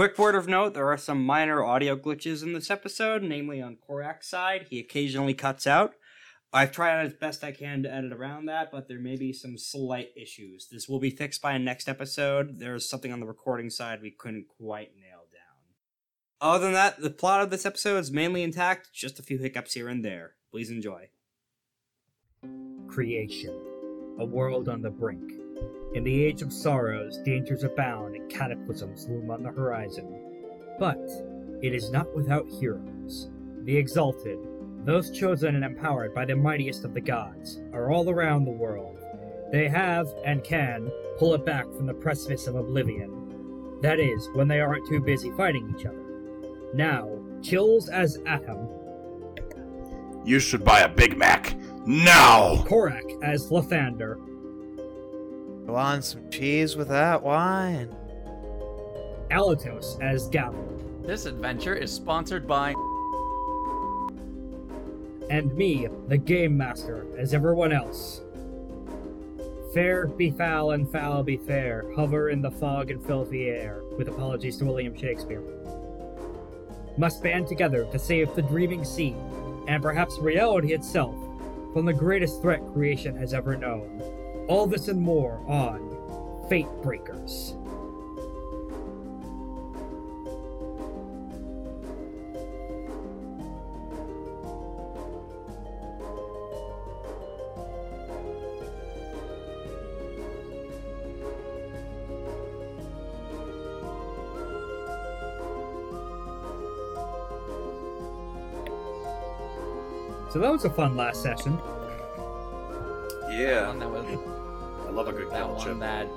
quick word of note there are some minor audio glitches in this episode, namely on Corrack's side. He occasionally cuts out. I've tried as best I can to edit around that, but there may be some slight issues. This will be fixed by next episode. There's something on the recording side we couldn't quite nail down. Other than that, the plot of this episode is mainly intact, just a few hiccups here and there. Please enjoy. Creation. A world on the brink. In the age of sorrows, dangers abound and cataclysms loom on the horizon. But it is not without heroes. The exalted, those chosen and empowered by the mightiest of the gods, are all around the world. They have, and can, pull it back from the precipice of oblivion. That is, when they aren't too busy fighting each other. Now, Chills as Atom, You should buy a Big Mac now. Corrack as Lythander, You want some cheese with that wine? Alatos as Gavel, This adventure is sponsored by. and me, the Game Master, as everyone else. Fair be foul and foul be fair, hover in the fog and filthy air, with apologies to William Shakespeare. Must band together to save the dreaming sea, and perhaps reality itself, from the greatest threat creation has ever known. All this and more on Fate Breakers. So that was a fun last session. The Yeah, one that was I love a good that kettle one chip. that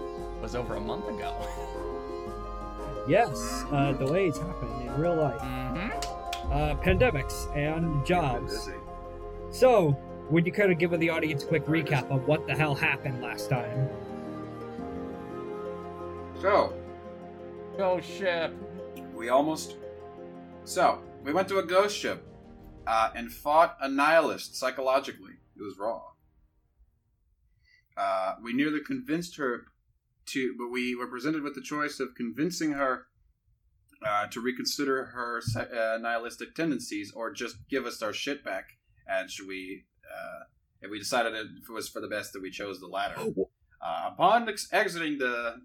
was over a month ago. Yes, uh, delays happen in real life. mm-hmm. Uh, pandemics and jobs. So, would you kind of give the audience a quick recap of what the hell happened last time? So, Go ship. we almost. So, we went to a ghost ship uh, and fought a nihilist psychologically. It was raw. Uh, we nearly convinced her to, but we were presented with the choice of convincing her uh, to reconsider her uh, nihilistic tendencies or just give us our shit back. And should we, uh, and we decided it was for the best that we chose the latter. Uh, upon ex- exiting the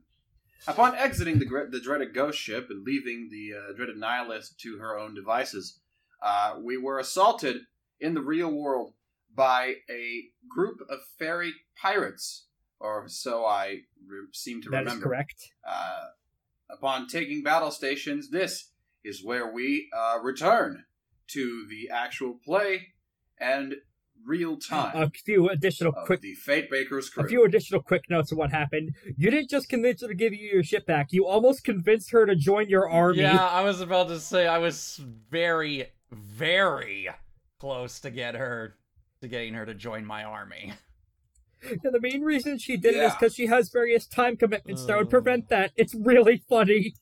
Upon exiting the, the dreaded ghost ship and leaving the uh, dreaded nihilist to her own devices, uh, we were assaulted in the real world by a group of fairy pirates, or so I re- seem to That is remember. That is correct. Uh, upon taking battle stations, this is where we uh, return to the actual play and real time A few additional of quick the Fate Breaker's crew. a few additional quick notes of what happened. You didn't just convince her to give you your ship back. You almost convinced her to join your army. Yeah, I was about to say I was very, very close to get her to getting her to join my army. And the main reason she did it is Yeah. because she has various time commitments that would Oh. prevent that. It's really funny.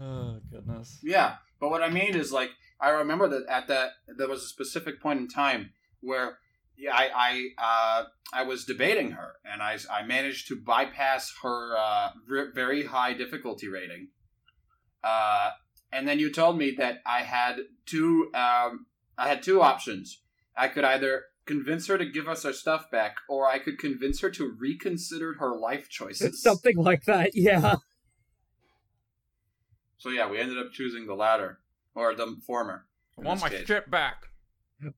Oh goodness. Yeah, but what I mean is like I remember that at that there was a specific point in time where yeah, I I uh, I was debating her and I I managed to bypass her uh, ver- very high difficulty rating. Uh, and then you told me that I had two um, I had two options. I could either convince her to give us our stuff back, or I could convince her to reconsider her life choices. Something like that, yeah. So yeah, we ended up choosing the latter or the former. I want my case. ship back.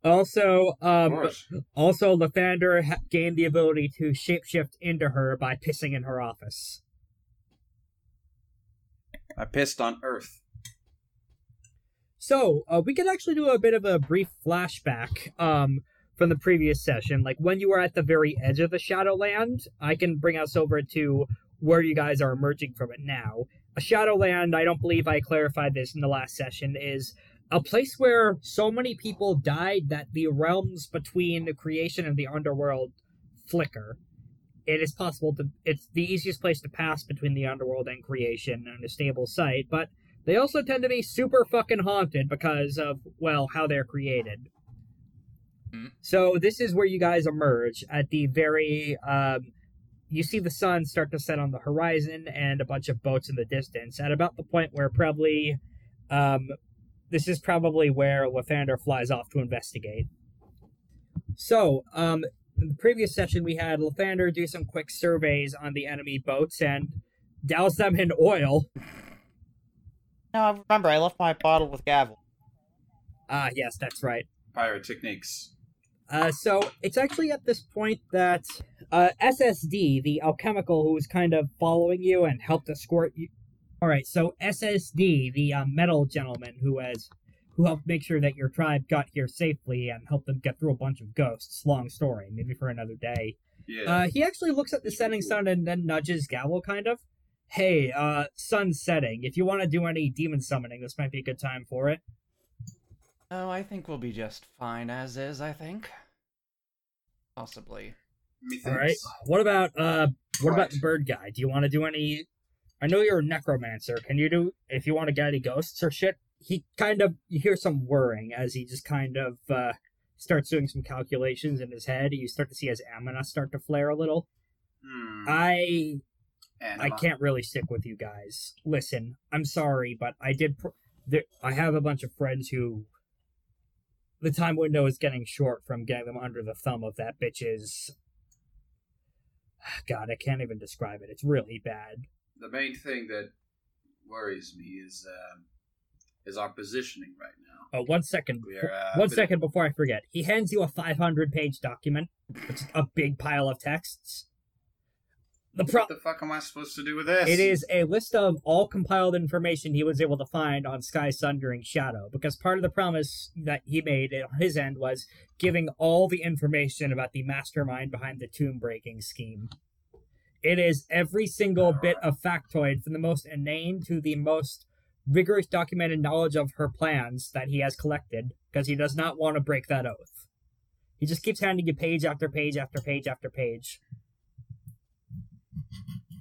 Also, um, also Lythander ha- gained the ability to shapeshift into her by pissing in her office. I pissed on Earth. So, uh, we could actually do a bit of a brief flashback um, from the previous session. Like when you were at the very edge of the Shadowland, I can bring us over to where you guys are emerging from it now. A Shadowland, I don't believe I clarified this in the last session, is a place where so many people died that the realms between the creation and the underworld flicker. It is possible to. It's the easiest place to pass between the underworld and creation on a stable site, but they also tend to be super fucking haunted because of, well, how they're created. Mm. So this is where you guys emerge at the very, um, you see the sun start to set on the horizon and a bunch of boats in the distance at about the point where probably um, this is probably where Lythander flies off to investigate. So, um, in the previous session, we had Lythander do some quick surveys on the enemy boats and douse them in oil. No, remember, I left my bottle with Gavel. Ah, yes, that's right. Pirate techniques. Uh, so it's actually at this point that uh, SSD, the alchemical who was kind of following you and helped escort you. All right, so SSD, the uh, metal gentleman who has who helped make sure that your tribe got here safely and helped them get through a bunch of ghosts. Long story, maybe for another day. Yeah. Uh, he actually looks at the setting sun and then nudges Gavel, kind of. Hey, uh, sun's setting. If you want to do any demon summoning, this might be a good time for it. Oh, I think we'll be just fine as is, I think. Possibly. Methinks. All right. What about uh what about the bird guy? Do you want to do any I know you're a necromancer. Can you do if you want to get any ghosts or shit? He kind of you hear some whirring as he just kind of uh starts doing some calculations in his head. You start to see his anima start to flare a little. Hmm. I I can't really stick with you guys. Listen, I'm sorry, but I did. Pr- there, I have a bunch of friends who. The time window is getting short from getting them under the thumb of that bitch's. God, I can't even describe it. It's really bad. The main thing that worries me is um, is our positioning right now. Oh, one second. Are uh, One a before I forget. He hands you a 500 page document. It's a big pile of texts. The pro- What the fuck am I supposed to do with this? It is a list of all compiled information he was able to find on Sky Sun during Shadow, because part of the promise that he made on his end was giving all the information about the mastermind behind the tomb breaking scheme. It is every single bit of factoid, from the most inane to the most rigorous documented knowledge of her plans that he has collected, because he does not want to break that oath. He just keeps handing you page after page after page after page.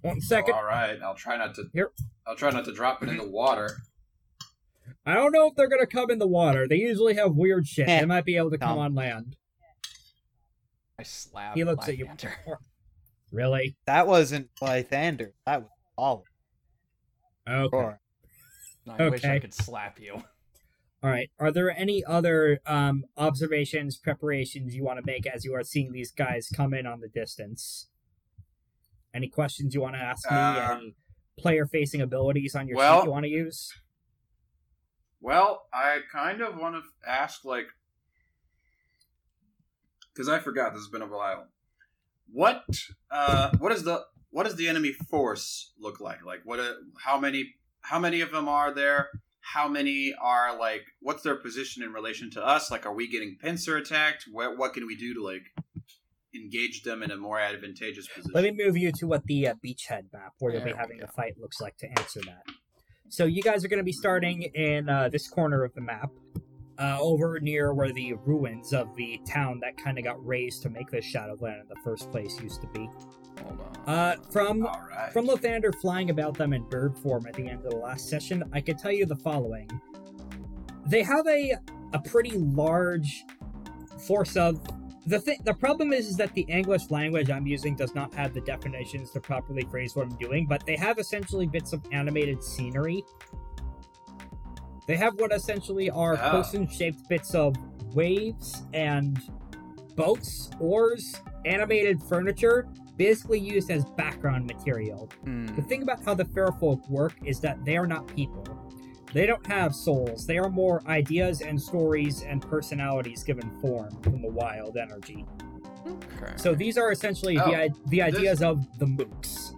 One second. all right, I'll try not to. Here. I'll try not to drop it in the water. I don't know if they're gonna come in the water. They usually have weird shit. Eh, They might be able to come no. on land. I slap He looks at you. Really? That wasn't Lythander. That was all. Okay. Sure. I wish I could slap you. All right. Are there any other um, observations, preparations you want to make as you are seeing these guys come in on the distance? Any questions you want to ask me? Uh, Any player-facing abilities on your well- sheet you want to use? Well, I kind of want to ask, like, because I forgot. This has been a while. What, uh, what is the what does the enemy force look like? Like, what? uh how many? How many of them are there? How many are like? What's their position in relation to us? Like, are we getting pincer attacked? What What can we do to like engage them in a more advantageous position? Let me move you to what the uh, beachhead map where you'll be having the fight looks like to answer that. So you guys are going to be starting in uh, this corner of the map, uh, over near where the ruins of the town that kind of got raised to make this Shadowland in the first place used to be. Hold on. Uh, from right. from Lythander flying about them in bird form at the end of the last session, I could tell you the following. They have a a pretty large force of the thing the problem is, is that the English language I'm using does not have the definitions to properly phrase what I'm doing, but they have essentially bits of animated scenery. They have what essentially are Oh. person shaped bits of waves and boats, oars, animated furniture, basically used as background material. Hmm. The thing about how the Fairfolk work is that they are not people. They don't have souls. They are more ideas and stories and personalities given form from the wild energy. Okay. So these are essentially Oh, the i- the this- ideas of the mooks.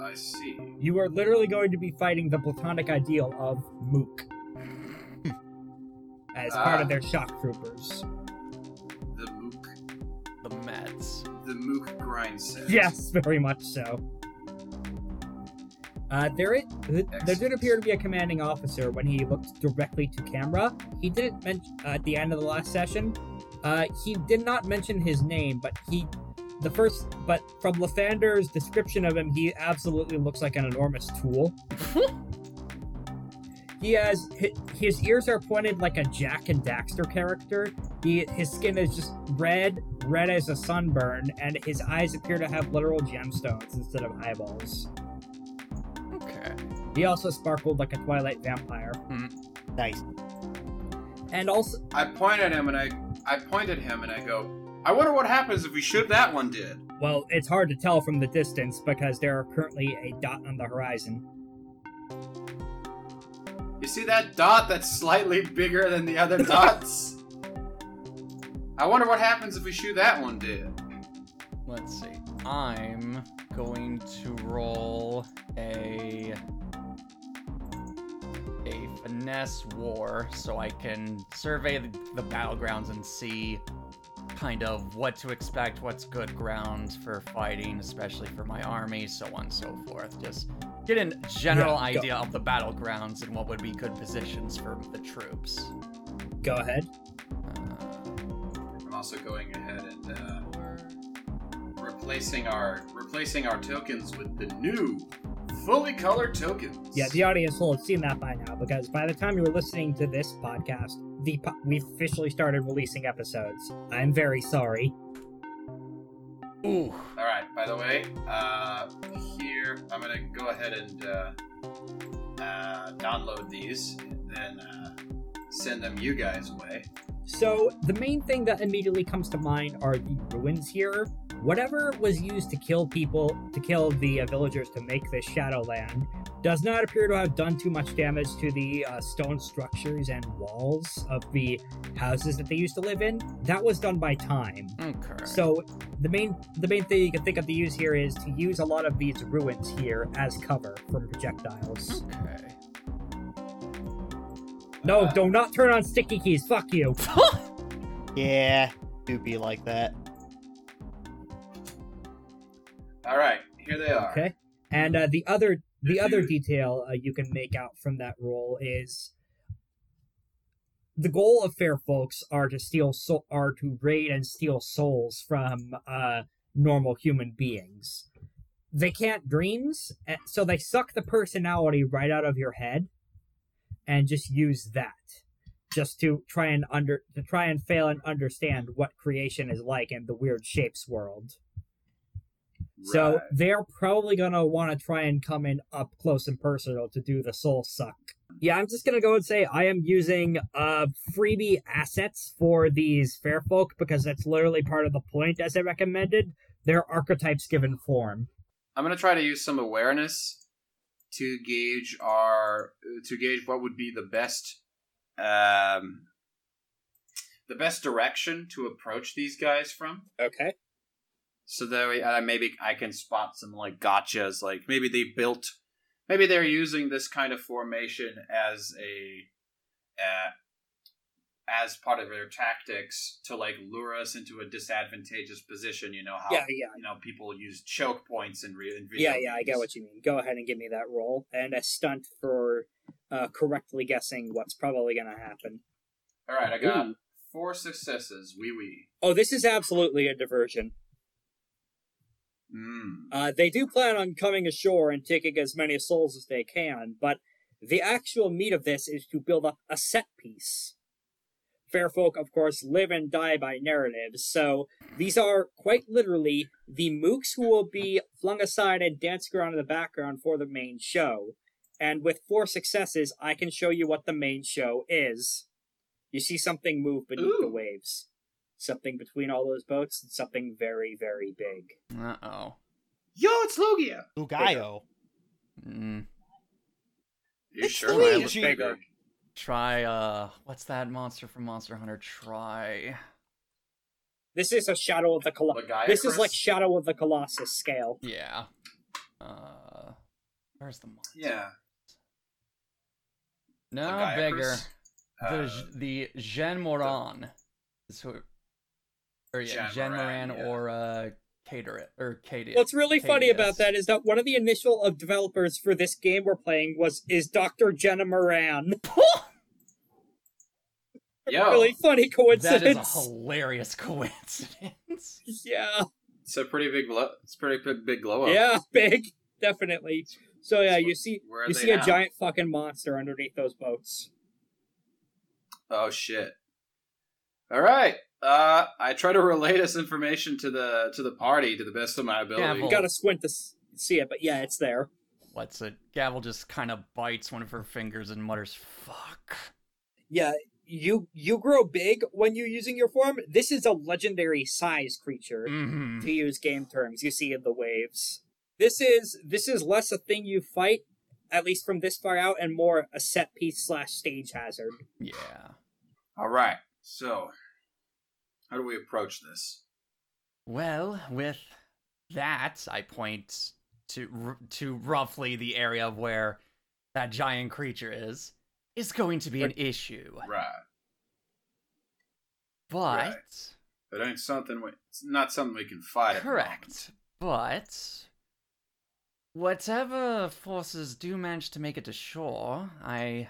I see. You are literally going to be fighting the platonic ideal of mook as part Ah. of their shock troopers. The mook, the Mets. the mook grind set. Yes, very much so. Uh, there, is, there did appear to be a commanding officer when he looked directly to camera. He didn't mention uh, at the end of the last session. Uh, he did not mention his name, but he, the first, but from Lythander's description of him, he absolutely looks like an enormous tool. He has his ears are pointed like a Jak and Daxter character. He, his skin is just red, red as a sunburn, and his eyes appear to have literal gemstones instead of eyeballs. Okay. He also sparkled like a Twilight vampire. Hmm. Nice. And also, I point at him and I I point at him and I go, I wonder what happens if we shoot that one did. well, it's hard to tell from the distance because there are currently a dot on the horizon. You see that dot that's slightly bigger than the other dots? I wonder what happens if we shoot that one did. Let's see. I'm going to roll a a finesse war so I can survey the, the battlegrounds and see kind of what to expect, what's good ground for fighting, especially for my army, so on and so forth. Just get a general Yeah, go. idea of the battlegrounds and what would be good positions for the troops. Go ahead. Uh, I'm also going ahead and uh, replacing our replacing our tokens with the new fully colored tokens. Yeah, the audience will have seen that by now because by the time you're listening to this podcast, the po- we've officially started releasing episodes. I'm very sorry. ooh, All right. By the way, uh, here I'm gonna go ahead and uh, uh, download these and then uh, send them you guys' away. So, the main thing that immediately comes to mind are the ruins here. Whatever was used to kill people, to kill the uh, villagers to make this Shadowland, does not appear to have done too much damage to the uh, stone structures and walls of the houses that they used to live in. That was done by time. okay. So the main the main thing you can think of to use here is to use a lot of these ruins here as cover from projectiles. okay. No, Uh, do not turn on sticky keys. Fuck you. Yeah, do be like that. All right. Here they are. Okay. And uh, the other the other detail uh, you can make out from that roll is the goal of fair folks are to steal soul are to raid and steal souls from uh, normal human beings. They can't dreams, eh, so they suck the personality right out of your head and just use that just to try and under to try and fail and understand what creation is like in the weird shapes world. So they're probably gonna want to try and come in up close and personal to do the soul suck. Yeah, I'm just gonna go and say I am using uh freebie assets for these fair folk because that's literally part of the point, as I recommended. They're archetypes given form. I'm gonna try to use some awareness to gauge our to gauge what would be the best um the best direction to approach these guys from. Okay. So that way, uh, maybe I can spot some like gotchas. Like maybe they built, maybe they're using this kind of formation as a, uh, as part of their tactics to like lure us into a disadvantageous position. You know how Yeah, yeah. you know people use choke points in, re- in video Yeah, yeah, I get what you mean. Go ahead and give me that roll and a stunt for uh, correctly guessing what's probably gonna happen. All right, I got Ooh. four successes. Wee wee. Oh, this is absolutely a diversion. Mm. Uh, they do plan on coming ashore and taking as many souls as they can, but the actual meat of this is to build up a set piece. Fair folk, of course, live and die by narratives, so these are quite literally the mooks who will be flung aside and dancing around in the background for the main show. And with four successes, I can show you what the main show is. You see something move beneath the waves. Something between all those boats, and something very, very big. Uh oh. Yo, it's Lugia! Lugayo. Mm. You It's sure? Luigi. Mine bigger. Try uh what's that monster from Monster Hunter? Try This is a Shadow of the Colossus. Lagiacrus? This is like Shadow of the Colossus scale. Yeah. Uh where's the monster? Yeah. No, Lagiacrus? bigger. Uh, the the Jhen Mohran. Is who or yeah, Jean Jhen Mohran, Moran yeah. or uh Cater or Katie. What's really funny Ceadeus. about that is that one of the initial of developers for this game we're playing was is Dr. Jenna Moran. Yo, really funny coincidence. That is a hilarious coincidence. yeah, it's a pretty big blow. It's a pretty big, big glow up. yeah, big, definitely. So yeah, you see you they see a giant fucking monster underneath those boats. Oh shit. All right. Uh, I try to relay this information to the to the party to the best of my ability. Gavel. You gotta squint to s- see it, but yeah, it's there. What's it? Gavel just kind of bites one of her fingers and mutters, "Fuck." Yeah, you you grow big when you're using your form. This is a legendary size creature. Mm-hmm. to use game terms you see in the waves. This is this is less a thing you fight, at least from this far out, and more a set piece slash stage hazard. Yeah. All right. So, how do we approach this? Well, with that, I point to to roughly the area of where that giant creature is. Is going to be an issue, Right. but Right. It ain't something. We, it's not something we can fight. correct. But whatever forces do manage to make it to shore, I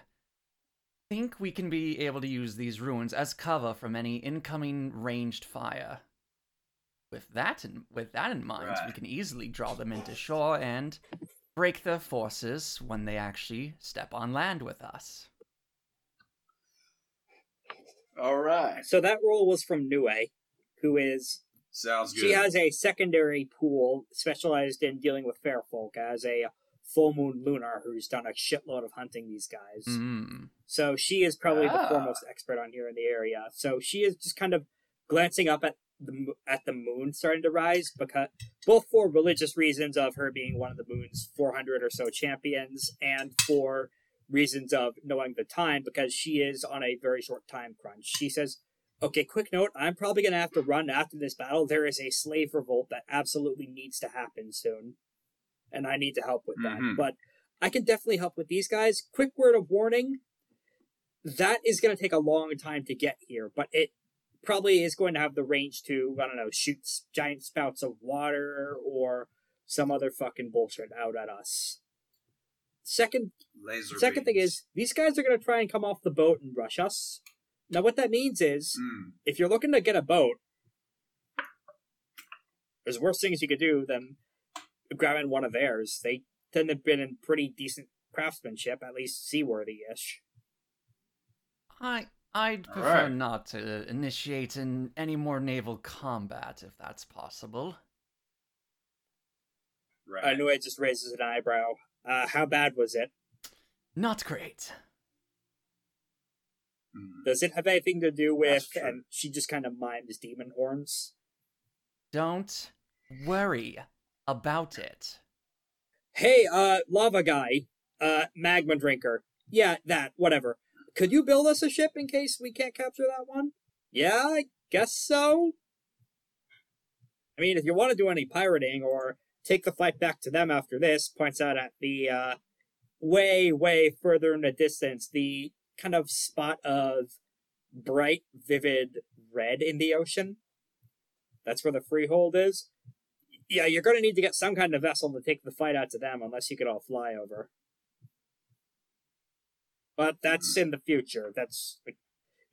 think we can be able to use these ruins as cover from any incoming ranged fire. With that in with that in mind, we can easily draw them into shore and break their forces when they actually step on land with us. All right. So that roll was from Nue, who is Sounds good. she has a secondary pool specialized in dealing with fair folk as a full moon lunar who's done a shitload of hunting these guys. Mm. So she is probably the Ah. foremost expert on here in the area. So she is just kind of glancing up at the at the moon starting to rise because both for religious reasons of her being one of the moon's 400 or so champions and for reasons of knowing the time because she is on a very short time crunch. She says, "Okay, quick note, I'm probably going to have to run after this battle. There is a slave revolt that absolutely needs to happen soon, and I need to help with that. Mhm. But I can definitely help with these guys. Quick word of warning, that is going to take a long time to get here, but it probably is going to have the range to, I don't know, shoot giant spouts of water or some other fucking bullshit out at us. Second, Laser. second thing is, these guys are going to try and come off the boat and rush us. Now, what that means is, Mm. if you're looking to get a boat, there's worse things you could do than grabbing one of theirs. They tend to have been in pretty decent craftsmanship, at least seaworthy-ish. I I'd prefer Alright. not to initiate in any more naval combat if that's possible. Right. I know it just raises an eyebrow. Uh, how bad was it? Not great. Mm. Does it have anything to do with? And she just kind of mimes demon horns. Don't worry about it. Hey, uh, lava guy, uh, magma drinker. Yeah, that. Whatever. Could you build us a ship in case we can't capture that one? Yeah, I guess so. I mean, if you want to do any pirating or take the fight back to them after this, points out at the uh, way, way further in the distance, the kind of spot of bright, vivid red in the ocean. That's where the freehold is. Yeah, you're going to need to get some kind of vessel to take the fight out to them, unless you could all fly over. But that's in the future. That's like,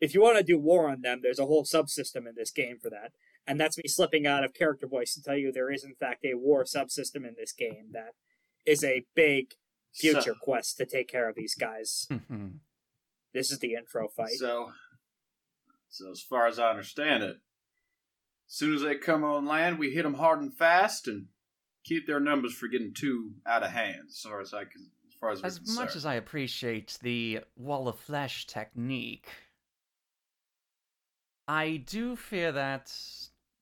if you want to do war on them, there's a whole subsystem in this game for that. And that's me slipping out of character voice to tell you there is in fact a war subsystem in this game that is a big future So, quest to take care of these guys. This is the intro fight. so, so as far as I understand it, as soon as they come on land, we hit them hard and fast and keep their numbers from getting too out of hand. As far as I can, as far as, we're As much as I appreciate the wall of flesh technique, I do fear that,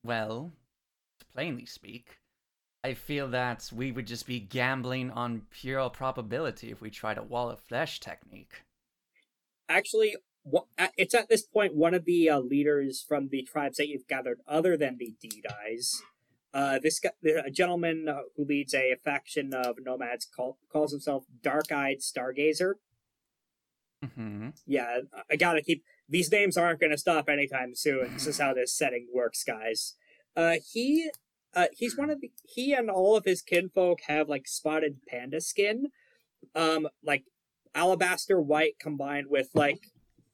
well, to plainly speak, I feel that we would just be gambling on pure probability if we tried a wall of flesh technique. actually wha- at- it's at this point one of the uh, leaders from the tribes that you've gathered other than the D-Dies. Uh, this guy, a gentleman uh, who leads a faction of nomads call, calls himself Dark-Eyed Stargazer. hmm Yeah, I- I gotta keep these names aren't gonna stop anytime soon. This is how this setting works, guys. Uh, he, uh, he's one of the he and all of his kinfolk have like spotted panda skin, um, like alabaster white combined with like,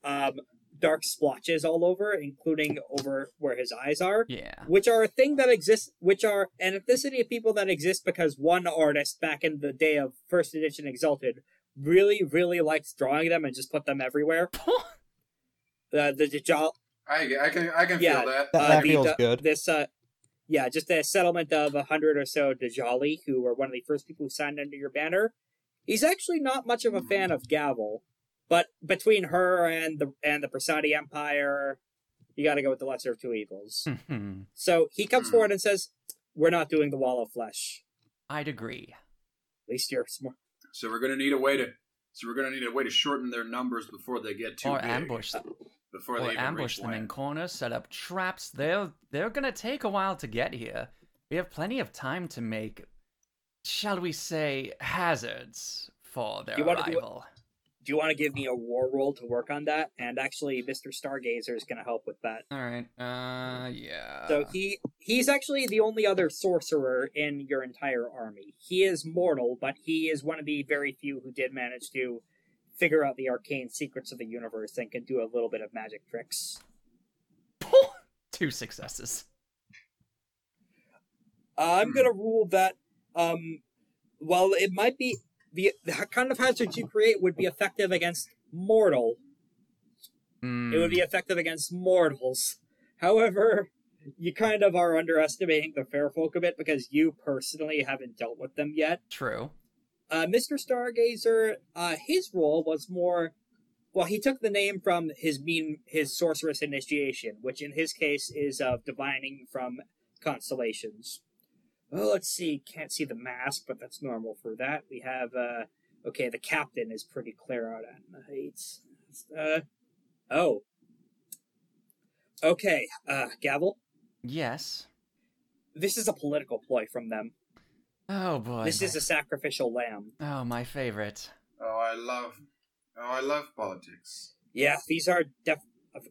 um, dark splotches all over, including over where his eyes are, Yeah. which are a thing that exists, which are an ethnicity of people that exist because one artist back in the day of first edition Exalted really, really likes drawing them and just put them everywhere. Uh, the Dajjal, I, I can I can Yeah. feel that. That, uh, that the- feels the- good. This, uh, yeah, just a settlement of a hundred or so Dajali, who were one of the first people who signed under your banner. He's actually not much of a fan of Gavel, but between her and the and the Prasadi Empire, you got to go with the lesser of two evils. Mhm. So he comes Hmm. forward and says, "We're not doing the Wall of Flesh. I'd agree. At least you're smart." So we're gonna need a way to. So we're gonna need a way to shorten their numbers before they get too Or big. ambush them. Before Or they ambush reach them in corners, set up traps. They're they're gonna take a while to get here. We have plenty of time to make, shall we say, hazards for their You wanna do arrival. Do you want to give me a war roll to work on that? And actually, Mister Stargazer is going to help with that. All right. Uh, yeah. So he he's actually the only other sorcerer in your entire army. He is mortal, but he is one of the very few who did manage to figure out the arcane secrets of the universe and can do a little bit of magic tricks. two successes. Uh, I'm Hmm. gonna rule that um, while it might be the, the kind of hazards you create would be effective against mortal, Hmm. it would be effective against mortals. However, you kind of are underestimating the fair folk a bit because you personally haven't dealt with them yet. true. Uh, Mr. Stargazer, uh, his role was more. Well, he took the name from his mean his sorceress initiation, which in his case is of divining from constellations. Oh, let's see. Can't see the mask, but that's normal for that. We have uh, okay. The captain is pretty clear out at night. Uh, oh. Okay, uh, Gavel. Yes. This is a political ploy from them. Oh boy. This is a sacrificial lamb. Oh, my favorite. Oh, I love. Oh, I love politics. Yeah, these are def.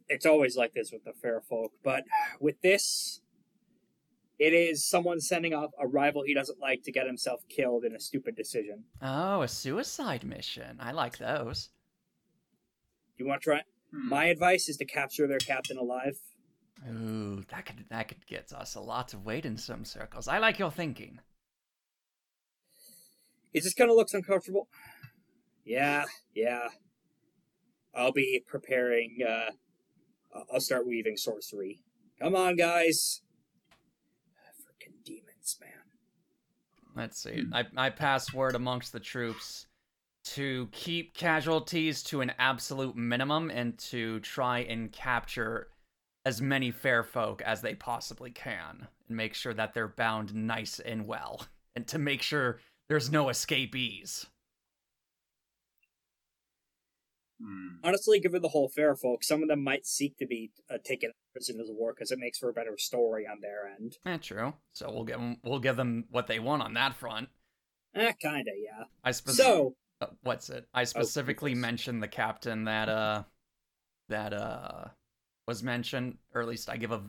It's always like this with the fair folk, but with this, it is someone sending off a rival he doesn't like to get himself killed in a stupid decision. Oh, a suicide mission. I like those. You want to try? Hmm. My advice is to capture their captain alive. Ooh, that could that could get us a lot of weight in some circles. I like your thinking. It just kind of looks uncomfortable. Yeah, yeah. I'll be preparing. uh I'll- I'll start weaving sorcery. Come on, guys. Freaking demons, man. Let's see. Hmm. I, I pass word amongst the troops to keep casualties to an absolute minimum and to try and capture as many fair folk as they possibly can and make sure that they're bound nice and well and to make sure there's no escapees. Hmm. honestly, given the whole fair folk, some of them might seek to be uh, taken prisoners of war because it makes for a better story on their end. Eh, true. So we'll give them we'll give them what they want on that front. Eh, kinda, yeah. I spec- So, uh, what's it? I specifically please. mentioned the captain that uh that uh was mentioned, or at least I give a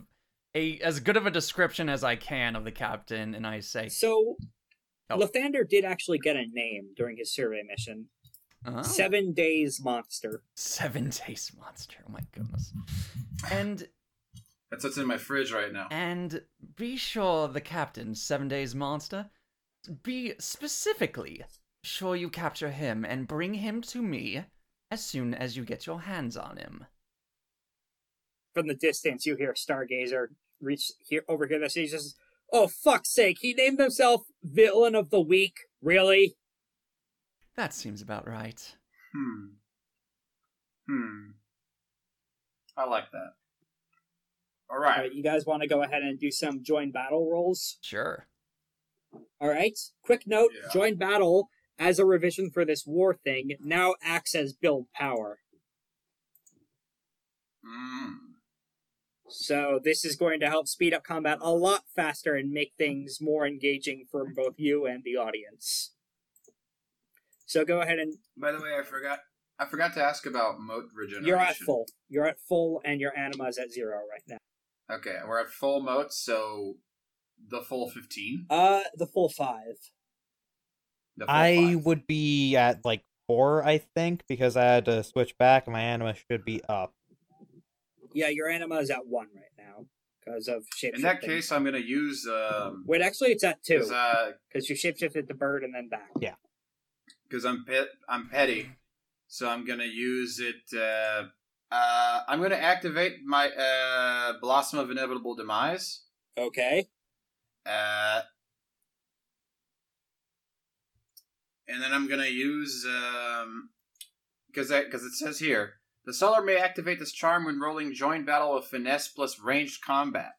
a as good of a description as I can of the captain, and I say, so Oh. Lythander did actually get a name during his survey mission. Oh, Seven Days Monster. seven days monster. Oh my goodness! And That's what's in my fridge right now. and be sure the captain, seven days monster, be specifically sure you capture him and bring him to me as soon as you get your hands on him. From the distance, you hear Stargazer reach here over here. This he just, oh fuck's sake! He named himself Villain of the Week. Really? That seems about right. Hmm. Hmm. I like that. All All right. right, you guys want to go ahead and do some join battle rolls? Sure. All right. Quick note: Yeah. joint battle as a revision for this war thing now acts as build power. Mm. So this is going to help speed up combat a lot faster and make things more engaging for both you and the audience. So go ahead and By the way, I forgot. I forgot to ask about mote regeneration. you're at full. You're at full, and your anima is at zero right now. Okay, we're at full mote, so the full fifteen. Uh, the full five. The full I five. would be at like four, I think, because I had to switch back and my anima should be up. Yeah, your anima is at one right now because of shape. In that case, I'm gonna use um, wait, actually, it's at two because uh, because you shapeshifted the bird and then back. Because I'm pet, I'm petty, so I'm gonna use it. Uh, uh, I'm gonna activate my uh, Blossom of Inevitable Demise. Okay. Uh, and then I'm gonna use um, because because it says here the Solar may activate this charm when rolling joint battle of finesse plus ranged combat.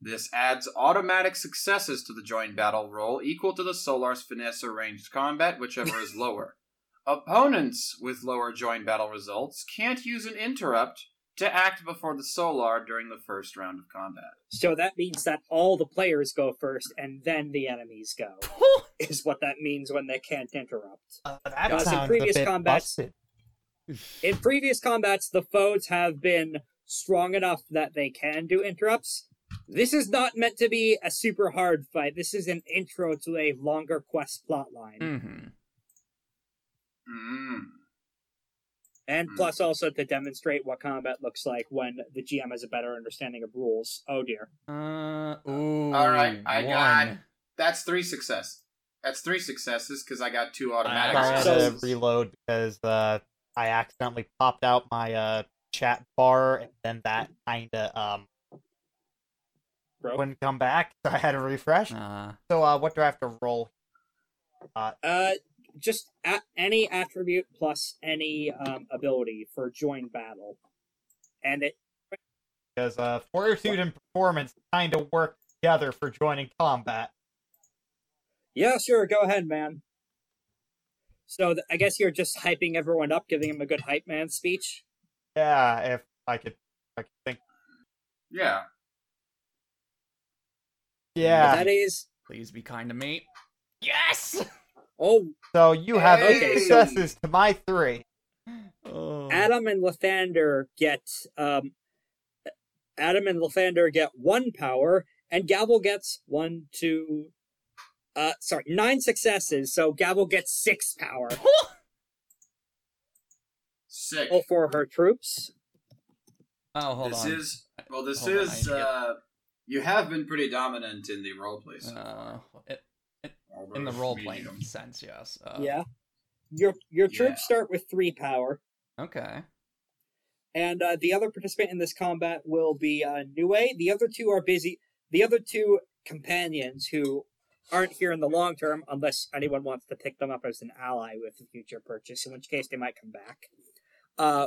This adds automatic successes to the joint battle roll equal to the Solar's finesse or ranged combat, whichever is lower. Opponents with lower joint battle results can't use an interrupt to act before the Solar during the first round of combat. So that means that all the players go first and then the enemies go. is what that means when they can't interrupt. Uh, that Guys, in sounds previous a bit combats- busted. In previous combats, the foes have been strong enough that they can do interrupts. This is not meant to be a super hard fight. This is an intro to a longer quest plotline. Mm-hmm. Mm. And Mm. plus also to demonstrate what combat looks like when the GM has a better understanding of rules. Oh dear. Uh, ooh. All right, I one. got- That's three success. That's three successes because I got two automatic I had to reload because uh, I accidentally popped out my uh, chat bar, and then that kind of um Broke. wouldn't come back, so I had to refresh. Uh, So, uh, what do I have to roll? Uh, just a- any attribute plus any um, ability for join battle. And it Because uh, fortitude and performance kind of work together for joining combat. Yeah, sure. Go ahead, man. So th- I guess you're just hyping everyone up, giving them a good hype man speech. Yeah, if I could, if I could think. Yeah. Yeah. That is. please be kind to me. Yes. Oh, So you have eight Okay, so- successes to my three. Oh. Atom and Lythander get um. Atom and Lythander get one power, and Gavel gets one, two, uh, sorry, nine successes. So Gavel gets six power. Sick. All for her troops. Oh, hold this on. is well. This Hold is. I get- uh You have been pretty dominant in the roleplay. So Uh, it, far, in the although role playing sense, yes. Uh, yeah. Your your troops yeah. start with three power. Okay. And uh, the other participant in this combat will be uh, Nue. The other two are busy. The other two companions who aren't here in the long term, unless anyone wants to pick them up as an ally with a future purchase, in which case they might come back. Uh,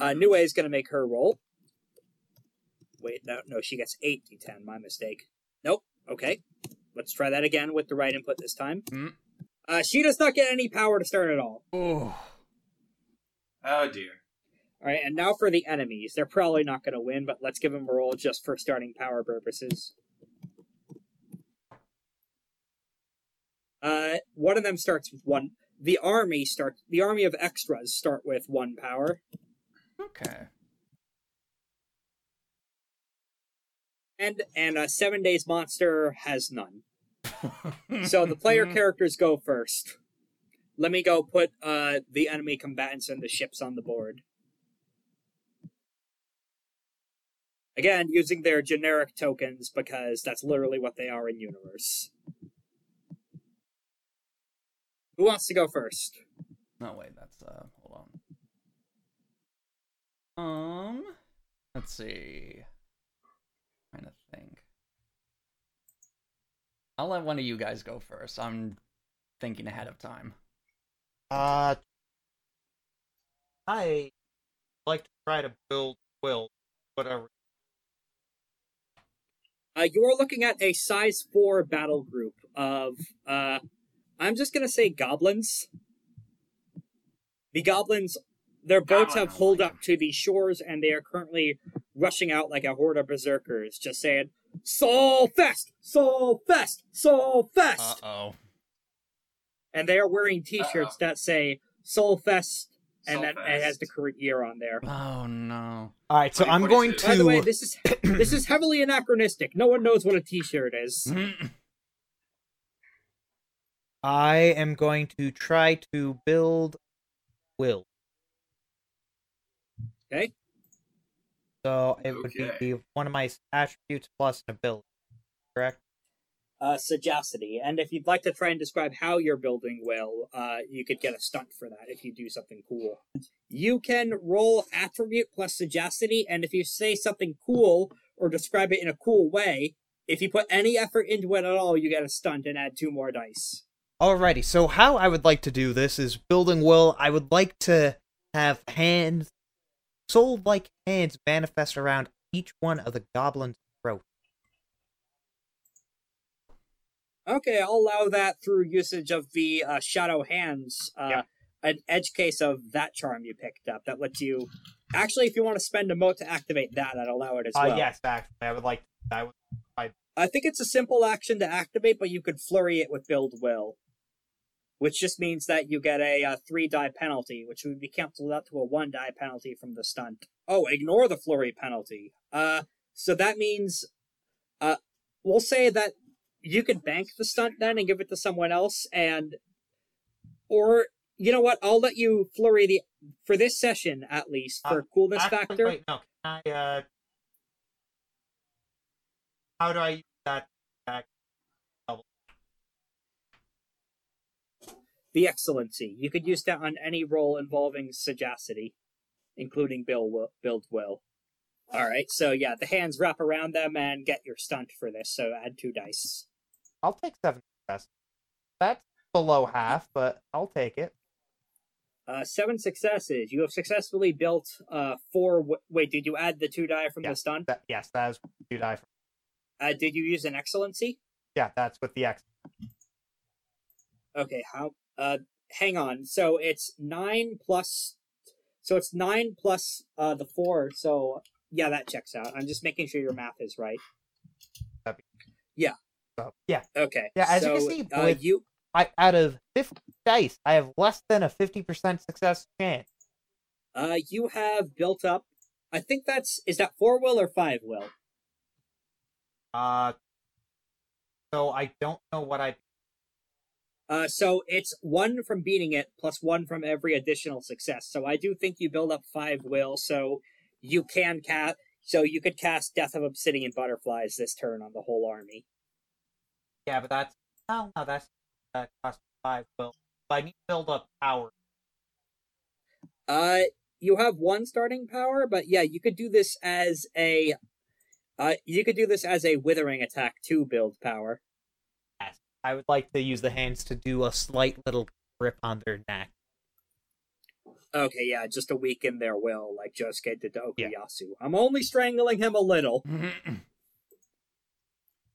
uh, Nue is going to make her roll. Wait, no, no, she gets 8 d10. My mistake. Nope. Okay. Let's try that again with the right input this time. Mm. Uh, she does not get any power to start at all. Oh. Oh dear. All right, and now for the enemies. They're probably not going to win, but let's give them a roll just for starting power purposes. Uh, one of them starts with one. The army start. The army of extras start with one power, Okay. And and a seven days monster has none. So the player characters go first. Let me go put uh the enemy combatants and the ships on the board. Again, using their generic tokens because that's literally what they are in universe. Who wants to go first? No, wait, that's uh hold on. Um let's see. Trying to think. I'll let one of you guys go first. I'm thinking ahead of time. Uh, I like to try to build will, whatever. Uh, you are looking at a size four battle group of uh, I'm just gonna say goblins. The goblins, their boats have I pulled up to the shores, and they are currently rushing out like a horde of berserkers, just saying "Soul Fest, Soul Fest, Soul Fest," oh. and they are wearing T-shirts that say "Soul Fest," and Soul then it has the current year on there. Oh no. All right, so Wait, I'm what is going it? to. By the way, this is this is heavily anachronistic. No one knows what a T-shirt is. Mm-hmm. I am going to try to build will. Okay. So it would Okay. be one of my attributes plus an ability. Correct? Uh, sagacity, and if you'd like to try and describe how you're building will, uh, you could get a stunt for that if you do something cool. You can roll attribute plus sagacity, and if you say something cool or describe it in a cool way, if you put any effort into it at all, you get a stunt and add two more dice. Alrighty, so how I would like to do this is building will. I would like to have hands, soul like hands manifest around each one of the goblins' throat. Okay, I'll allow that through usage of the uh, Shadow Hands, uh, Yep. an edge case of that charm you picked up that lets you. Actually, if you want to spend a mote to activate that, I'd allow it as Uh, well. yes, actually, I would like. I would. I think it's a simple action to activate, but you could flurry it with Build Will. Which just means that you get a uh, three die penalty, which would be canceled out to a one die penalty from the stunt. Oh, ignore the flurry penalty. Uh, so that means, uh, we'll say that you could bank the stunt then and give it to someone else, and, or you know what? I'll let you flurry the for this session at least for Uh, coolness Actually, factor. Wait, no. Can I? Uh, how do I use that? The excellency. You could use that on any role involving sagacity, including Bill will, build will. All right, so yeah, the hands wrap around them and get your stunt for this. So add two dice. I'll take seven success. That's below half, but I'll take it. Uh, seven successes. You have successfully built uh four. W- wait, did you add the two die from Yeah. the stunt? That yes, that is two die. From, Uh, did you use an excellency? yeah, that's with the X. Okay, how? Uh, hang on. So it's nine plus. So it's nine plus uh the four. So yeah, that checks out. I'm just making sure your math is right. Yeah. So yeah, Okay. Yeah, as you can see, uh, with- you I out of fifty dice, I have less than a fifty percent success chance. uh you have built up. I think that's is that four will or five will. Uh, so I don't know what I. Uh, so it's one from beating it plus one from every additional success. So I do think you build up five will. So you can cast. So you could cast Death of Obsidian Butterflies this turn on the whole army. Yeah, but that's no, no, that's that cost five. Well, I need to build up power. Uh, you have one starting power, but yeah, you could do this as a. Uh, you could do this as a withering attack to build power. I would like to use the hands to do a slight little grip on their neck. Okay, yeah, just to weaken their will, like Josuke did to Yeah. Okuyasu. I'm only strangling him a little.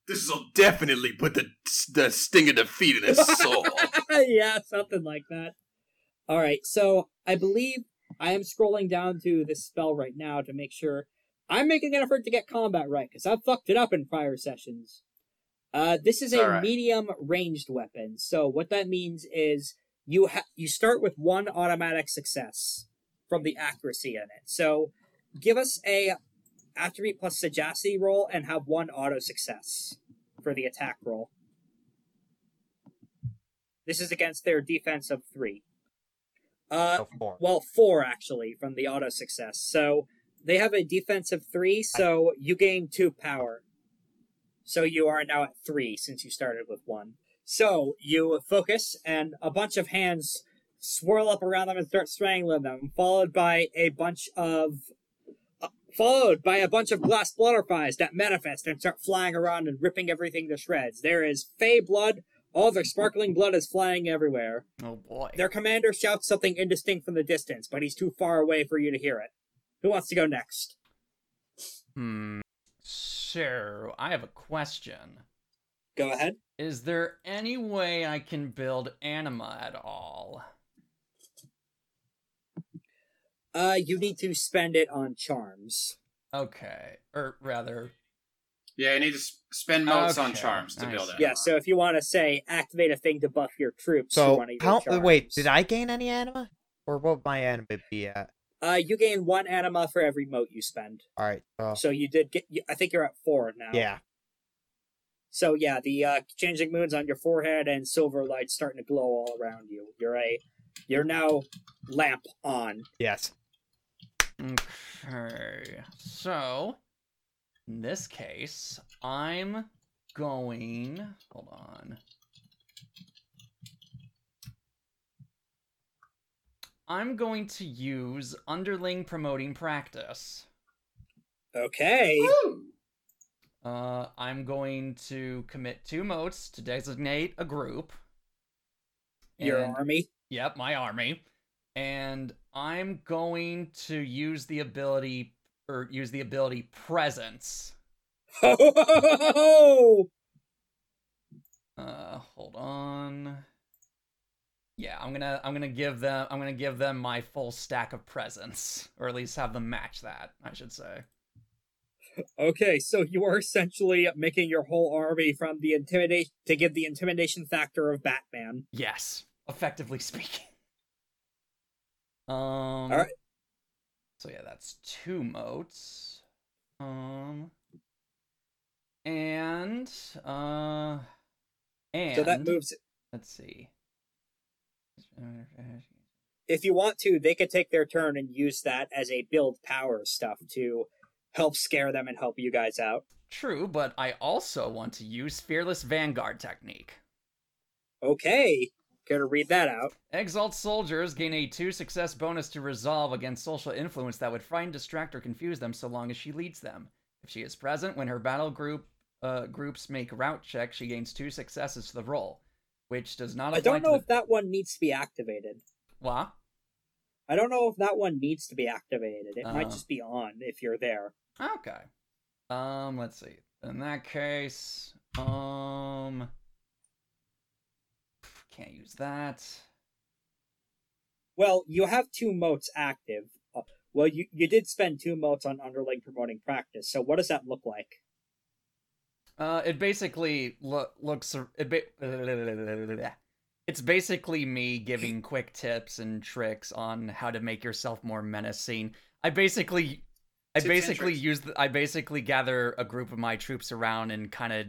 This will definitely put the the sting of defeat in his soul. yeah, something like that. All right, so I believe I am scrolling down to this spell right now to make sure I'm making an effort to get combat right because I've fucked it up in prior sessions. Uh, this is a right. medium ranged weapon, so what that means is you ha- you start with one automatic success from the accuracy in it. So give us a attribute plus sagacity roll and have one auto success for the attack roll. This is against their defense of three. Uh, So four. well, four actually from the auto success. So they have a defense of three, so you gain two power. So you are now at three since you started with one. So you focus, and a bunch of hands swirl up around them and start strangling them, followed by a bunch of. Uh, followed by a bunch of glass butterflies that manifest and start flying around and ripping everything to shreds. There is fey blood. All their sparkling blood is flying everywhere. oh boy. Their commander shouts something indistinct from the distance, but he's too far away for you to hear it. Who wants to go next? Hmm. Sure. I have a question. Go ahead. Is there any way I can build anima at all? Uh, you need to spend it on charms. Okay. Or rather, Yeah, you need to s- spend motes on charms to I build it. Yeah, so if you want to say activate a thing to buff your troops, you So want to use how? charms. Wait, did I gain any anima, or what would my anima be at? Uh, you gain one anima for every mote you spend. All right. So So you did get. I think you're at four now. yeah. So yeah, the uh, changing moons on your forehead and silver light starting to glow all around you. You're a. You're now lamp on. Yes. Okay. So, in this case, I'm going. Hold on. I'm going to use underling promoting practice. Okay. Uh, I'm going to commit two motes to designate a group. Your And- army. Yep, my army. And I'm going to use the ability or use the ability presence. Oh, Uh hold on. Yeah, I'm gonna I'm gonna give them I'm gonna give them my full stack of presence. Or at least have them match that, I should say. okay. So you are essentially making your whole army from the intimidation to give the intimidation factor of Batman. Yes, effectively speaking. Um Alright. So yeah, that's two motes. Um and uh and So that moves. let's see. If you want to, they could take their turn and use that as a build power stuff to help scare them and help you guys out. True, but I also want to use Fearless Vanguard technique. Okay. Gotta read that out. Exalt soldiers gain a 2 success bonus to resolve against social influence that would frighten, distract, or confuse them so long as she leads them. If she is present when her battle group uh, groups make rout checks, she gains 2 successes to the roll, which does not I don't know to if that one needs to be activated. the... What? I don't know if that one needs to be activated. It might Uh. just be on if you're there. Okay. Um, let's see. In that case, um, can't use that. Well, you have two motes active. Uh, well, you, you did spend two motes on underling promoting practice, so what does that look like? Uh, it basically lo- looks. It ba- it's basically me giving quick tips and tricks on how to make yourself more menacing. I basically, I Tips and basically tricks. use. The, I basically gather a group of my troops around and kind of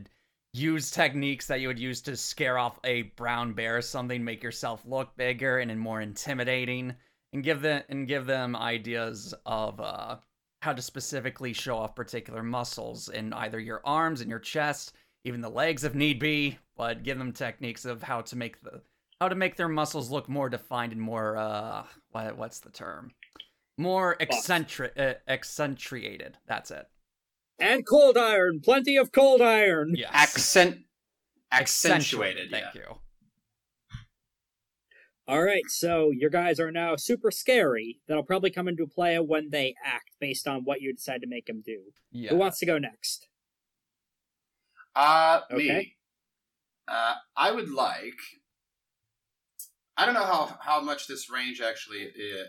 use techniques that you would use to scare off a brown bear or something, make yourself look bigger and more intimidating, and give them and give them ideas of uh how to specifically show off particular muscles in either your arms and your chest, even the legs if need be, but give them techniques of how to make the how to make their muscles look more defined and more uh what, what's the term? More eccentric uh, accentuated. That's it. And cold iron! Plenty of cold iron! Yes. Accent accentuated. Thank yeah. you. Alright, so your guys are now super scary. That'll probably come into play when they act based on what you decide to make them do. Yeah. Who wants to go next? Uh, Okay. me. Uh, I would like. I don't know how how much this range actually, uh,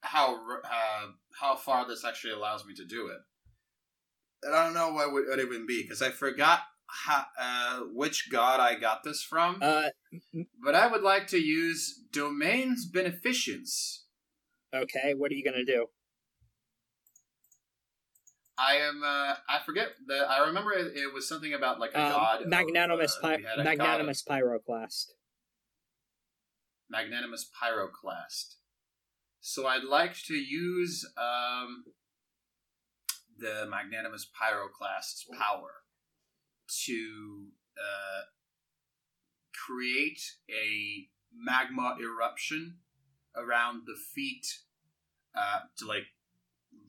how uh, how far this actually allows me to do it. And I don't know what would what it would be because I forgot uh, which god I got this from. Uh, but I would like to use domains beneficence. okay, what are you gonna do? I am. Uh, I forget the. I remember it, it was something about like a Um, god. of, magnanimous, uh, pi- we had a god magnanimous pyroclast. magnanimous pyroclast. So I'd like to use um, the magnanimous pyroclast's power to uh, create a magma eruption around the feet uh, to like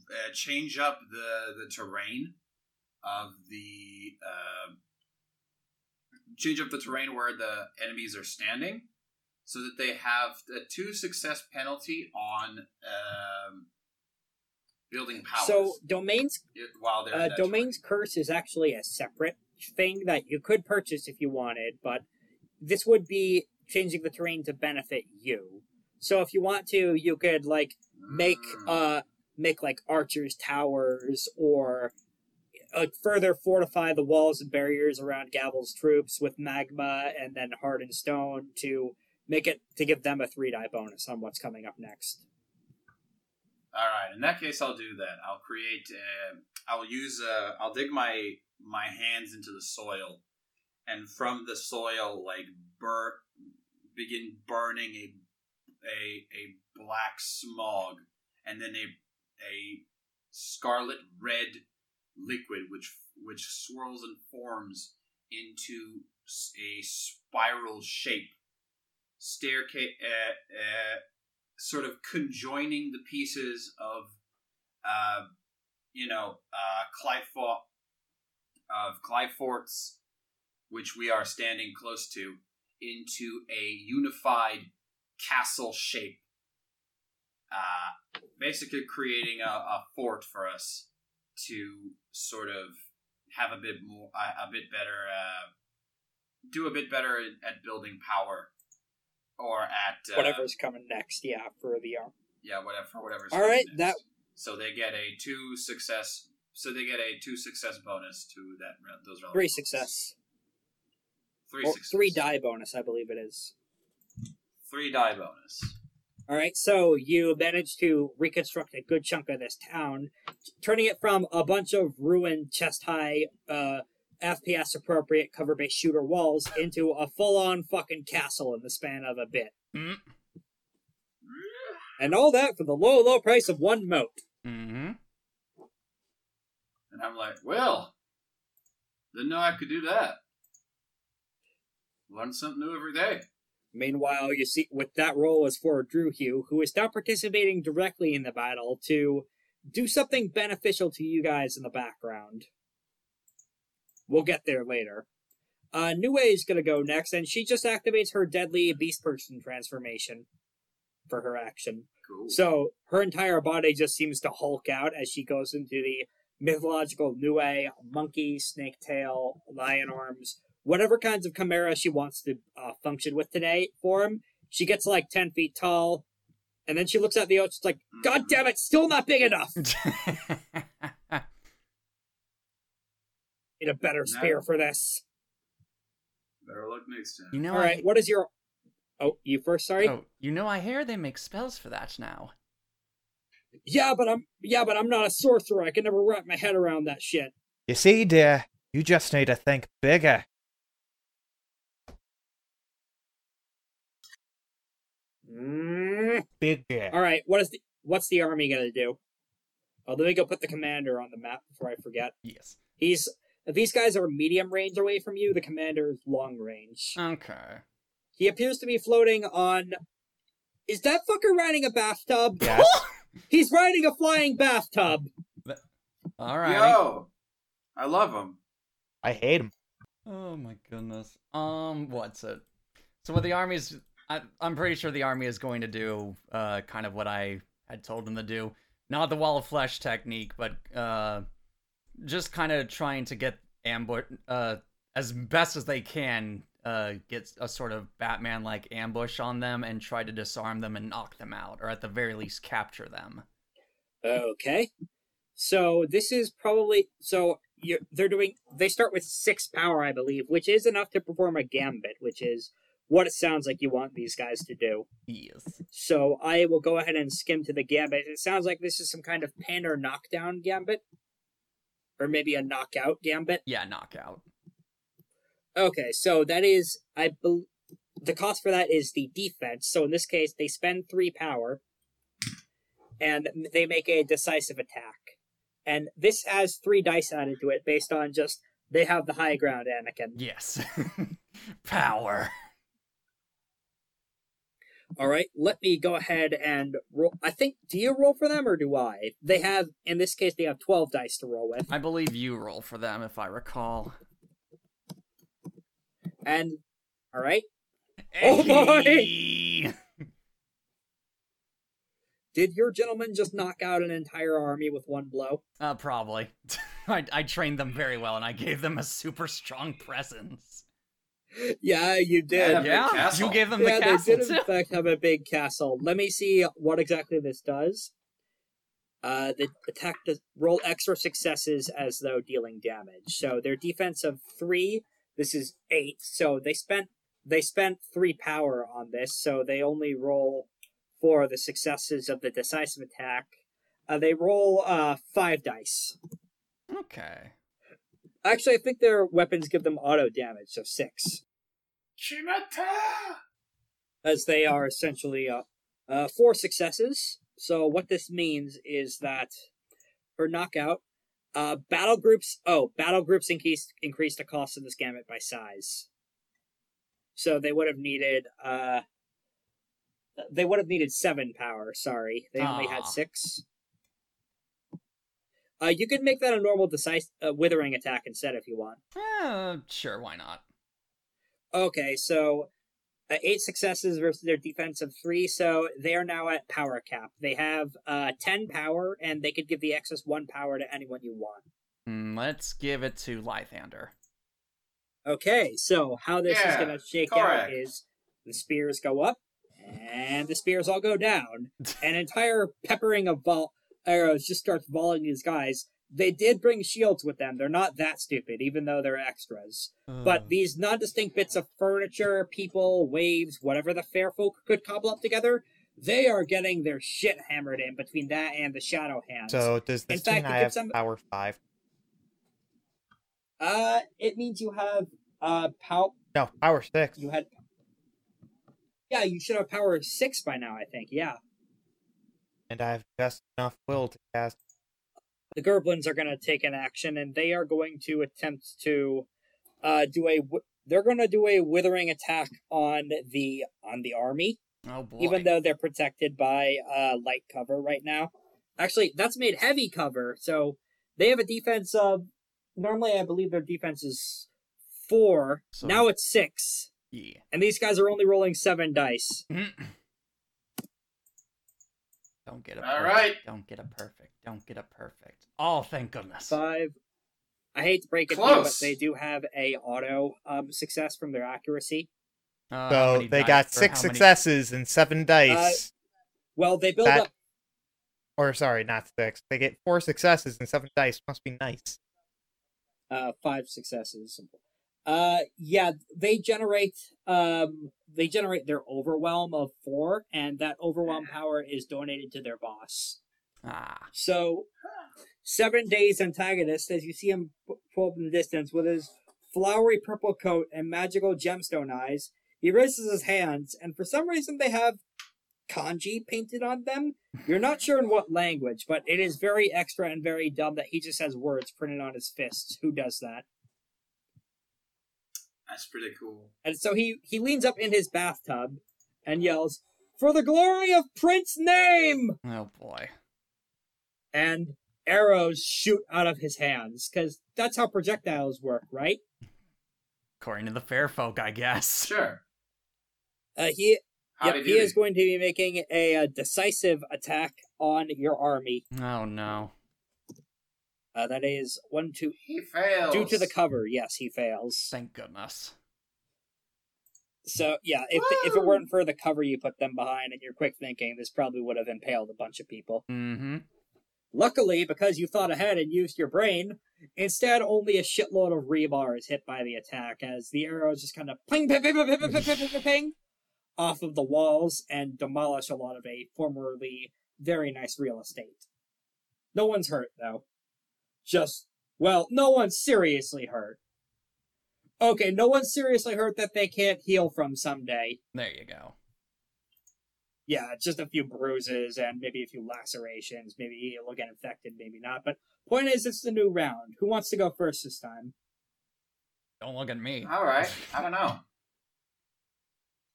uh, change up the the terrain of the uh, change up the terrain where the enemies are standing so that they have a two success penalty on um, building powers. So domains while they're uh, domains curse is actually a separate thing that you could purchase if you wanted, but this would be changing the terrain to benefit you. So if you want to, you could like make Mm. uh make like archers towers or uh, further fortify the walls and barriers around Gavel's troops with magma and then hardened stone to make it to give them a three die bonus on what's coming up next. All right. In that case, I'll do that. I'll create. Uh, I'll use. Uh, I'll dig my my hands into the soil, and from the soil, like bur begin burning a a a black smog, and then a a scarlet red liquid which which swirls and forms into a spiral shape staircase uh, uh, sort of conjoining the pieces of uh, you know uh, of Clyfort's which we are standing close to into a unified castle shape. Uh, basically creating a, a fort for us to sort of have a bit more, a, a bit better, uh, do a bit better at, at building power, or at uh, Whatever's coming next, yeah, for the arm. yeah, whatever, for whatever's. All right, next. that- So they get a two success. So they get a two success bonus to that. Those relevant Three success. Three Or success. three die bonus, I believe it is. Three die bonus. All right, so you managed to reconstruct a good chunk of this town, turning it from a bunch of ruined chest high, uh, FPS appropriate cover based shooter walls into a full on fucking castle in the span of a bit. Mm. And all that for the low, low price of one mote. Mm-hmm. And I'm like, well, didn't know I could do that. Learn something new every day. Meanwhile, you see, with that role is for Drewhugh, who is now participating directly in the battle to do something beneficial to you guys in the background. We'll get there later. Uh, Nue is gonna go next, and she just activates her deadly beast person transformation for her action. Cool. So her entire body just seems to hulk out as she goes into the mythological Nue, monkey, snake tail, lion arms, whatever kinds of chimera she wants to uh, function with today form. She gets like 10 feet tall, and then she looks at the ocean, like, God damn it, still not big enough! Need a better spear No. for this. Better luck next time. you know, Alright, I, what is your. Oh, you first, sorry? oh, you know, I hear they make spells for that now. Yeah, but I'm yeah, but I'm not a sorcerer. I can never wrap my head around that shit. You see, dear, you just need to think bigger. Mm. Bigger. All right, what is the what's the army gonna do? Oh, let me go put the commander on the map before I forget. Yes. He's these guys are medium range away from you. The commander is long range. Okay. He appears to be floating on. Is that fucker riding a bathtub? Yes. He's riding a flying bathtub. All right. Yo, I love him. I hate him. Oh my goodness. Um, what's it? So what the army's I, I'm pretty sure the army is going to do uh kind of what I had told them to do. Not the wall of flesh technique, but uh just kind of trying to get ambush uh as best as they can uh get a sort of Batman like ambush on them and try to disarm them and knock them out or at the very least capture them. Okay. So this is probably so you're, they're doing. They start with six power, I believe, which is enough to perform a gambit, which is what it sounds like you want these guys to do. Yes. So I will go ahead and skim to the gambit. It sounds like this is some kind of pin or knockdown gambit, or maybe a knockout gambit. Yeah, knockout. Okay, so that is I bel the cost for that is the defense. So in this case, they spend three power, and they make a decisive attack. And this has three dice added to it based on just they have the high ground, Anakin. Yes. Power. All right, let me go ahead and roll. I think do you roll for them or do I? They have in this case they have twelve dice to roll with, I believe you roll for them if I recall. and all right. Oh boy! Did your gentleman just knock out an entire army with one blow? Uh, probably. I, I trained them very well, and I gave them a super strong presence. Yeah, you did. Yeah, big yeah, castle. you gave them yeah, the castle they did in fact have a big castle. Let me see what exactly this does. Uh, the attack does roll extra successes as though dealing damage. So their defense of three. This is eight. So they spent they spent three power on this. So they only roll for the successes of the decisive attack. Uh, they roll uh five dice. Okay. Actually, I think their weapons give them auto damage, so six. Chimata! as they are essentially uh, uh, four successes So what this means is that for knockout, uh, battle groups. Oh, battle groups increased increased the cost of this gambit by size. So they would have needed. Uh, they would have needed seven power. Sorry, they only had six. Uh, you could make that a normal decisive uh, withering attack instead if you want. Eh, sure, why not? Okay, so uh, eight successes versus their defense of three, so they are now at power cap. They have uh, ten power, and they could give the excess one power to anyone you want. Hmm, let's give it to Lythander. Okay, so how this is going to shake out is the spears go up, and the spears all go down. An entire peppering of vol- arrows just starts volleying these guys. They did bring shields with them. They're not that stupid, even though they're extras. But these non-distinct bits of furniture, people, waves, whatever the fair folk could cobble up together, they are getting their shit hammered in between that and the shadow hands. So does this In fact, mean I have them- power five? uh, it means you have uh power. No, power six. You had. Yeah, you should have power six by now. I think. Yeah, And I have just enough will to cast. the Gerblins are going to take an action, and they are going to attempt to uh do a. They're going to do a withering attack on the on the army. oh boy. even though they're protected by uh, light cover right now. Actually, that's made heavy cover, so they have a defense of. Normally, I believe their defense is four. So- Now it's six, yeah. and these guys are only rolling seven dice. Don't get a perfect. right. Don't get a perfect. Don't get a perfect. Oh, thank goodness. Five. I hate to break it to you, but they do have a auto um, success from their accuracy. Uh, So they got six how many- successes and seven dice. Well, they build That- up. or sorry, not six. They get four successes and seven dice. Must be nice. uh five successes uh yeah they generate um they generate their overwhelm of four and that overwhelm power is donated to their boss. Ah, so seven days antagonist as you see him pull up in the distance with his flowery purple coat and magical gemstone eyes he raises his hands and for some reason they have kanji painted on them. You're not sure in what language but it is very extra and very dumb that he just has words printed on his fists. Who does that That's pretty cool. And so he he leans up in his bathtub and yells, "For the glory of Prince Name!" oh boy. And arrows shoot out of his hands because that's how projectiles work, right? According to the fair folk, I guess. Sure. Uh, he Howdy yep, he is going to be making a, uh decisive attack on your army. Oh no. Uh, that is one, two. He fails. Due to the cover, yes, he fails. Thank goodness. So yeah, if Woo! if it weren't for the cover you put them behind and your quick thinking, this probably would have impaled a bunch of people. Mm-hmm. Luckily, because you thought ahead and used your brain, instead only a shitload of rebar is hit by the attack as the arrows just kind of ping, ping, ping, ping, ping, ping, ping, ping off of the walls and demolish a lot of a formerly very nice real estate. No one's hurt though. Just well, no one's seriously hurt. Okay, no one's seriously hurt that they can't heal from someday. There you go. Yeah, just a few bruises and maybe a few lacerations. Maybe it'll get infected, maybe not. But point is, it's the new round. Who wants to go first this time? Don't look at me. All right. I don't know.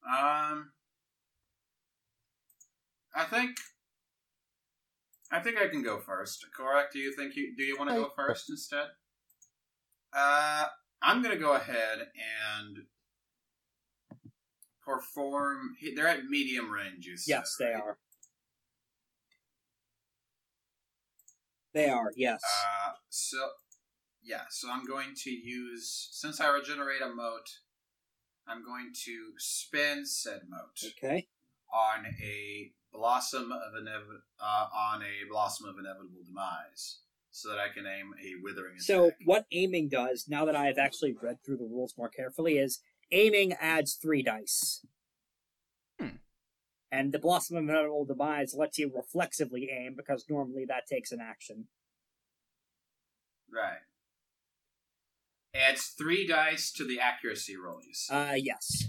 Um, I think. I think I can go first. Correct? Do you think you do you want to go first instead? Uh, I'm gonna go ahead and perform. They're at medium range. You said, Yes, they right? are. They are, yes. Uh, so yeah, so I'm going to use since I regenerate a mote, I'm going to spend said mote okay. on a blossom of inev- uh, on a blossom of inevitable demise, so that I can aim a withering attack. So, what aiming does, now that I have actually read through the rules more carefully, is aiming adds three dice. Hmm. And the Blossom of Inevitable Demise lets you reflexively aim because normally that takes an action. right, adds three dice to the accuracy roll. You see. Uh, yes.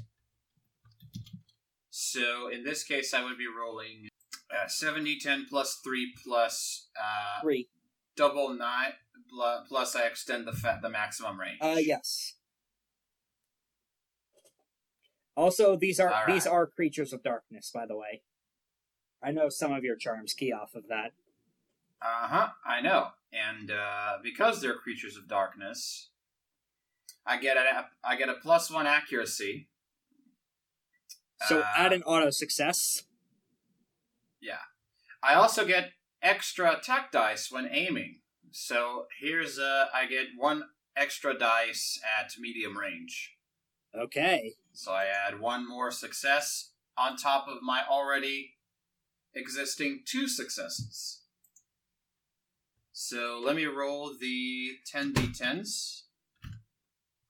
So in this case, I would be rolling Uh, 70, 10 plus 3 plus uh, Three. double 9 pl- plus I extend the fa- the maximum range. Uh, yes. Also, these are All these are creatures of darkness, by the way. I know some of your charms key off of that. Uh huh. I know. And uh, because they're creatures of darkness, I get a I get a plus one accuracy. So Uh, add an auto success. Yeah. I also get extra attack dice when aiming. So here's uh, I get one extra dice at medium range. Okay. So I add one more success on top of my already existing two successes. So let me roll the 10d10s.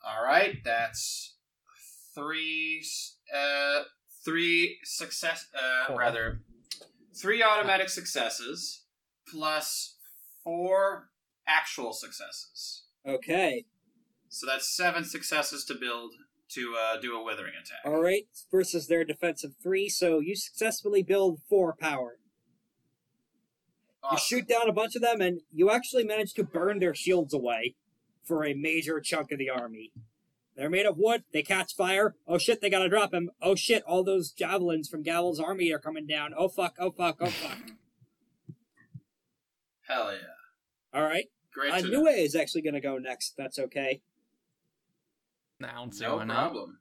Alright, that's three, uh, three success, uh, rather, three automatic successes plus four actual successes. Okay. So that's seven successes to build to uh, do a withering attack. All right. Versus their defense of three, so you successfully build four power. You shoot down a bunch of them, and you actually manage to burn their shields away for a major chunk of the army. They're made of wood. They catch fire. Oh shit! They gotta drop him. Oh shit! All those javelins from Gavel's army are coming down. Oh fuck! Oh fuck! Oh fuck! Hell yeah. All right. Great Uh, to. Nue is actually gonna go next. That's okay. Now, I No why not. problem.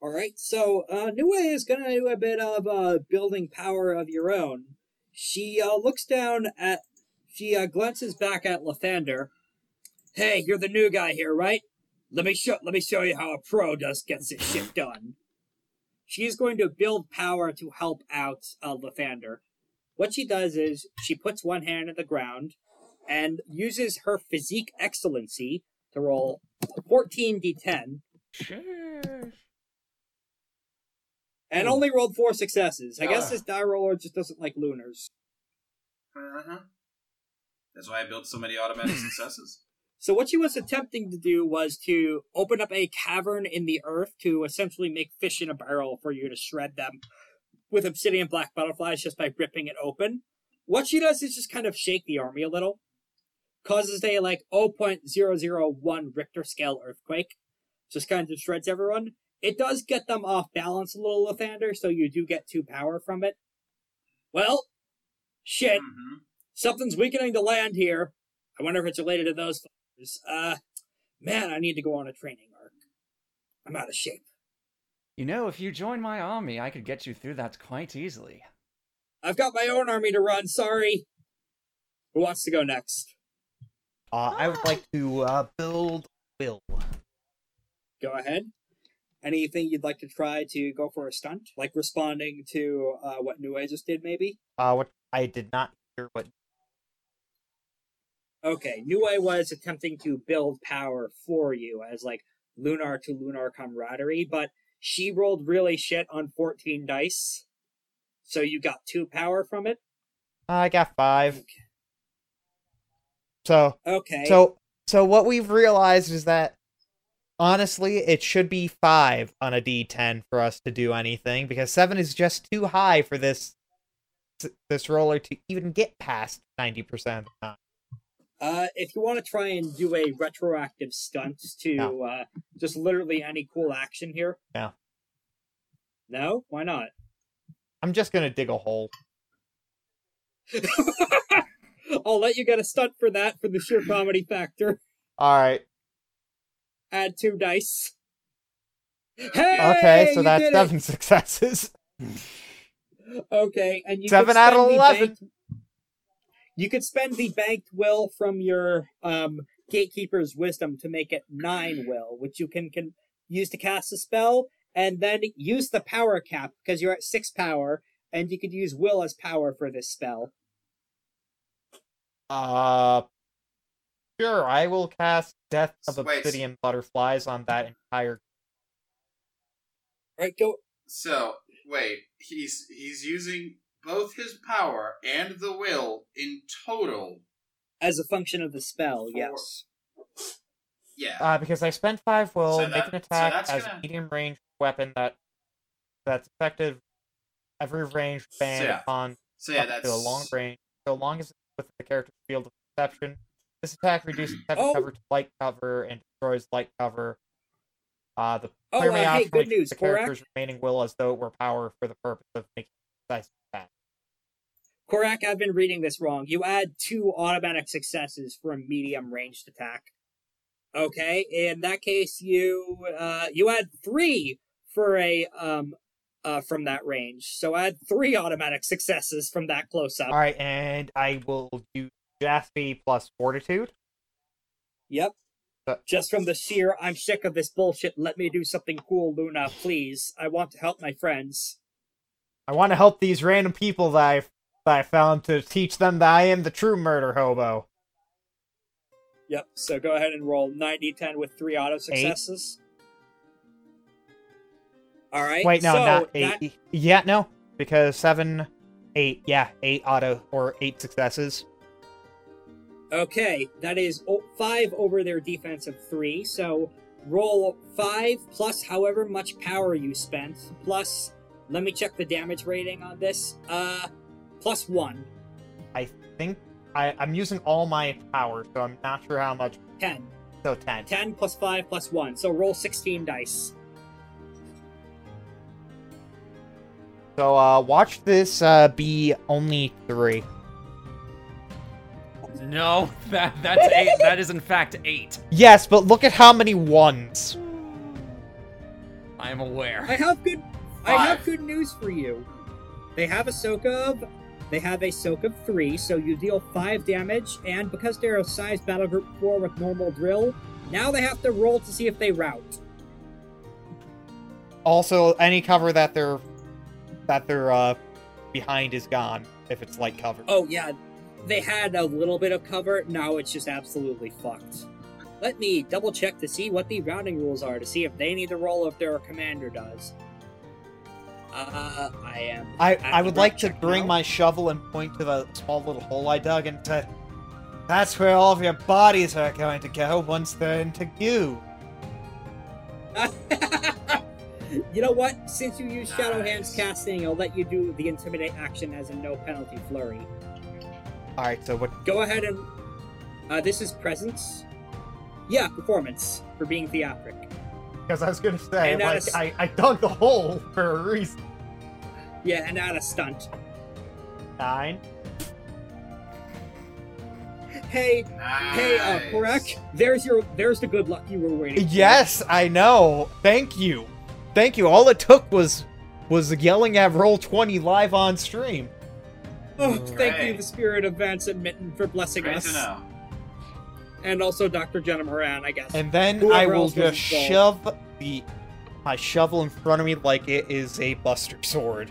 All right. So uh, Nue is gonna do a bit of uh, building power of your own. She uh, looks down at. She uh, glances back at Lythander. Hey, you're the new guy here, right? Let me show. Let me show you how a pro does gets this shit done. She is going to build power to help out uh, Lythander. What she does is she puts one hand on the ground and uses her physique excellency to roll 14d10 Sure. and Hmm. only rolled four successes. I guess Ah. this die roller just doesn't like lunars. Uh-huh. That's why I built so many automatic successes. So what she was attempting to do was to open up a cavern in the earth to essentially make fish in a barrel for you to shred them with obsidian black butterflies just by ripping it open. What she does is just kind of shake the army a little. Causes a like 0.001 Richter scale earthquake. Just kind of shreds everyone. It does get them off balance a little, Lythander, so you do get two power from it. Well, shit. hmm Something's weakening the land here. I wonder if it's related to those fuckers. Uh, man, I need to go on a training arc. I'm out of shape. You know, if you join my army, I could get you through that quite easily. I've got my own army to run, sorry. Who wants to go next? Uh, I would like to uh, build will. Go ahead. Anything you'd like to try to go for a stunt? Like responding to uh, what Nue just did, maybe? Uh, what I did not hear what. Okay, Nue was attempting to build power for you as like lunar to lunar camaraderie, but she rolled really shit on 14 dice. So you got two power from it. I got five. So Okay. so so what we've realized is that honestly, it should be five on a D10 for us to do anything because seven is just too high for this this roller to even get past ninety percent of the time. Uh, if you want to try and do a retroactive stunt to uh, just literally any cool action here. No. No? Why not? I'm just gonna dig a hole. I'll let you get a stunt for that for the sheer comedy factor. All right. Add two dice. Hey, Okay, so that's did it! seven successes. Okay, and you Seven out of 11. banked- you could spend the banked will from your um, gatekeeper's wisdom to make it nine will, which you can, can use to cast a spell, and then use the power cap because you're at six power, and you could use will as power for this spell. Uh, sure. I will cast Death of Wait. Obsidian Butterflies on that entire. Right? Go. So wait, he's he's using both his power and the will in total. As a function of the spell, For- yes. Yeah. Uh, because I spent five will, So make that- an attack that's as gonna- a medium range weapon that that's effective every range band yeah. upon So yeah, up that's to a long range, so long as it's within the character's field of perception. This attack reduces heavy Oh. cover to light cover and destroys light cover. Uh, the Oh, player uh, may hey, good news, the Corrack. character's remaining will as though it were power for the purpose of making decisive attack. Corrack, I've been reading this wrong. You add two automatic successes for a medium ranged attack. Okay, in that case, you uh you add three for a um uh from that range. So add three automatic successes from that close up. All right, and I will do Jaspy plus Fortitude. Yep. Uh, Just from the sheer, I'm sick of this bullshit. Let me do something cool, Luna, please. I want to help my friends. I want to help these random people that I that I found to teach them that I am the true murder hobo. Yep. So go ahead and roll 90-10 with three auto successes. All right. Wait, no, so not eight. Yeah, no, because seven, eight. Yeah, eight auto or eight successes. Okay, that is five over their defense of three. So roll five plus however much power you spent. Plus, let me check the damage rating on this. Uh, plus one. I think I, I'm using all my power, so I'm not sure how much. Ten. So ten. 10 plus 5 plus 1. So roll 16 dice. So uh, watch this uh, be only three. No, that that's eight. That is in fact eight. Yes, but look at how many ones. I am aware. I have good I have good news for you. They have a soak of they have a soak of 3, so you deal 5 damage and because they're a size battle group 4 with normal drill, now they have to roll to see if they rout. Also, any cover that they're that they're uh, behind is gone if it's light cover. Oh yeah, they had a little bit of cover, now it's just absolutely fucked. Let me double check to see what the routing rules are to see if they need to roll if their commander does. Uh, I am. I, I would like to bring now. my shovel and point to the small little hole I dug and to. That's where all of your bodies are going to go once they're into goo. you know what? Since you use Shadow Hands casting, I'll let you do the intimidate action as a no penalty flurry. All right, so what? Go ahead and. Uh, this is presence. Yeah, performance for being theatric. Because I was gonna say, And like, is- I, I dug the hole for a reason. Yeah, and add a stunt. Nine. Hey, hey, uh, Nice. There's your. There's the good luck you were waiting. for. Yes, I know. Thank you, thank you. All it took was was yelling at roll twenty live on stream. Oh, thank you, the spirit of Vance and Mitten, for blessing Great us, to know. And also Dr. Jenna Moran, I guess. And then Whoever I will just involved. shove the my shovel in front of me like it is a Buster sword.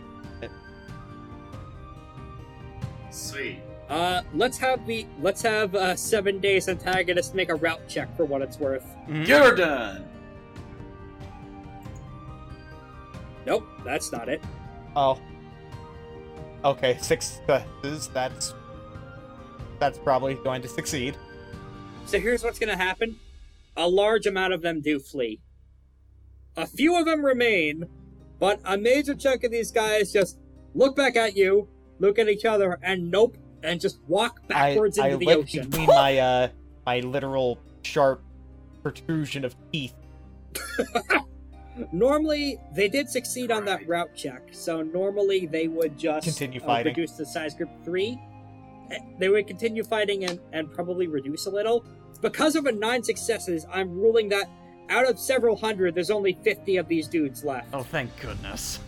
Sweet. Uh, let's have the let's have uh, seven days antagonist make a rout check for what it's worth. Get her done. Nope, that's not it. Oh. Okay, six successes. That's that's probably going to succeed. So here's what's gonna happen: a large amount of them do flee. A few of them remain, but a major chunk of these guys just look back at you, look at each other, and nope, and just walk I, backwards I into the lick ocean. between my uh my literal sharp protrusion of teeth. Normally, they did succeed on that rout check, so normally they would just Continue uh, fighting. reduce the size group three. Eh, They would continue fighting and, and probably reduce a little. Because of a nine successes, I'm ruling that out of several hundred, there's only 50 of these dudes left. Oh, thank goodness.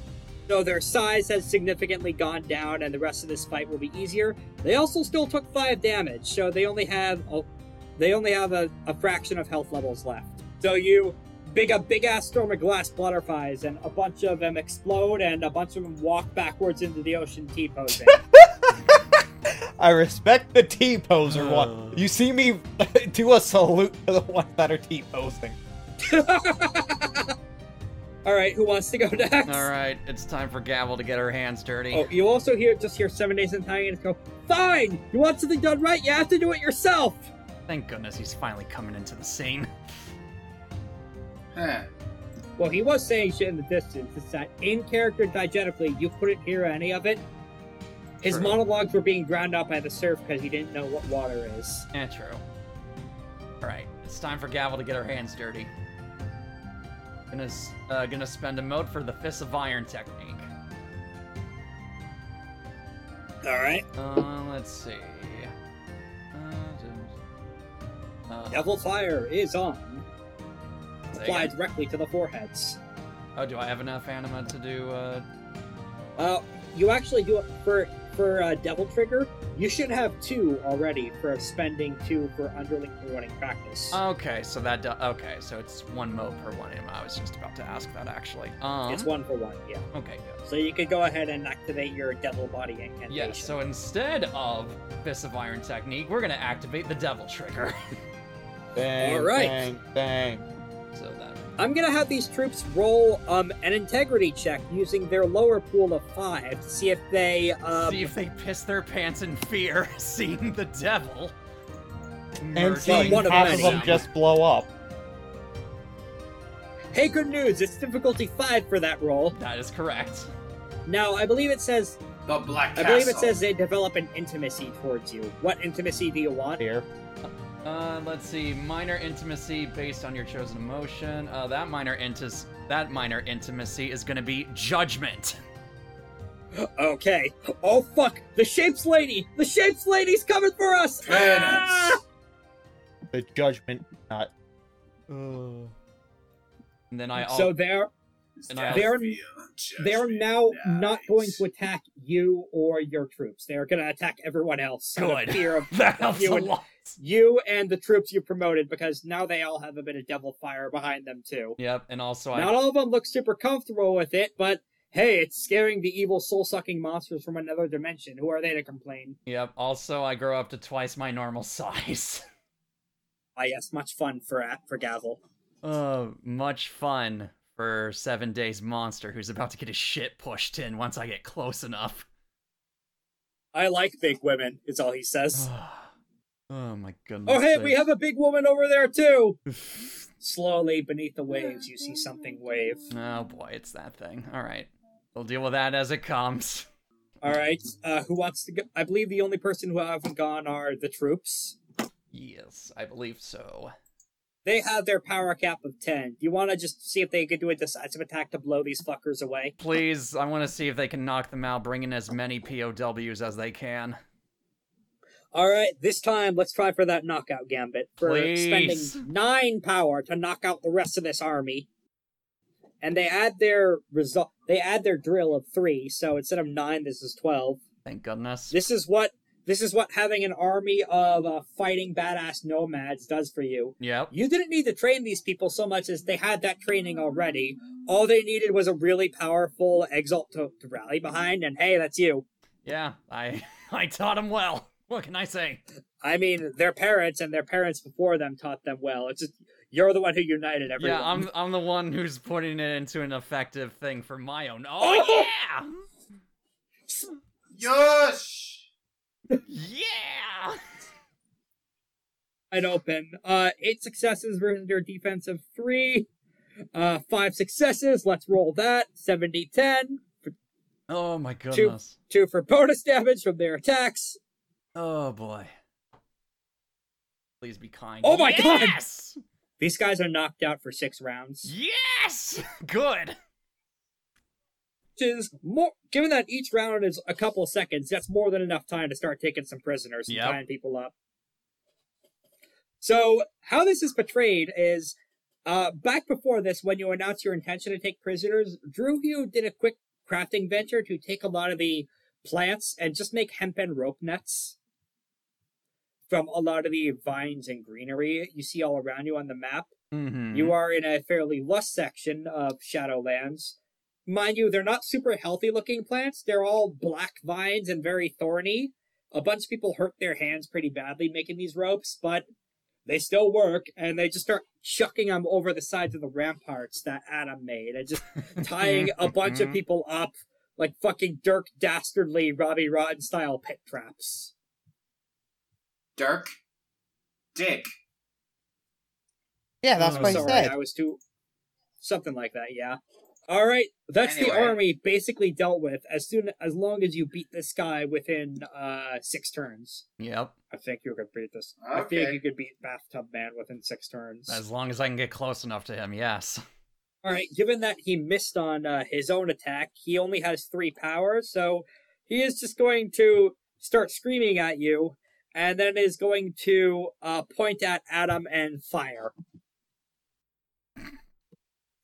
So their size has significantly gone down, and the rest of this fight will be easier. They also still took five damage, so they only have a, they only have a, a fraction of health levels left. So you big a big ass storm of glass butterflies, and a bunch of them explode, and a bunch of them walk backwards into the ocean, T posing. I respect the T poser Uh. one. You see me do a salute to the ones that are T posing. All right, who wants to go next? All right, it's time for Gavel to get her hands dirty. Oh, you also hear just hear seven days antagonists go. Fine, you want something done right, you have to do it yourself. Thank goodness he's finally coming into the scene. Huh. Well, he was saying shit in the distance. It's that in character diegetically, you couldn't hear any of it. His True. monologues were being drowned out by the surf because he didn't know what water is. Yeah, true. Alright, it's time for Gavel to get her hands dirty. Gonna, uh, gonna spend a mote for the Fist of Iron technique. All right. Uh, let's see. Uh, uh, Devil Fire is on. Applied directly to the foreheads. Oh, do I have enough anima to do, uh... Uh, you actually do it for for uh, Devil Trigger. You should have two already for spending two for underling for running practice. Okay, so that, do- okay, so it's one mote per one anima. I was just about to ask that, actually. Um, it's one for one, yeah. Okay, good. So you could go ahead and activate your Devil Body incantation. Yeah, so instead of Fist of Iron technique, we're gonna activate the Devil Trigger. Bang, All right. bang, bang. So that... I'm gonna have these troops roll um an integrity check using their lower pool of five to see if they um See if they piss their pants in fear seeing the devil. And merging seeing one of half of many. them just blow up. Hey good news, it's difficulty five for that roll. That is correct. Now I believe it says The Black I believe it says they develop an intimacy towards you. What intimacy do you want? Here. Uh, let's see. Minor intimacy based on your chosen emotion. Uh, that minor intis that minor intimacy is gonna be judgment. Okay. Oh fuck! The Shapes Lady! The Shapes Lady's coming for us! Ah! The judgment not. Ugh. And then I So al- they're they're Feel they're judgment now not going to attack you or your troops. They are going to attack everyone else. out Good. Fear of that helps you a and- lot. You and the troops you promoted because now they all have a bit of devil fire behind them too. Yep, and also Not I all of them look super comfortable with it, but hey, it's scaring the evil soul-sucking monsters from another dimension. Who are they to complain? Yep, also I grow up to twice my normal size. Ah, yes, much fun for for Gavel. Oh, much fun for Seven Days Monster who's about to get his shit pushed in once I get close enough. I like big women. Is all he says. oh my goodness. oh, hey, we have a big woman over there too. Slowly beneath the waves, you see something wave. Oh boy, it's that thing. Alright. We'll deal with that as it comes. All right. Uh, who wants to go? I believe the only person who haven't gone are the troops. Yes, I believe so. They have their power cap of 10. Do you want to just see if they could do a decisive attack to blow these fuckers away? Please, I want to see if they can knock them out, bring in as many POWs as they can. All right, this time let's try for that knockout gambit. For Please. spending 9 power to knock out the rest of this army. And they add their result they add their drill of 3, so instead of 9 this is 12. Thank goodness. This is what this is what having an army of uh, fighting badass nomads does for you. Yep. You didn't need to train these people so much as they had that training already. All they needed was a really powerful exalt to, to rally behind, and hey, that's you. Yeah, I I taught them well. What can I say? I mean, their parents and their parents before them taught them well. It's just you're the one who united everyone. Yeah, I'm I'm the one who's putting it into an effective thing for my own. Oh yeah, Yosh! yeah. wide open. Uh, eight successes versus their defensive three. Uh, five successes. Let's roll that. 70 10. Oh my goodness. Two for bonus damage from their attacks. Oh boy. Please be kind. Oh my God! yes! These guys are knocked out for six rounds. Yes! Good. Which is more, given that each round is a couple seconds, that's more than enough time to start taking some prisoners and Yep. tying people up. So, how this is portrayed is uh, back before this, when you announced your intention to take prisoners, Drew Hugh did a quick crafting venture to take a lot of the plants and just make hempen rope nets from a lot of the vines and greenery you see all around you on the map. Mm-hmm. You are in a fairly lush section of Shadowlands. Mind you, they're not super healthy looking plants. They're all black vines and very thorny. A bunch of people hurt their hands pretty badly making these ropes, but they still work, and they just start chucking them over the sides of the ramparts that Atom made, and just tying a bunch of people up like fucking Dirk Dastardly Robbie Rotten style pit traps. Dirk? Dick. Yeah, that's Oh, what he sorry, said. I was too. something like that. Yeah. All right, that's the army basically dealt with. As soon as long as you beat this guy within uh six turns, Yep. I think you could beat this. I think you could beat Bathtub Man within six turns. As long as I can get close enough to him, yes. All right, given that he missed on uh, his own attack, he only has three power, so he is just going to start screaming at you, and then is going to uh, point at Atom and fire All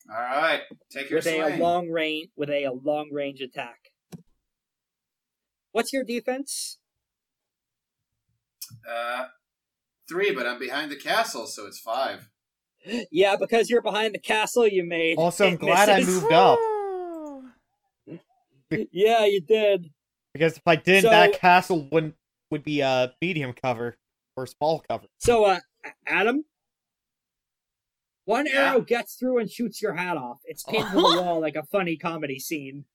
right, take your with a, long range with a, long range attack. What's your defense? Uh, three, but I'm behind the castle, so it's five. Yeah, because you're behind the castle you made. Also, I'm it glad I moved up Yeah, you did. because if I didn't, So- that castle wouldn't would be a medium cover or small cover. So, uh, Atom, one Yeah? arrow gets through and shoots your hat off. It's pinned to the wall like a funny comedy scene.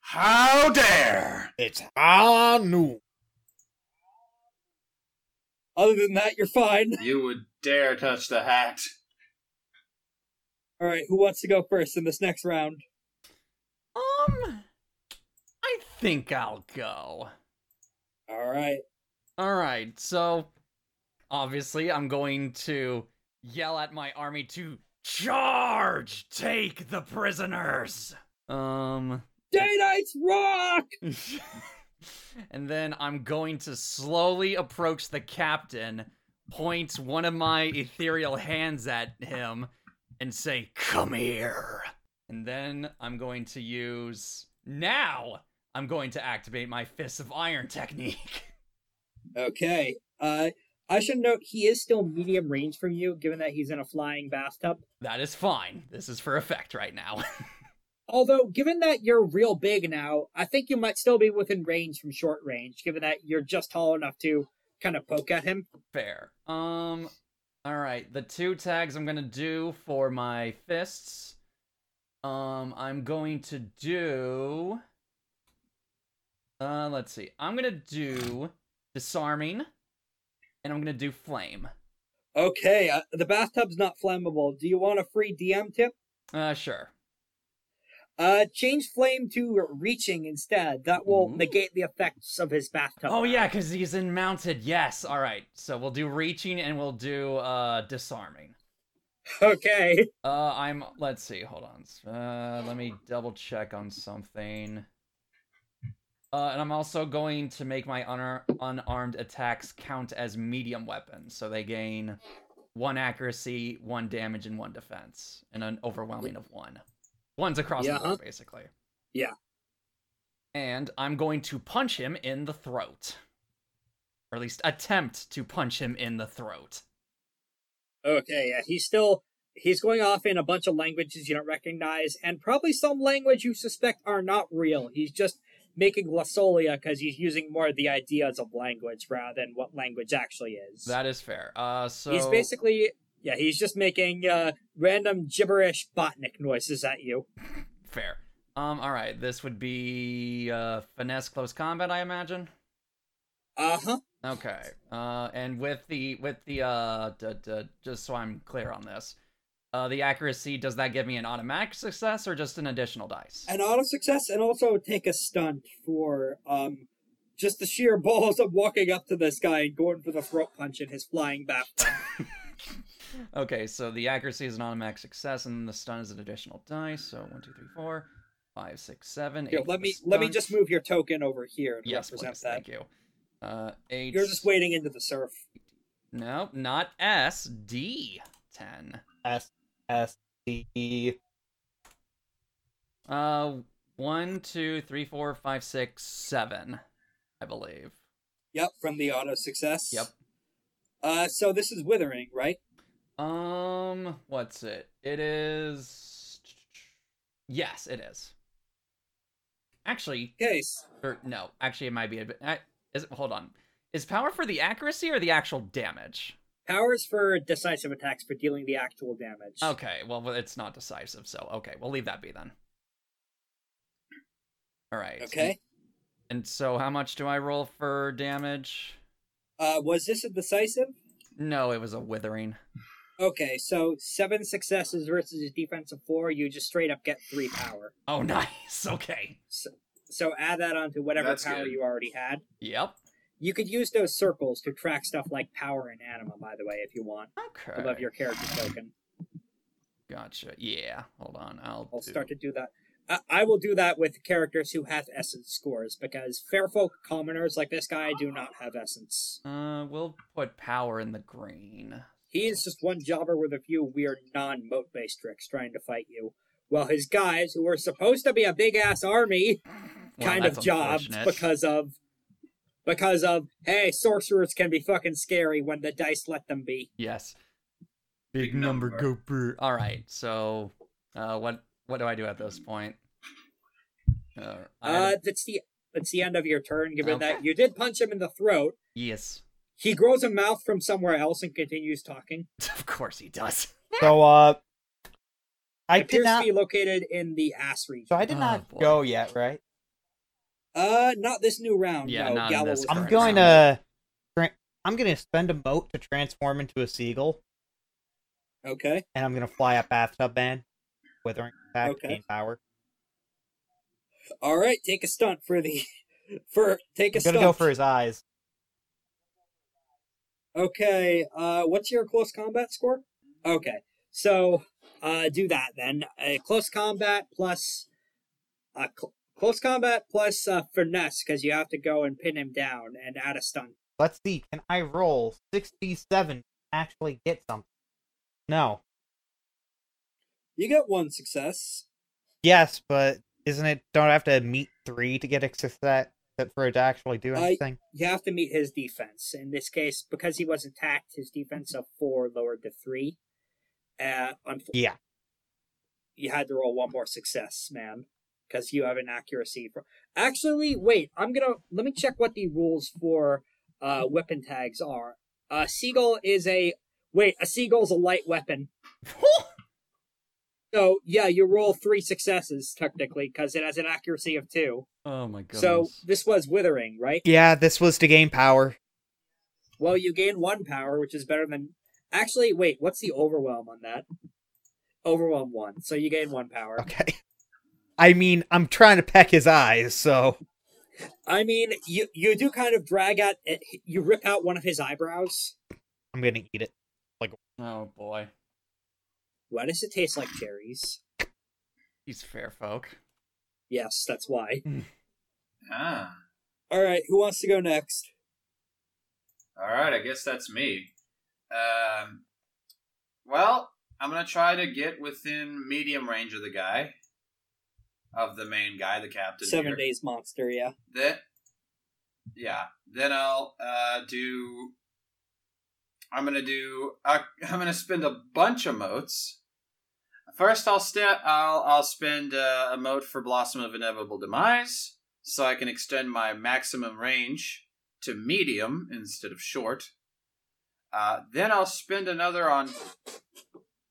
How dare! It's Anu. Other than that, you're fine. You would dare touch the hat. All right, who wants to go first in this next round? Um, I think I'll go. All right. All right, so obviously I'm going to yell at my army to charge, take the prisoners. Um, Day Knights rock! and then I'm going to slowly approach the captain, point one of my ethereal hands at him, and say, Come here. And then I'm going to use. Now I'm going to activate my Fists of Iron technique. Okay. Uh, I should note he is still medium range from you, given that he's in a flying bathtub. that is fine. This is for effect right now. Although, given that you're real big now, I think you might still be within range from short range, given that you're just tall enough to kind of poke at him. Fair. Um. All right. The two tags I'm gonna do for my fists. Um. I'm going to do. Uh. Let's see. I'm gonna do disarming, and I'm gonna do flame. Okay, uh, the bathtub's not flammable. Do you want a free DM tip? Uh. Sure. Uh, change flame to reaching instead. That will Ooh. negate the effects of his bathtub. Oh yeah, because he's in mounted. Yes. All right. So we'll do reaching and we'll do uh disarming. Okay. Uh, I'm. Let's see. Hold on. Uh, let me double check on something. Uh, and I'm also going to make my unar- unarmed attacks count as medium weapons, so they gain one accuracy, one damage, and one defense, and an overwhelming of one. One's across Yeah, the board, basically. Yeah. And I'm going to punch him in the throat, or at least attempt to punch him in the throat. Okay, yeah, he's still he's going off in a bunch of languages you don't recognize, and probably some language you suspect are not real. He's just making glossolia because he's using more of the ideas of language rather than what language actually is. That is fair. Uh, so He's basically yeah, he's just making uh, random gibberish botnik noises at you. Fair. Um, all right. This would be uh, finesse close combat, I imagine. Uh huh. Okay. Uh, and with the with the uh, d- d- just so I'm clear on this, uh, the accuracy does that give me an automatic success or just an additional dice? An auto success, and also take a stunt for um, just the sheer balls of walking up to this guy and going for the throat punch in his flying bathtub. okay, so the accuracy is an automatic success, and the stun is an additional dice. So one, two, three, four, five, six, seven, Here, eight let for me the let me just move your token over here to Yes, represent please. that. Thank you. Uh, eight. You're just wading into the surf. No, not S. D. Ten. S S D. Uh, one, two, three, four, five, six, seven, I believe. Yep, from the auto success. Yep. Uh, so this is withering, right? Um, what's it? It is. Yes, it is. Actually, Case. or no, actually, it might be a bit. I- Is it? Hold on. Is power for the accuracy or the actual damage? Powers for decisive attacks for dealing the actual damage. Okay, well, well, it's not decisive, so okay, we'll leave that be then. All right. Okay. And so, how much do I roll for damage? Uh, was this a decisive? No, it was a withering. Okay, so seven successes versus a defense of four, you just straight up get three power. Oh, nice. Okay. So add that onto whatever That's power good. you already had. Yep. You could use those circles to track stuff like power and anima, by the way, if you want, Okay. above your character token. Gotcha. Yeah. Hold on. I'll. I'll do- start to do that. I, I will do that with characters who have essence scores because fair folk commoners like this guy do not have essence. Uh, we'll put power in the green. He is just one jobber with a few weird non mote based tricks trying to fight you. While his guys, who are supposed to be a big ass army, Well, kind of jobs because of because of hey, sorcerers can be fucking scary when the dice let them be. Yes. Big number. go brr. All right. So, uh, what what do I do at this point? Uh, I Uh, that's the that's the end of your turn. Given Okay. that you did punch him in the throat, yes. he grows a mouth from somewhere else and continues talking. Of course he does. So, uh, I It appears did not. to be located in the ass region. So I did Oh, not boy. go yet, right? Uh, not this new round. Yeah, no, not Gallo this I'm current first. going to. tra- I'm going to spend a mote to transform into a seagull, Okay. and I'm going to fly up bathtub man, withering attack, Okay. gain power. All right. Take a stunt for the for take a I'm going stunt. to go for his eyes. Okay. Uh, what's your close combat score? Okay. So, uh, do that then. Uh, close combat plus, uh, cl- close combat plus uh, finesse because you have to go and pin him down and add a stun. Let's see. Can I roll 67 to actually get something? No. You get one success. Yes, but isn't it? Don't I have to meet three to get a success that for it to actually do anything? You have to meet his defense. In this case, because he was attacked, his defense of four lowered to three. Uh, Yeah. you had to roll one more success, man, because you have an accuracy. For actually, wait, I'm gonna let me check what the rules for uh weapon tags are. Uh, seagull is a wait. A seagull's a light weapon. So yeah, you roll three successes technically because it has an accuracy of two. oh my god! So this was withering, right? Yeah, this was to gain power. Well, you gain one power, which is better than. Actually, wait, what's the overwhelm on that? Overwhelm one, so you gain one power. Okay. I mean, I'm trying to peck his eyes, so I mean, you you do kind of drag out. You rip out one of his eyebrows. I'm gonna eat it. Like, oh boy, Why does it taste like cherries? he's fair folk. Yes, that's why. Ah. All right, who wants to go next? All right, I guess that's me. Um, well, I'm gonna try to get within medium range of the guy, of the main guy, the captain. Seven here. days monster. Yeah. Then, yeah. Then I'll uh, do. I'm gonna do. Uh, I'm gonna spend a bunch of motes. First, I'll sta- I'll I'll spend uh, a mote for Blossom of Inevitable Demise, so I can extend my maximum range to medium instead of short. Uh, then I'll spend another on.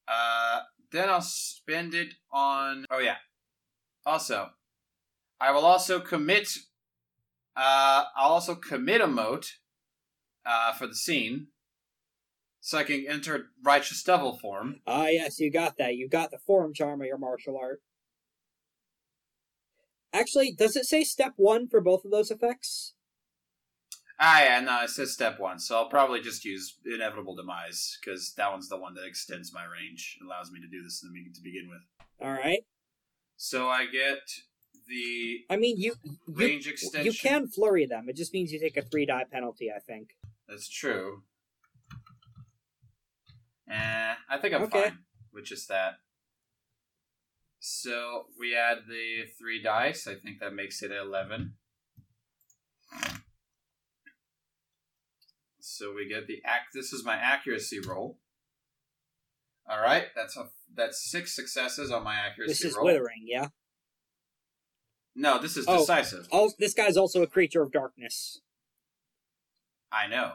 Uh, then I'll spend it on. Oh yeah. Also, I will also commit. Uh, I'll also commit a mote uh, for the scene, so I can enter righteous devil form. Ah, yes, you got that. You got the form charm of your martial art. Actually, does it say step one for both of those effects? Ah, yeah, no, it says step one, so I'll probably just use inevitable demise because that one's the one that extends my range, allows me to do this to begin with. All right. So I get the I mean, you you, range extension. you can flurry them. It just means you take a three die penalty. I think. That's true. Eh, I think I'm Okay. fine with just that. So we add the three dice. I think that makes it eleven. So we get the act. This is my accuracy roll. All right, that's a that's six successes on my accuracy This is roll. withering. Yeah. No, this is Oh. decisive. Oh, this guy's also a creature of darkness. I know.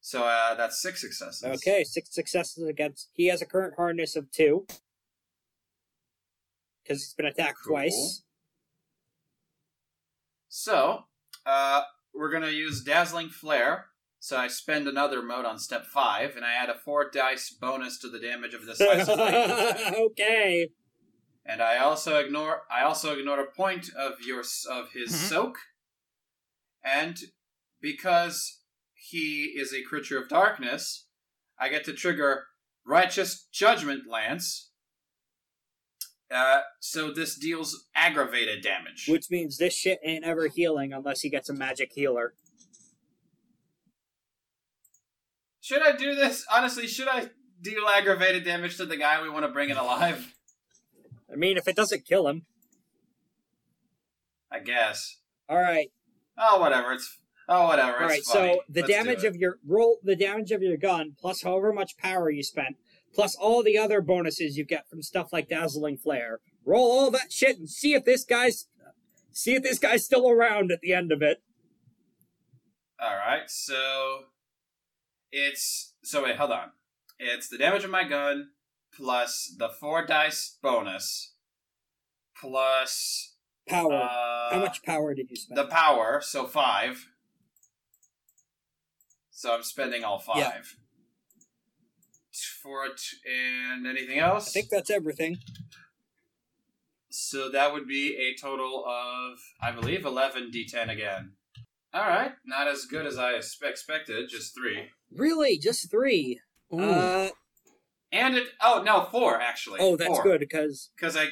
So uh, that's six successes. Okay, six successes against. He has a current hardness of two. Because he's been attacked Cool. twice. So, uh, we're gonna use dazzling flare So I spend another mote on step five, and I add a four dice bonus to the damage of the slice of okay. And I also ignore I also ignore a point of your of his Mhm. soak. And because he is a creature of darkness, I get to trigger righteous judgment lance. Uh, so this deals aggravated damage. Which means this shit ain't ever healing unless he gets a magic healer. Should I do this? Honestly, should I deal aggravated damage to the guy we want to bring in alive? I mean, if it doesn't kill him. I guess. Alright. Oh, whatever. It's oh, whatever. Alright, It's funny. so the Let's damage of your roll the damage of your gun, plus however much power you spent, plus all the other bonuses you get from stuff like Dazzling Flare. Roll all that shit and see if this guy's see if this guy's still around at the end of it. All right, so it's so wait, hold on. It's the damage of my gun plus the four dice bonus plus Power. uh, How much power did you spend? the power, so five. So I'm spending all five. Yeah. For it and anything else? I think that's everything. So that would be a total of, I believe, 11 d10 again. Alright, not as good as I expected, just three. Really, just three. Ooh. Uh, And it, oh no, four actually. oh, that's Four. good because Because I,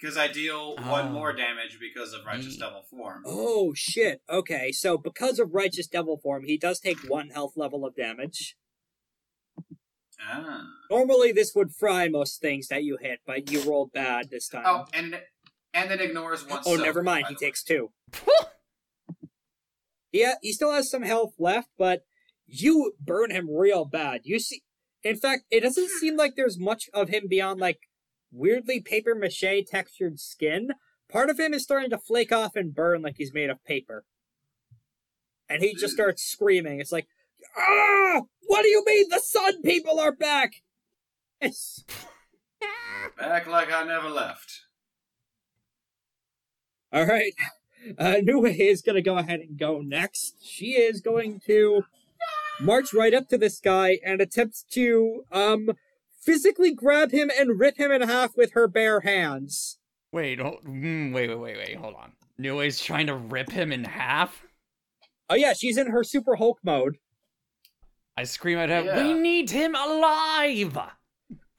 because I deal Oh. one more damage because of Righteous Ye- Devil Form. oh shit. Okay, so because of righteous devil form, he does take one health level of damage. Ah. Normally, this would fry most things that you hit, but you rolled bad this time. Oh, and and it ignores one. Oh, soak, never mind. He the way. takes two. Yeah, he still has some health left, but you burn him real bad. You see, in fact, it doesn't seem like there's much of him beyond like weirdly paper mache textured skin. Part of him is starting to flake off and burn like he's made of paper. And he just starts screaming. It's like, ah! What do you mean the sun people are back? It's Back like I never left. All right. Uh, is going to go ahead and go next. She is going to march right up to this guy and attempts to um physically grab him and rip him in half with her bare hands. Wait, oh, mm, wait, wait, wait, wait. Hold on. Nue's trying to rip him in half. Oh yeah, she's in her Super Hulk mode. I scream at her, Yeah. We need him alive.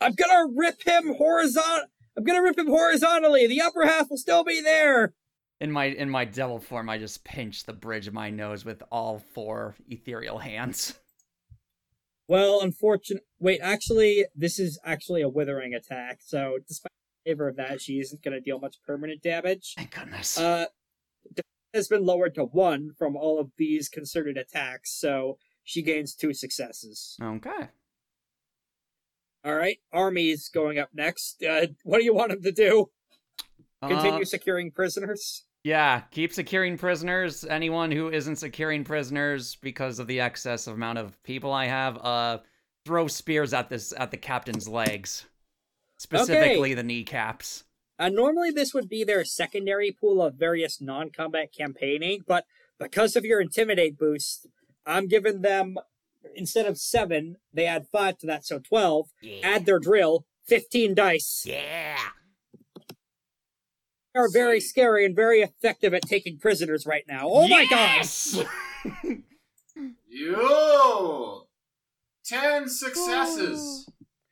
I'm gonna rip him horizontal. I'm gonna rip him horizontally. The upper half will still be there. In my in my devil form, I just pinch the bridge of my nose with all four ethereal hands. Well, unfortunate. Wait, actually, this is actually a withering attack. So, despite the favor of that, she isn't gonna deal much permanent damage. Thank goodness. Uh, has been lowered to one from all of these concerted attacks, so she gains two successes. okay. All right, Army's going up next. Uh, what do you want him to do? Continue Uh, securing prisoners? Yeah, keep securing prisoners. Anyone who isn't securing prisoners because of the excess amount of people I have, uh, throw spears at this at the captain's legs, specifically the kneecaps. Uh, normally, this would be their secondary pool of various non-combat campaigning, but because of your intimidate boost, I'm giving them instead of seven, they add five to that, so twelve. Yeah. Add their drill, fifteen dice. yeah. They are very scary and very effective at taking prisoners right now. Oh my god! Yes! Yo! Ten successes!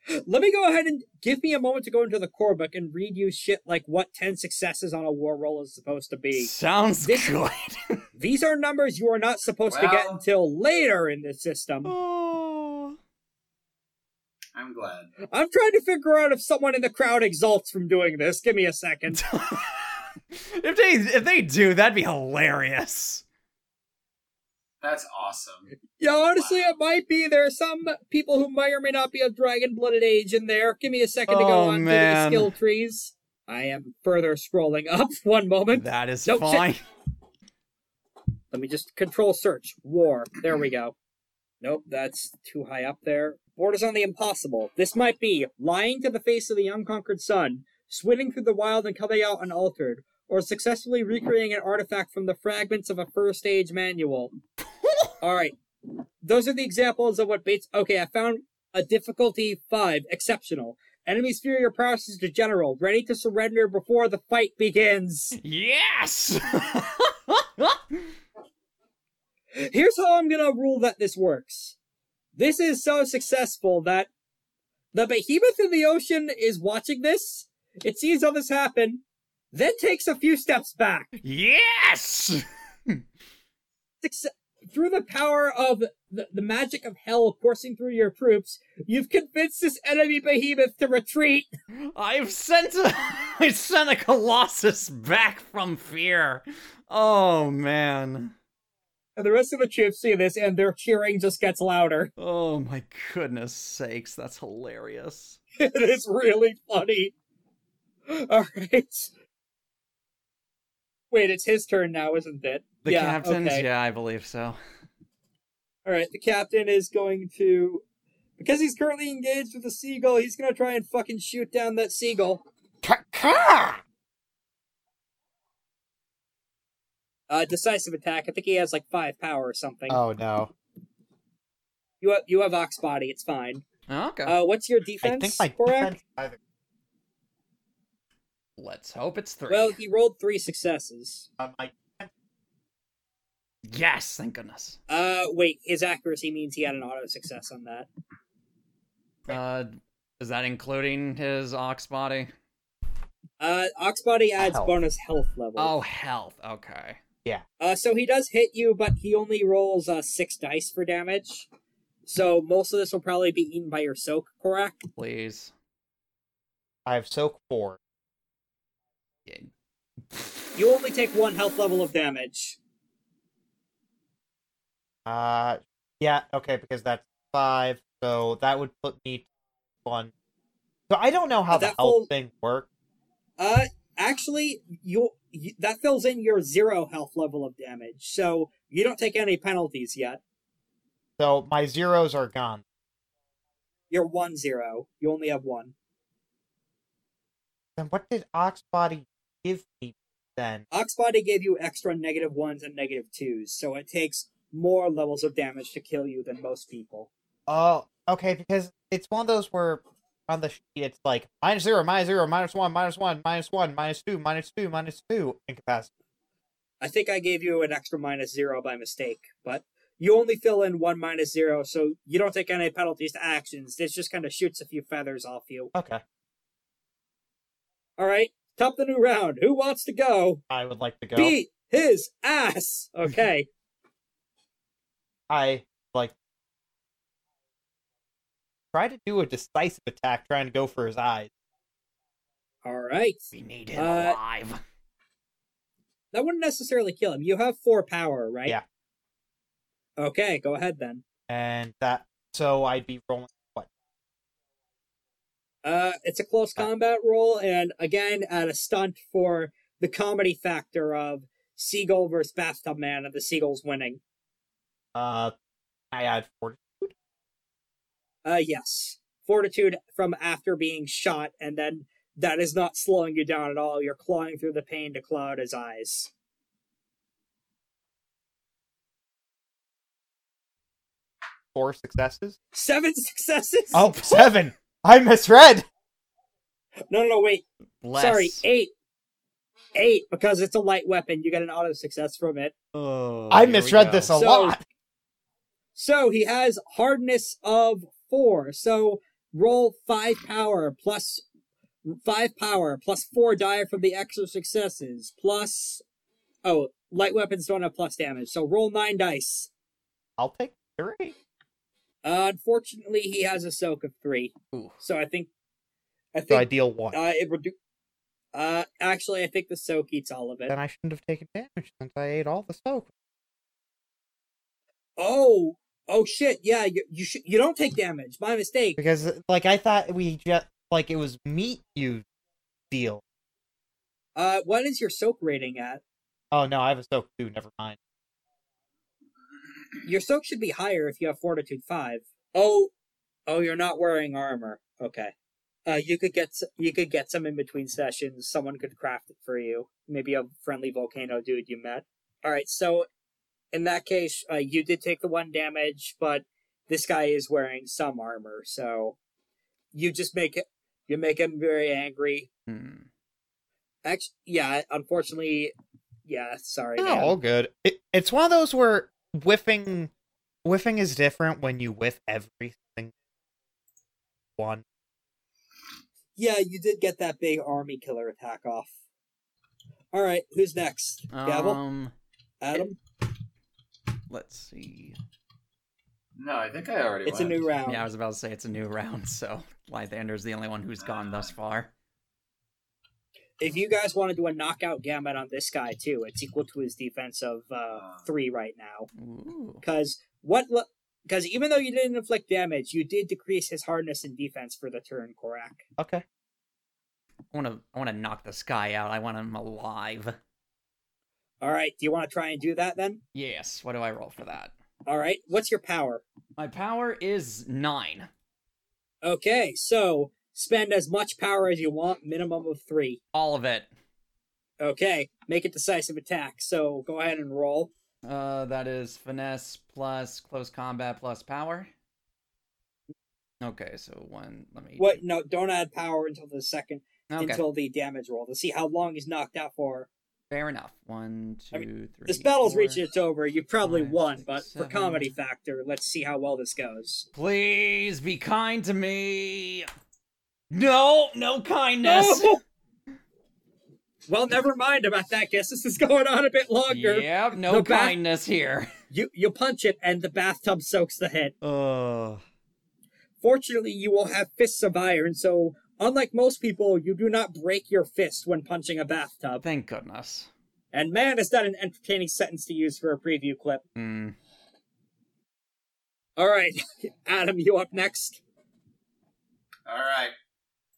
Let me go ahead and give me a moment to go into the core book and read you shit like what 10 successes on a war roll is supposed to be. Sounds This- good. These are numbers you are not supposed to get until later in the system. oh. I'm glad. I'm trying to figure out if someone in the crowd exults from doing this. Give me a second. if they if they do, that'd be hilarious. That's awesome. Yeah, honestly, it might be. There are some people who may or may not be of dragon blooded age in there. Give me a second to go Oh, on to the skill trees. I am further scrolling up. One moment. That is Nope, shit. fine. Let me just control search. War. There we go. Nope, that's too high up there. Borders on the impossible. This might be lying to the face of the unconquered sun, switting through the Wyld and coming out unaltered, or successfully recreating an artifact from the fragments of a first age manual. Alright, those are the examples of what Bates. Okay, I found a difficulty five, exceptional. Enemies fear your prowess a general, ready to surrender before the fight begins. Yes! Here's how I'm gonna rule that this works. This is so successful that the behemoth in the ocean is watching this. It sees all this happen, then takes a few steps back. yes! Through the power of the, the magic of hell coursing through your troops, you've convinced this enemy behemoth to retreat. I've sent a I sent a colossus back from fear. Oh man. And the rest of the troops see this, and their cheering just gets louder. Oh my goodness sakes, that's hilarious. it is really funny. All right. Wait, it's his turn now, isn't it? The yeah, captains, okay. yeah, I believe so. All right, the captain is going to, because he's currently engaged with a seagull. He's gonna try and fucking shoot down that seagull. Uh, decisive attack. I think he has like five power or something. Oh no. You have you have ox body. It's fine. Okay. Uh, what's your defense? I defense? think my Corrack? defense either Let's hope it's three. Well, he rolled three successes. uh, my yes, thank goodness. Uh, wait, his accuracy means he had an auto success on that. Uh is that including his ox body? Uh, ox body adds Health. bonus health level. Oh health, okay. Uh, so he does hit you, but he only rolls uh six dice for damage. So most of this will probably be eaten by your soak, Corrack. Please. I have soak four. Yeah. You only take one health level of damage. Uh yeah, okay, because that's five, so that would put me one. So I don't know how the that health full- thing works. Uh, actually, you, you that fills in your zero health level of damage, so you don't take any penalties yet. So my zeros are gone. You're one zero. You only have one. Then what did Oxbody give me then? Oxbody gave you extra negative ones and negative twos, so it takes more levels of damage to kill you than most people. Oh, okay, because it's one of those where on the sheet it's like minus zero, minus zero, minus one, minus one, minus one, minus two, minus two, minus two in capacity. I think I gave you an extra minus zero by mistake, but you only fill in one minus zero, so you don't take any penalties to actions. This just kind of shoots a few feathers off you. Okay, All right, top the new round. Who wants to go? I would like to go. Beat his ass. Okay. I like try to do a decisive attack, trying to go for his eyes. All right. We need him Uh, alive. That wouldn't necessarily kill him. You have four power, right? Yeah. Okay, go ahead then. and that so I'd be rolling what? Uh, it's a close combat roll, and again, at a stunt for the comedy factor of Seagull versus Bathtub Man, and the Seagull's winning. Uh, I add forty. Uh, yes. Fortitude from after being shot, and then that is not slowing you down at all. You're clawing through the pain to cloud his eyes. Four successes. Seven successes? Oh, seven. I misread. No, no, no, wait. Less. Sorry, eight. Eight, because it's a light weapon. You get an auto success from it. Oh, I misread this a So- lot. So he has hardness of four. So roll five power plus five power plus four die from the extra successes plus oh light weapons don't have plus damage. So roll nine dice. I'll take three. Uh, unfortunately, he has a soak of three. Ooh. So I think I think deal one. uh it redu- uh actually I think the soak eats all of it. then I shouldn't have taken damage since I ate all the soak. Oh oh shit yeah you you should you don't take damage. My mistake. Because like I thought we just like it was meat you deal. Uh, what is your soak rating at? Oh no, I have a soak too. Never mind. Your soak should be higher if you have fortitude five. Oh, oh, you're not wearing armor. Okay. Uh, you could get you could get some in between sessions. Someone could craft it for you. Maybe a friendly volcano dude you met. All right. So, in that case, uh, you did take the one damage, but this guy is wearing some armor, so you just make it. You make him very angry. Hmm. Actually, yeah. Unfortunately, yeah. Sorry. No, man. all good. It, it's one of those where whiffing, whiffing is different when you whiff everything. One. Yeah, you did get that big army killer attack off. All right, who's next? Gavel, Um, Atom. Let's see. No, I think I already. It's a new round. Yeah, I was about to say it's a new round, so Lythander's the only one who's gone thus far. If you guys want to do a knockout gambit on this guy too, it's equal to his defense of uh, Uh. three right now. Because what? Because even though you didn't inflict damage, you did decrease his hardness and defense for the turn, Corrack. Okay. I want to. I want to knock this guy out. I want him alive. All right, do you want to try and do that then? Yes. What do I roll for that? All right, what's your power? My power is nine. Okay, so spend as much power as you want, minimum of three. All of it. Okay, make a decisive attack. So go ahead and roll. Uh, that is finesse plus close combat plus power. Okay, so one. Let me. What? No, don't add power until the second, Okay. until the damage roll to see how long he's knocked out for. Fair enough. One, two, I three. This battle's four. reaching its over. You probably five, won, six, but for comedy factor, let's see how well this goes. Please be kind to me. No, no kindness. No! Well, never mind about that. Guess this is going on a bit longer. Yep, no The bath- kindness here. You you punch it, and the bathtub soaks the hit. Uh, Fortunately, you will have fists of iron, so unlike most people, you do not break your fist when punching a bathtub. Thank goodness. And man, is that an entertaining sentence to use for a preview clip. Hmm. All right, Atom, you up next. All right.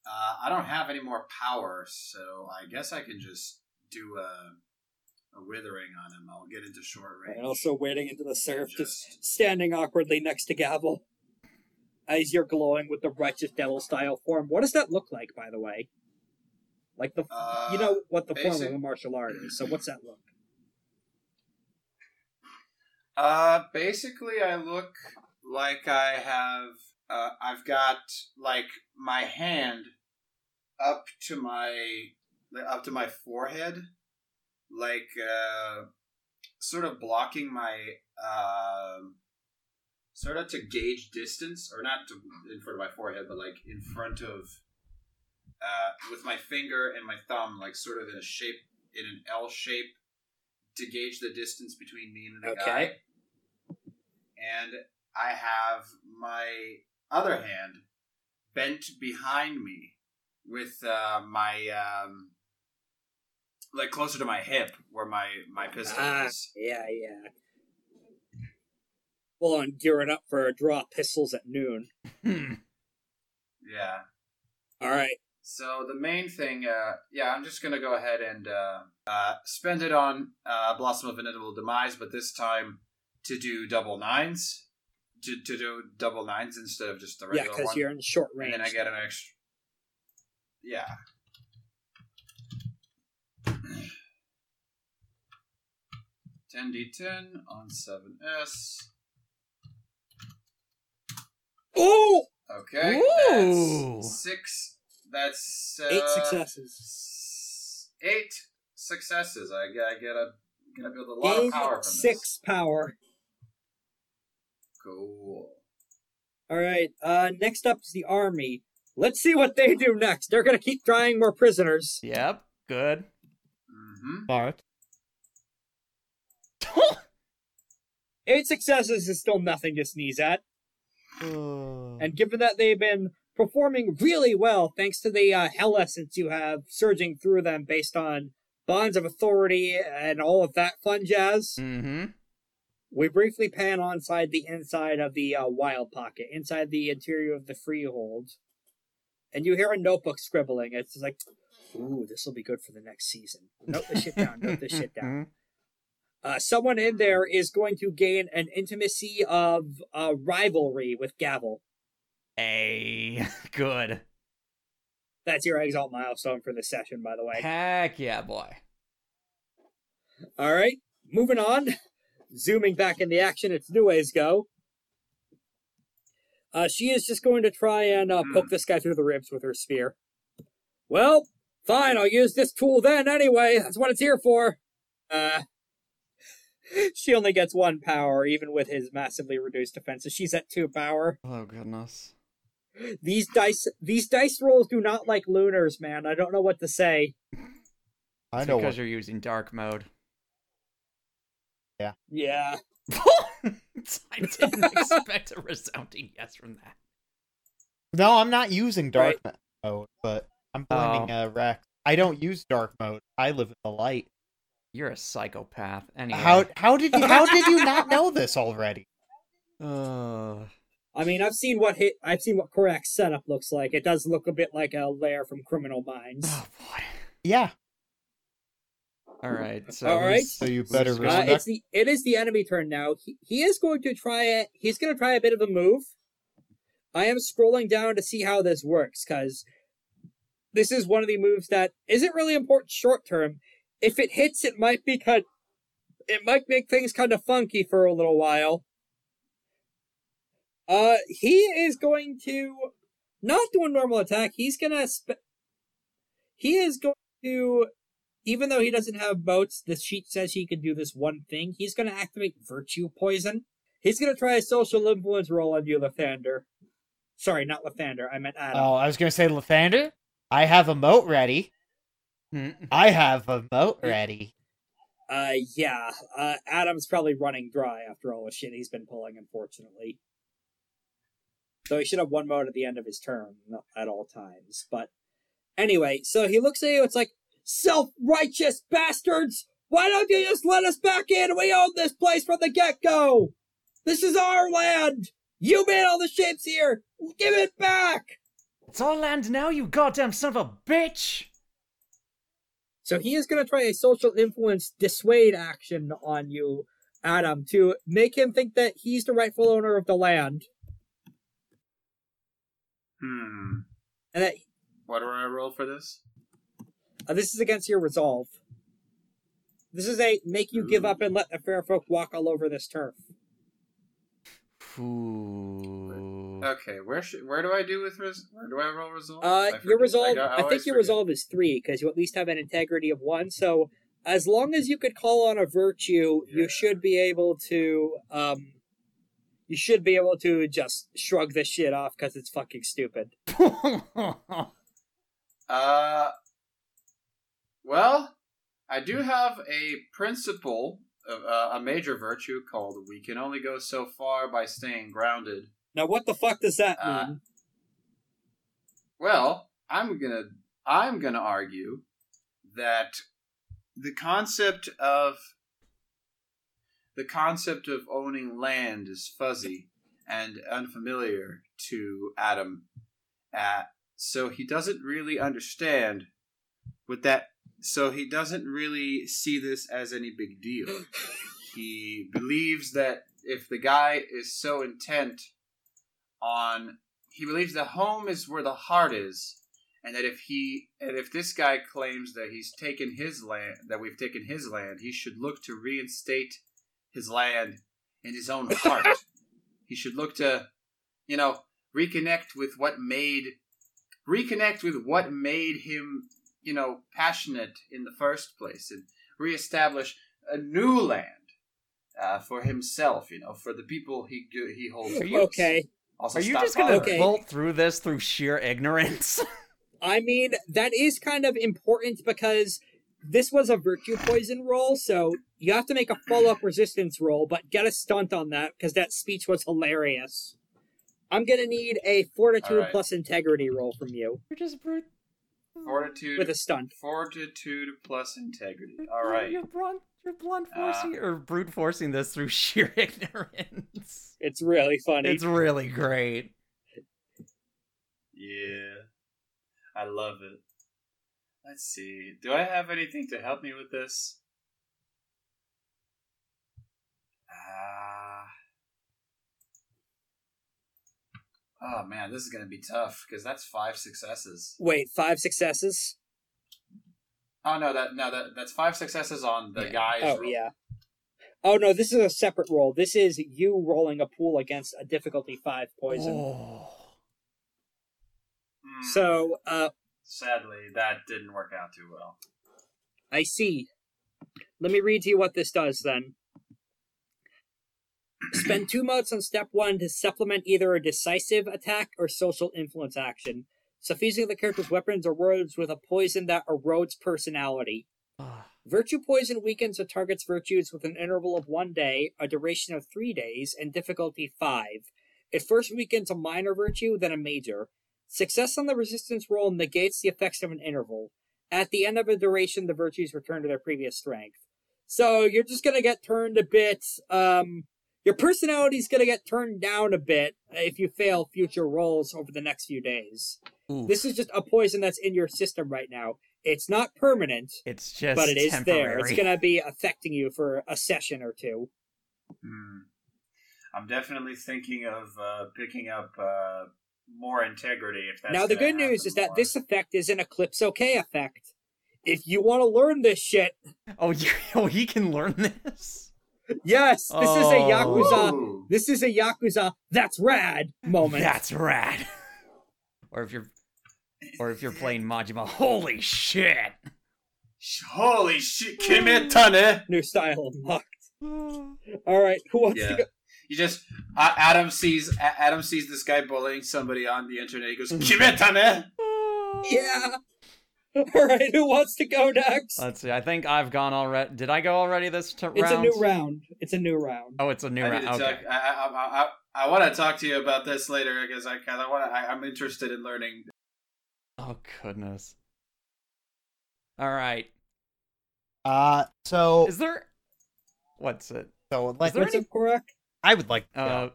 Uh, I don't have any more power, so I guess I can just do a, a withering on him. I'll get into short range. And also wading into the surf, just Just- standing awkwardly next to Gavel. As you're glowing with the righteous devil style form. What does that look like, by the way? Like the, Uh, you know what the form of a martial art is. So what's that look? Uh, basically, I look like I have. Uh, I've got like my hand up to my up to my forehead, like uh, sort of blocking my um, sort of to gauge distance, or not to, in front of my forehead, but like in front of uh, with my finger and my thumb, like sort of in a shape in an L shape to gauge the distance between me and the Okay. guy. And I have my other hand bent behind me with uh, my um, like closer to my hip where my my pistol Ah, is. yeah, yeah. Full on gearing up for a draw pistols at noon. Hmm. Yeah. All right. So the main thing, uh, yeah, I'm just gonna go ahead and uh, uh, spend it on uh, Blossom of Inevitable Demise, but this time to do double nines, to, to do double nines instead of just the regular Yeah, regular because one. you're in short range. and then I get an extra. Yeah. Ten D ten on seven S. Oh! Okay, Ooh. that's six. That's uh, Eight successes. s- Eight successes. I, get- I get a get to build a lot Gain of power from six power. Cool. All right. Uh, next up is the army. Let's see what they do next. They're gonna keep trying more prisoners. Yep. Good. Mm-hmm. Bart. Eight successes is still nothing to sneeze at. And given that they've been performing really well, thanks to the uh, hell essence you have surging through them based on bonds of authority and all of that fun jazz, Mm-hmm. we briefly pan on side the inside of the uh, Wyld pocket, inside the interior of the freehold, and you hear a notebook scribbling. It's like, ooh, this will be good for the next season. Note this shit down. Note this shit down. Uh, someone in there is going to gain an intimacy of uh, rivalry with Gavel. A good. That's your exalt milestone for this session, by the way. Heck yeah, boy. All right, moving on. zooming back in the action, it's Nue's go. Uh, she is just going to try and uh, poke this guy through the ribs with her spear. Well, fine, I'll use this tool then anyway. That's what it's here for. Uh, she only gets one power, even with his massively reduced defenses. She's at two power. Oh goodness. These dice, these dice rolls do not like lunars, man. I don't know what to say. I It's know because what. you're using dark mode. Yeah. Yeah. I didn't expect a resounding yes from that. No, I'm not using dark Right. mode, but I'm blending uh, Rex. I don't use dark mode. I live in the light. You're a psychopath. Anyway. How how did you how did you not know this already? Uh, I mean, I've seen what hit. I've seen what Corrack's setup looks like. It does look a bit like a lair from Criminal Minds. oh boy. Yeah. All right. So All right. So you better Uh, respect- it's the it is the enemy turn now. He, he is going to try it. He's going to try a bit of a move. I am scrolling down to see how this works because this is one of the moves that isn't really important short term. If it hits, it might be kind. It might make things kind of funky for a little while. Uh, he is going to not do a normal attack. He's gonna. He is going to even though he doesn't have boats, the sheet says he can do this one thing. He's to activate Virtue Poison. He's to try a social influence roll on you, Lythander. Sorry, not Lythander. I meant Atom. Oh, I was gonna say Lythander. I have a mote ready. I have a mote ready. Uh, yeah. Uh, Atom's probably running dry after all the shit he's been pulling, unfortunately. So he should have one mote at the end of his turn at all times. But anyway, so he looks at you. It's like self-righteous bastards. Why don't you just let us back in? We own this place from the get-go. This is our land. You made all the shapes here. Give it back. It's all land now, you goddamn son of a bitch! So he is going to try a social influence dissuade action on you, Atom, to make him think that he's the rightful owner of the land, Hmm. and that What do I roll for this? uh, this is against your resolve. This is a make you give up and let the fair folk walk all over this turf. Ooh. Okay, where should where do I do with res- where do I roll resolve? Uh, I your resolve. got- I, think your forget. resolve is three because you at least have an integrity of one. So as long as you could call on a virtue, Yeah. you should be able to. Um, you should be able to just shrug this shit off because it's fucking stupid. Uh, well, I do have a principle, uh, a major virtue called "We can only go so far by staying grounded." Now, what the fuck does that Uh, mean? Well, I'm gonna I'm gonna argue that the concept of the concept of owning land is fuzzy and unfamiliar to Atom. Uh, so he doesn't really understand what that. So he doesn't really see this as any big deal. he believes that if the guy is so intent on he believes the home is where the heart is and that if he and if this guy claims that he's taken his land that we've taken his land he should look to reinstate his land in his own heart he should look to you know reconnect with what made reconnect with what made him you know passionate in the first place and reestablish a new land uh, for himself you know for the people he he holds close. Okay. Also Are you just gonna bothering. Okay. bolt through this through sheer ignorance? I mean, that is kind of important because this was a virtue poison roll, so you have to make a follow up resistance roll, but get a stunt on that because that speech was hilarious. I'm gonna need a fortitude Alright. plus integrity roll from you You're just brute. fortitude with a stunt. Fortitude plus integrity. All right. You're blunt. You're blunt Uh, forcing or brute forcing this through sheer ignorance. It's really funny. It's really great. Yeah. I love it. Let's see. Do I have anything to help me with this? Ah. oh man, this is gonna be tough because that's five successes. Wait, five successes? Oh no, that no that that's five successes on the Yeah. guy's Oh roll. yeah. Oh no, this is a separate roll. This is you rolling a pool against a difficulty five poison. Oh. Hmm. So, uh, sadly, that didn't work out too well. I see. Let me read to you what this does then. Spend two motes on step one to supplement either a decisive attack or social influence action, suffusing the character's weapons or words with a poison that erodes personality. Virtue poison weakens a target's virtues with an interval of one day, a duration of three days, and difficulty five. It first weakens a minor virtue, then a major. Success on the resistance roll negates the effects of an interval. At the end of a duration, the virtues return to their previous strength. So you're just gonna get turned a bit. Um, your personality's gonna get turned down a bit if you fail future rolls over the next few days. Oof. This is just a poison that's in your system right now. It's not permanent, it's just but it is temporary. there. It's gonna be affecting you for a session or two. Hmm. I'm definitely thinking of uh, picking up uh, more integrity. If that's now the good news happen is that this effect is an Eclipse OK effect. If you want to learn this shit, Oh, you, oh, he can learn this. Yes, this is a Oh. Yakuza. Ooh. This is a Yakuza. That's rad moment. That's rad. or if you're, or if you're playing Majima, holy shit! Holy shit, Kimetane! New style unlocked. All right, who wants Yeah. to go? You just uh, Atom sees A- Atom sees this guy bullying somebody on the internet. He goes, Kimetane! Yeah. All right, who wants to go next? Let's see. I think I've gone already. Did I go already this t- it's round? a new round. It's a new round. Oh, it's a new I round. Okay. talk. I, I, I, I, I want to talk to you about this later because I kind of want. I, I'm interested in learning. Oh goodness. All right. Uh, so Is there? What's it? so like, there What's any- up, I would like. to Uh,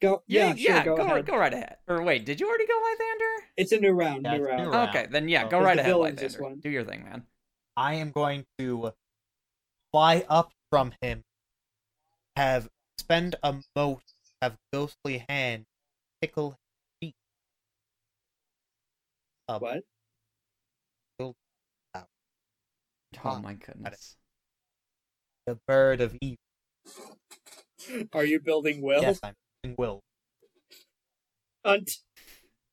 go. Go. yeah, Yeah, sure. go, Go, ahead. right, go right ahead. Or wait, did you already go Lythander? It's a new round. Yeah, new round. new round. Okay, then yeah, Oh. go right ahead, villain's Lythander. Do your thing, man. I am going to fly up from him, have spend a mote, have ghostly hand, tickle his feet. Uh, What? Oh my goodness. The bird of evil. Are you building will? Yes, I'm using will. Hunt.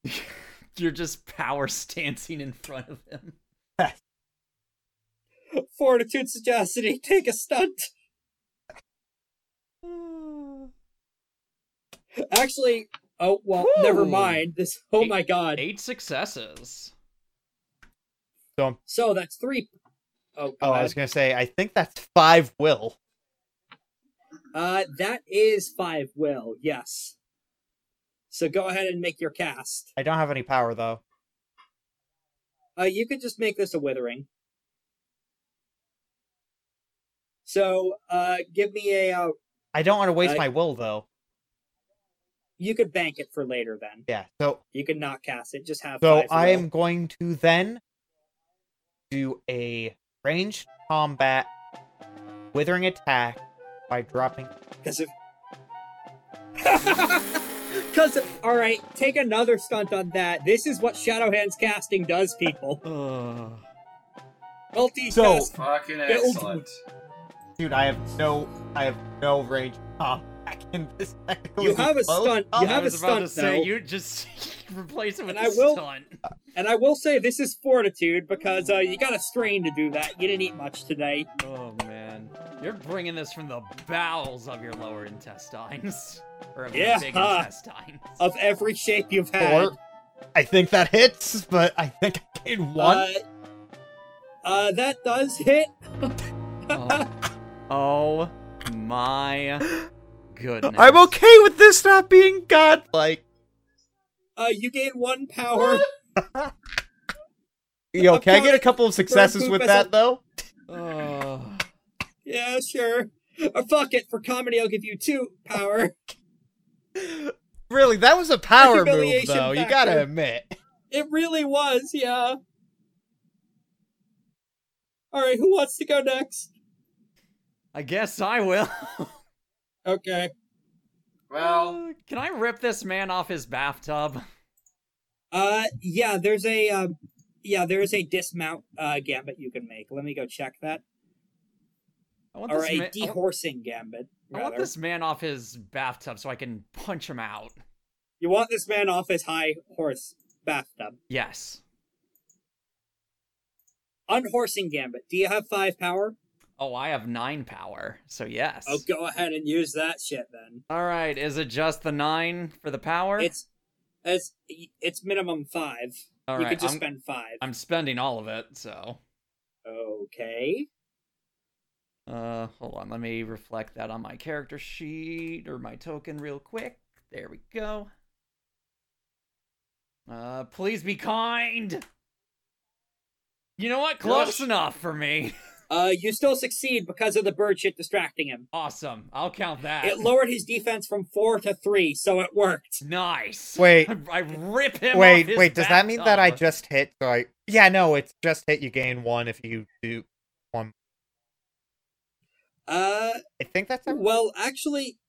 You're just power stancing in front of him. Fortitude, sagacity. Take a stunt. Actually, oh well. Never mind. This. Oh Eight- my god. Eight successes. So, So that's three. Oh, oh, I was gonna say, I think that's five will. Uh, that is five will. Yes. So go ahead and make your cast. I don't have any power though. Uh, you could just make this a withering. So, uh, give me a. Uh, I don't want to waste I- my will though. you could bank it for later. Then Yeah. So you could not cast it. Just have. So I am going to then do a ranged combat withering attack by dropping. Because if. Because, alright, take another stunt on that. This is what Shadowhand's casting does, people. Uh. Multi So- Fucking Build- excellent. Dude, I have no, I have no ranged ah. Combat in this. You have a close stunt- you combat. I have a was about to stunt, say you just replace it with And a I will- stunt. And I will say, this is fortitude because uh, you got a strain to do that. You didn't eat much today. Oh man, you're bringing this from the bowels of your lower intestines, or of Yeah. your big intestines. Of every shape you've had. Or, I think that hits, but I think I gain one. Uh, uh, that does hit. oh. oh my goodness! I'm okay with this not being godlike. Uh, you gain one power. Yo, can I get a couple of successes with that a- though? Oh. yeah, sure. Or fuck it, for comedy, I'll give you two power. Really, that was a power move humiliation though. You gotta admit. It really was, yeah. Alright, who wants to go next? I guess I will. Okay. Well, Uh, Can I rip this man off his bathtub? Uh, yeah, there's a, uh, yeah, there's a dismount, uh, gambit you can make. Let me go check that. I want Or this a ma- I want- dehorsing gambit. I want this man off his bathtub so I can punch him out. You want this man off his high horse bathtub. Yes. Unhorsing gambit. Do you have five power? Oh, I have nine power, so yes. Oh, go ahead and use that shit then. All right, is it just the nine for the power? It's it's it's minimum five. All you right, could just I'm, spend five. I'm spending all of it, so. Okay. Uh, hold on, let me reflect that on my character sheet or my token real quick. There we go. Uh, please be kind. You know what? Close Yes. enough for me. Uh, you still succeed because of the bird shit distracting him. Awesome. I'll count that. It lowered his defense from four to three, so it worked. nice. Wait. I, I rip him. Wait, off his wait, does that mean that I just hit? So I yeah, no, it's just hit. You gain one if you do one. Uh, I think that's a well, actually,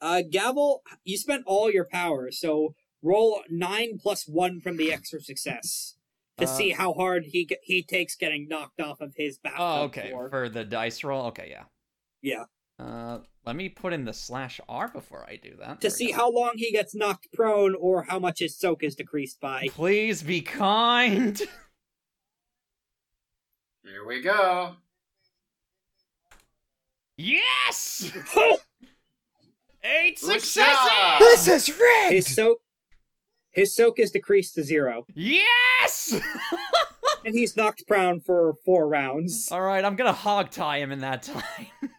uh, Gavel, you spent all your power, so roll nine plus one from the extra success to Uh, see how hard he he takes getting knocked off of his back. Oh, okay. floor. For the dice roll. Okay, yeah. Yeah. Uh, let me put in the slash R before I do that. to There see how long he gets knocked prone or how much his soak is decreased by. Please be kind. Here we go. Yes. Oh! Eight successes. This is rigged. his soak his soak is decreased to zero, Yes. and he's knocked prone for four rounds. All right, I'm gonna hog tie him in that time.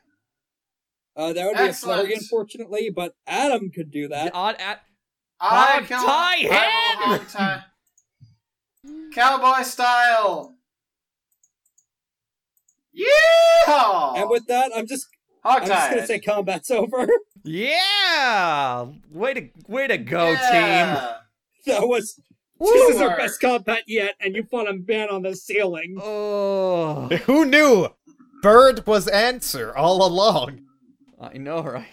Uh, that would be a Excellent. flurry, unfortunately, but Atom could do that. On at I Hog can tie him! will hog tie. Cowboy style. Yeah. And with that, I'm just hog I'm just gonna say combat's over. yeah. Way to way to go, team. Yeah. that was this is our best combat yet, and you fought a man on the ceiling. Oh, Who knew? Bird was answer all along. I know, right?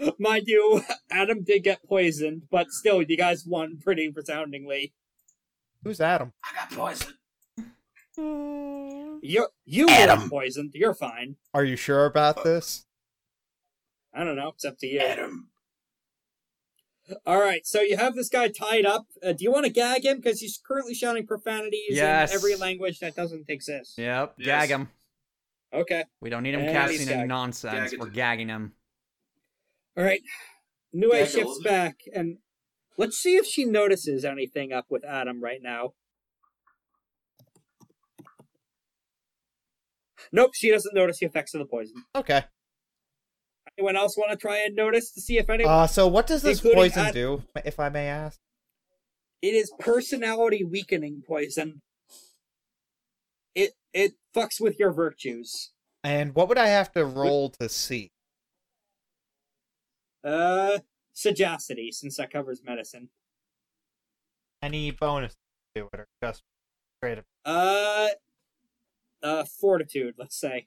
Mind you, Atom did get poisoned, but still, you guys won pretty resoundingly. Who's Atom? I got poisoned. You you Atom. weren't poisoned. You're fine. Are you sure about this? I don't know. It's up to you. Atom. All right, so you have this guy tied up. Uh, do you want to gag him because he's currently shouting profanities Yes. in every language that doesn't exist? Yep. Yes. Gag him. Okay. We don't need him And casting any nonsense. Gagged. We're gagging him. All right. Nue Gaggle. shifts back, and let's see if she notices anything up with Atom right now. Nope, she doesn't notice the effects of the poison. Okay. Anyone else want to try and notice to see if anyone? Uh, so what does this poison do, if I may ask? it is personality weakening poison. It it fucks with your virtues. And what would I have to roll to see? Uh, sagacity, since that covers medicine. Any bonus to it, or just straight up? Uh, uh, fortitude, let's say.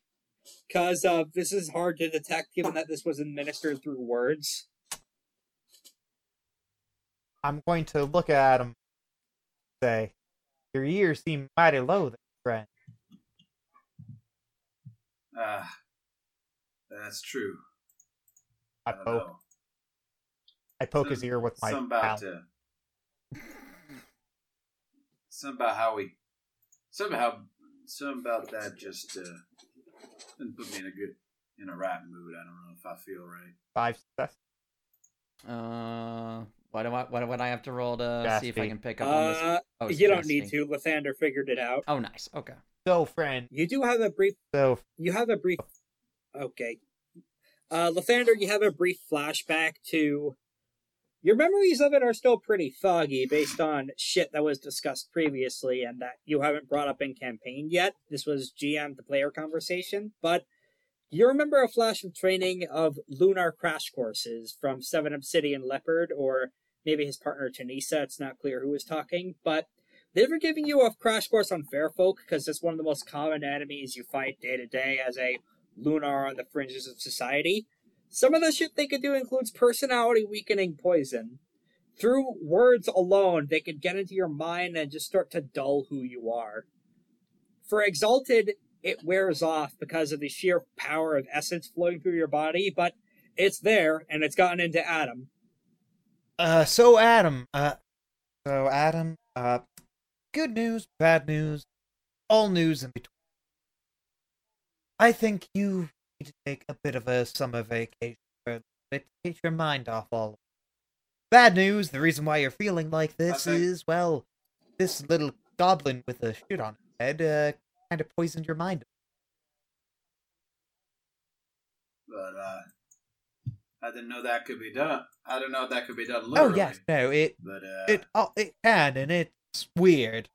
Because uh, this is hard to detect given that this was administered through words. I'm going to look at him. Say, your years seem mighty low, there, friend. Ah, that's true. I I poke. know. I poke his ear with my Something about talon. uh, something about how we somehow something about that just uh, didn't put me in a good in a right mood. I don't know if I feel right. five success. Uh, what do I what would I have to roll to see if I can pick up on this? Uh, Oh, you don't need to. Lythander figured it out. Oh, nice. Okay. So, friend. You do have a brief. So, You have a brief. Okay. Uh, Lythander, you have a brief flashback to. Your memories of it are still pretty foggy based on shit that was discussed previously and that you haven't brought up in campaign yet. This was GM to player conversation, but you remember a flash of training of lunar crash courses from Seven Obsidian Leopard or maybe his partner Tanisa. It's not clear who was talking, but they were giving you a crash course on fair folk because it's one of the most common enemies you fight day to day as a lunar on the fringes of society. Some of the shit they could do includes personality weakening poison. Through words alone, they could get into your mind and just start to dull who you are. For Exalted, it wears off because of the sheer power of essence flowing through your body, but it's there and it's gotten into Atom. Uh, so Atom, uh, so Atom, uh, good news, bad news, all news in between. I think you to take a bit of a summer vacation for a little bit to get your mind off all. Bad news, the reason why you're feeling like this Okay. is, well, this little goblin with a shit on his head, uh, kind of poisoned your mind. But uh, I didn't know that could be done. I didn't know that could be done Oh yes, no, it But uh, It oh, it can, and it's weird.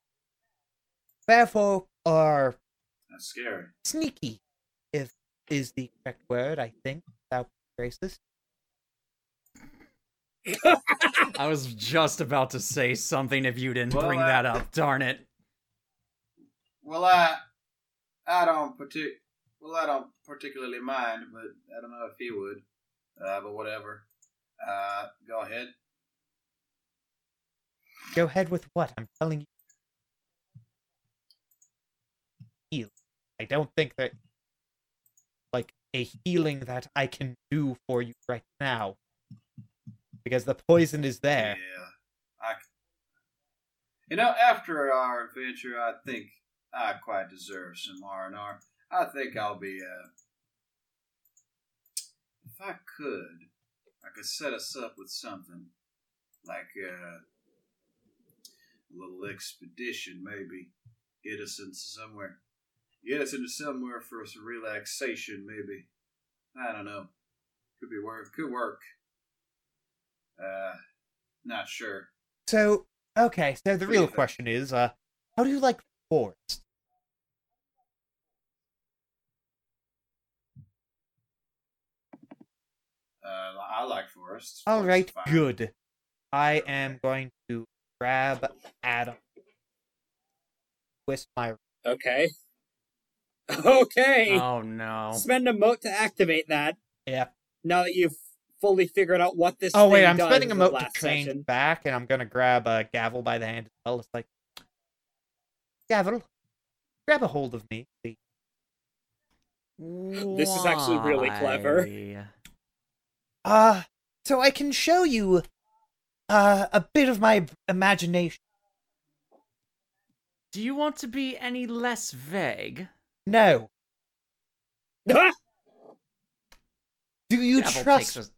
Fair folk are that's scary. sneaky, is the correct word. I think without racist. I was just about to say something if you didn't Well, bring uh, that up. Darn it. Well, I I don't partic- well I don't particularly mind, but I don't know if he would. Uh, but whatever. Uh, go ahead. Go ahead with what I'm telling you. Heal. I don't think that like a healing that I can do for you right now, because the poison is there. Yeah. I. You know, after our adventure, I think I quite deserve some R and R. I think I'll be. Uh, if I could, I could set us up with something like uh, a little expedition, maybe get us into somewhere, get us into somewhere for some relaxation, maybe. I don't know. Could be work. Could work. Uh, not sure. So okay, so the What do you real question is, uh, how do you like the forest? Uh, I like forests. All Forests right, are good. I am going to grab Atom, twist my. Okay. Okay. Oh no. Spend a mote to activate that. Yep. Now that you've fully figured out what this. Oh wait, I'm does spending a in mote to last change session. back, and I'm gonna grab a gavel by the hand as well. It's like, gavel, grab a hold of me, please. This is actually really clever. Why? Uh, so I can show you, uh, a bit of my imagination. Do you want to be any less vague? No, Ah! do you Gavel trust?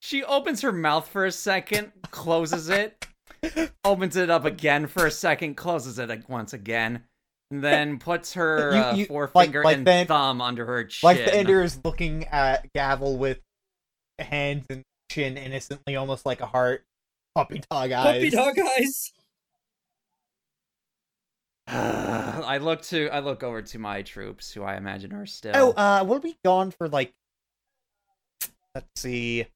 She opens her mouth for a second, closes it, opens it up again for a second, closes it once again, and then puts her You- uh, you- like- forefinger like and then- thumb under her chin. Like the Ender is looking at Gavel with hands and chin innocently, almost like a heart. Puppy dog eyes. Puppy dog eyes. I look to I look over to my troops, who I imagine are still. Oh, uh, we'll be gone for like, let's see,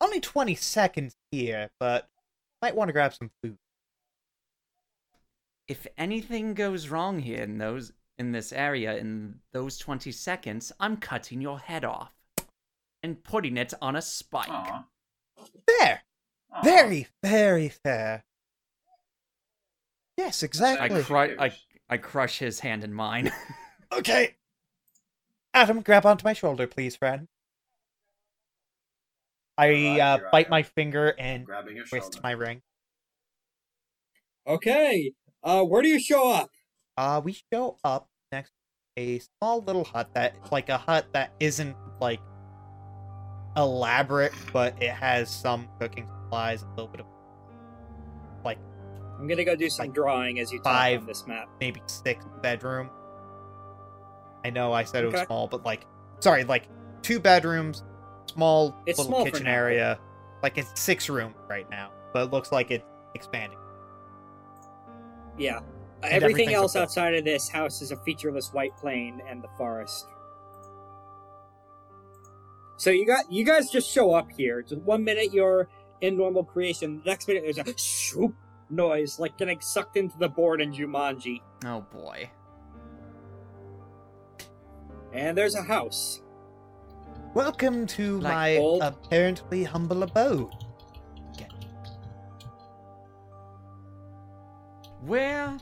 only 20 seconds here, but might want to grab some food. if anything goes wrong here in those in this area in those 20 seconds, I'm cutting your head off and putting it on a spike. Aw. There! Aw. Very, very fair. Yes, I, exactly. cru- I I crush his hand in mine. Okay. Atom, grab onto my shoulder, please, friend. I Alright, uh, bite am. my finger and twist my ring. Okay. Uh, where do you show up? Uh, we show up next to a small little hut that, like a hut that isn't like elaborate, but it has some cooking supplies, a little bit of like I'm gonna go do some Like drawing as you five- on this map. maybe six bedroom. I know I said it was small, but like, sorry, like two bedrooms, small It's little small kitchen area. Like it's six room right now, but it looks like it's expanding. Yeah. And Everything else outside of this house is a featureless white plain and the forest. So you got you guys just show up here. Just one minute you're in normal creation, the next minute there's a swoop noise like getting sucked into the board in Jumanji. oh boy. And there's a house. Welcome to Like my old- apparently humble abode. Where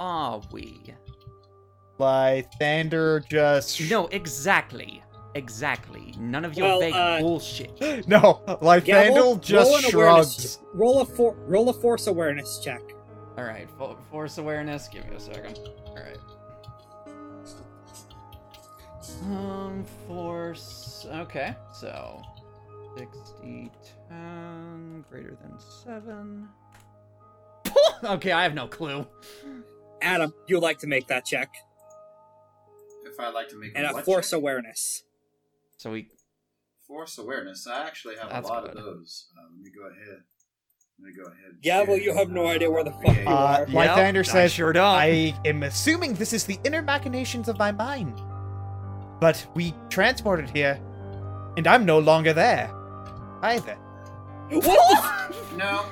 are we? Lythander just No, exactly. Exactly. None of your Well, vague uh, bullshit. no. Lythander Gavel, just roll shrugs. Roll a for, roll a force awareness check. All right, fo- force awareness. Give me a second. All right. Um, force. Okay, so 60, 10, greater than 7. okay, I have no clue. Atom, you like to make that check If I'd like to make and a force check? awareness. So we. force awareness, I actually have That's a lot good. of those. Uh, let me go ahead. Let me go ahead. and Yeah, well, you have no idea where the fuck you Yeah. Uh, are. Lythander I says, sure don't. I am assuming this is the inner machinations of my mind. But we transported here, and I'm no longer there. Either. What? No.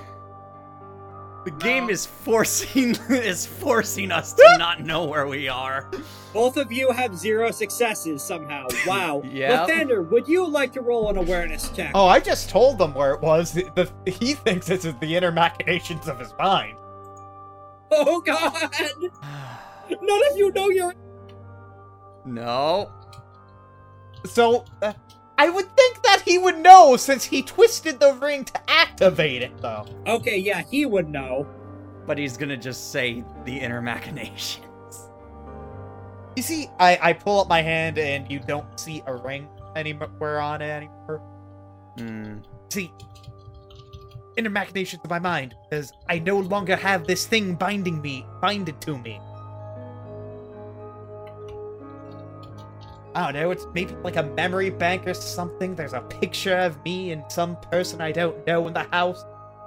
The game is forcing is forcing us to not know where we are. Both of you have zero successes somehow. Wow. Yep. Lythander, would you like to roll an awareness check? Oh, I just told them where it was. The, the- he thinks this is the inner machinations of his mind. Oh, God! None of you know you're. no. So, uh, I would think that he would know since he twisted the ring to activate it, though. Okay, yeah, he would know. But he's gonna just say the inner machinations. You see, I, I pull up my hand and you don't see a ring anywhere on it anymore. Hmm. See, inner machinations of my mind, because I no longer have this thing binding me, binded to me. I don't know, it's maybe like a memory bank or something. There's a picture of me and some person I don't know in the house.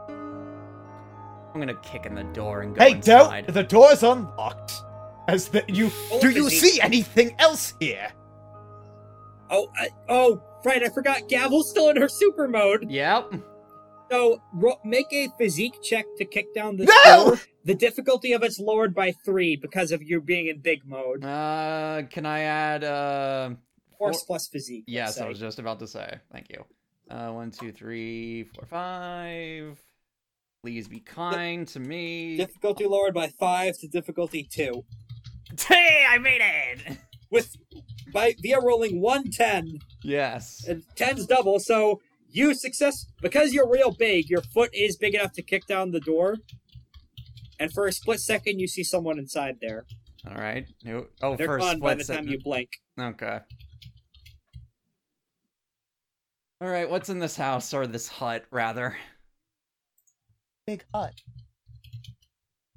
I'm gonna kick in the door and go hey, inside. don't! The door's unlocked. As the you Oh, do you he- see anything else here? Oh, I, oh, right, I forgot Gavel's still in her super mode. Yep. So, ro- make a physique check to kick down the No! door. The difficulty of it's lowered by three because of you being in big mode. Uh, can I add uh? Force plus physique. Yes, I was just about to say. Thank you. Uh, one, two, three, four, five. Please be kind to me. Difficulty lowered by five to difficulty two. Hey, I made it. With by via rolling one ten Yes. and ten's double, so you success because you're real big. Your foot is big enough to kick down the door, and for a split second, you see someone inside there. All right. Oh, They're first gone by the split time you blink. Okay. All right. What's in this house or this hut, rather? Big hut.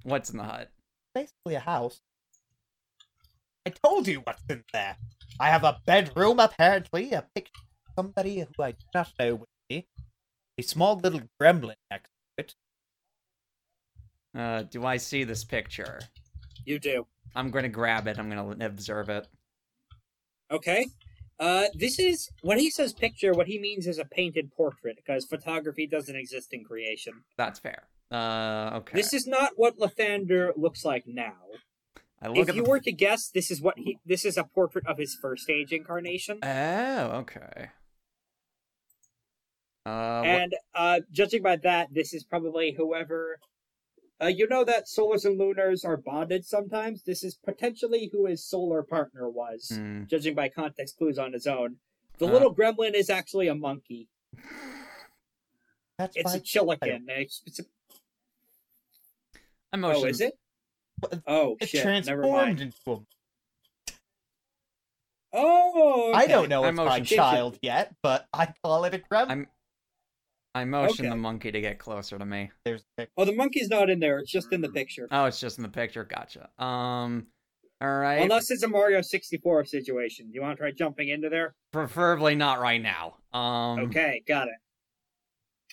What's in the hut? basically a house. I told you what's in there. I have a bedroom, apparently, a picture of somebody who I do not know with me. A small little gremlin next to it. Uh, do I see this picture? You do. I'm gonna grab it. I'm gonna observe it. Okay. Uh, this is when he says picture. What he means is a painted portrait, because photography doesn't exist in creation. That's fair. Uh, okay. This is not what Lythander looks like now. I look if you the... were to guess, this is what he. This is a portrait of his first stage incarnation. Oh, okay. Uh, and uh, judging by that, this is probably whoever. Uh, you know that solars and lunars are bonded sometimes. This is potentially who his solar partner was, hmm. judging by context clues on his own. The Uh. little gremlin is actually a monkey. That's It's a chilican. and It's, it's a, I'm oh, motion. is it? Oh it shit! Never mind. into him. Oh, I don't know I it's my child yet, but I call it a gremlin. I'm- I motion Okay. the monkey to get closer to me. There's a Oh, the monkey's not in there. It's just in the picture. Oh, it's just in the picture. Gotcha. Um, all right. Unless it's a Mario 64 situation. Do you want to try jumping into there? Preferably not right now. Um, Okay, got it.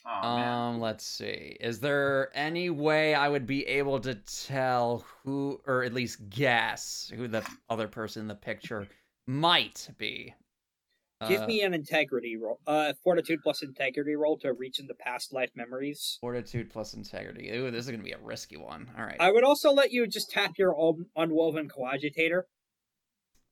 Oh, man. Um, let's see. Is there any way I would be able to tell who, or at least guess who the other person in the picture might be? Give Uh, me an integrity roll. Uh, fortitude plus integrity roll to reach into past life memories. fortitude plus integrity. Ooh, this is gonna be a risky one. All right. I would also let you just tap your un- unwoven Coadjutor.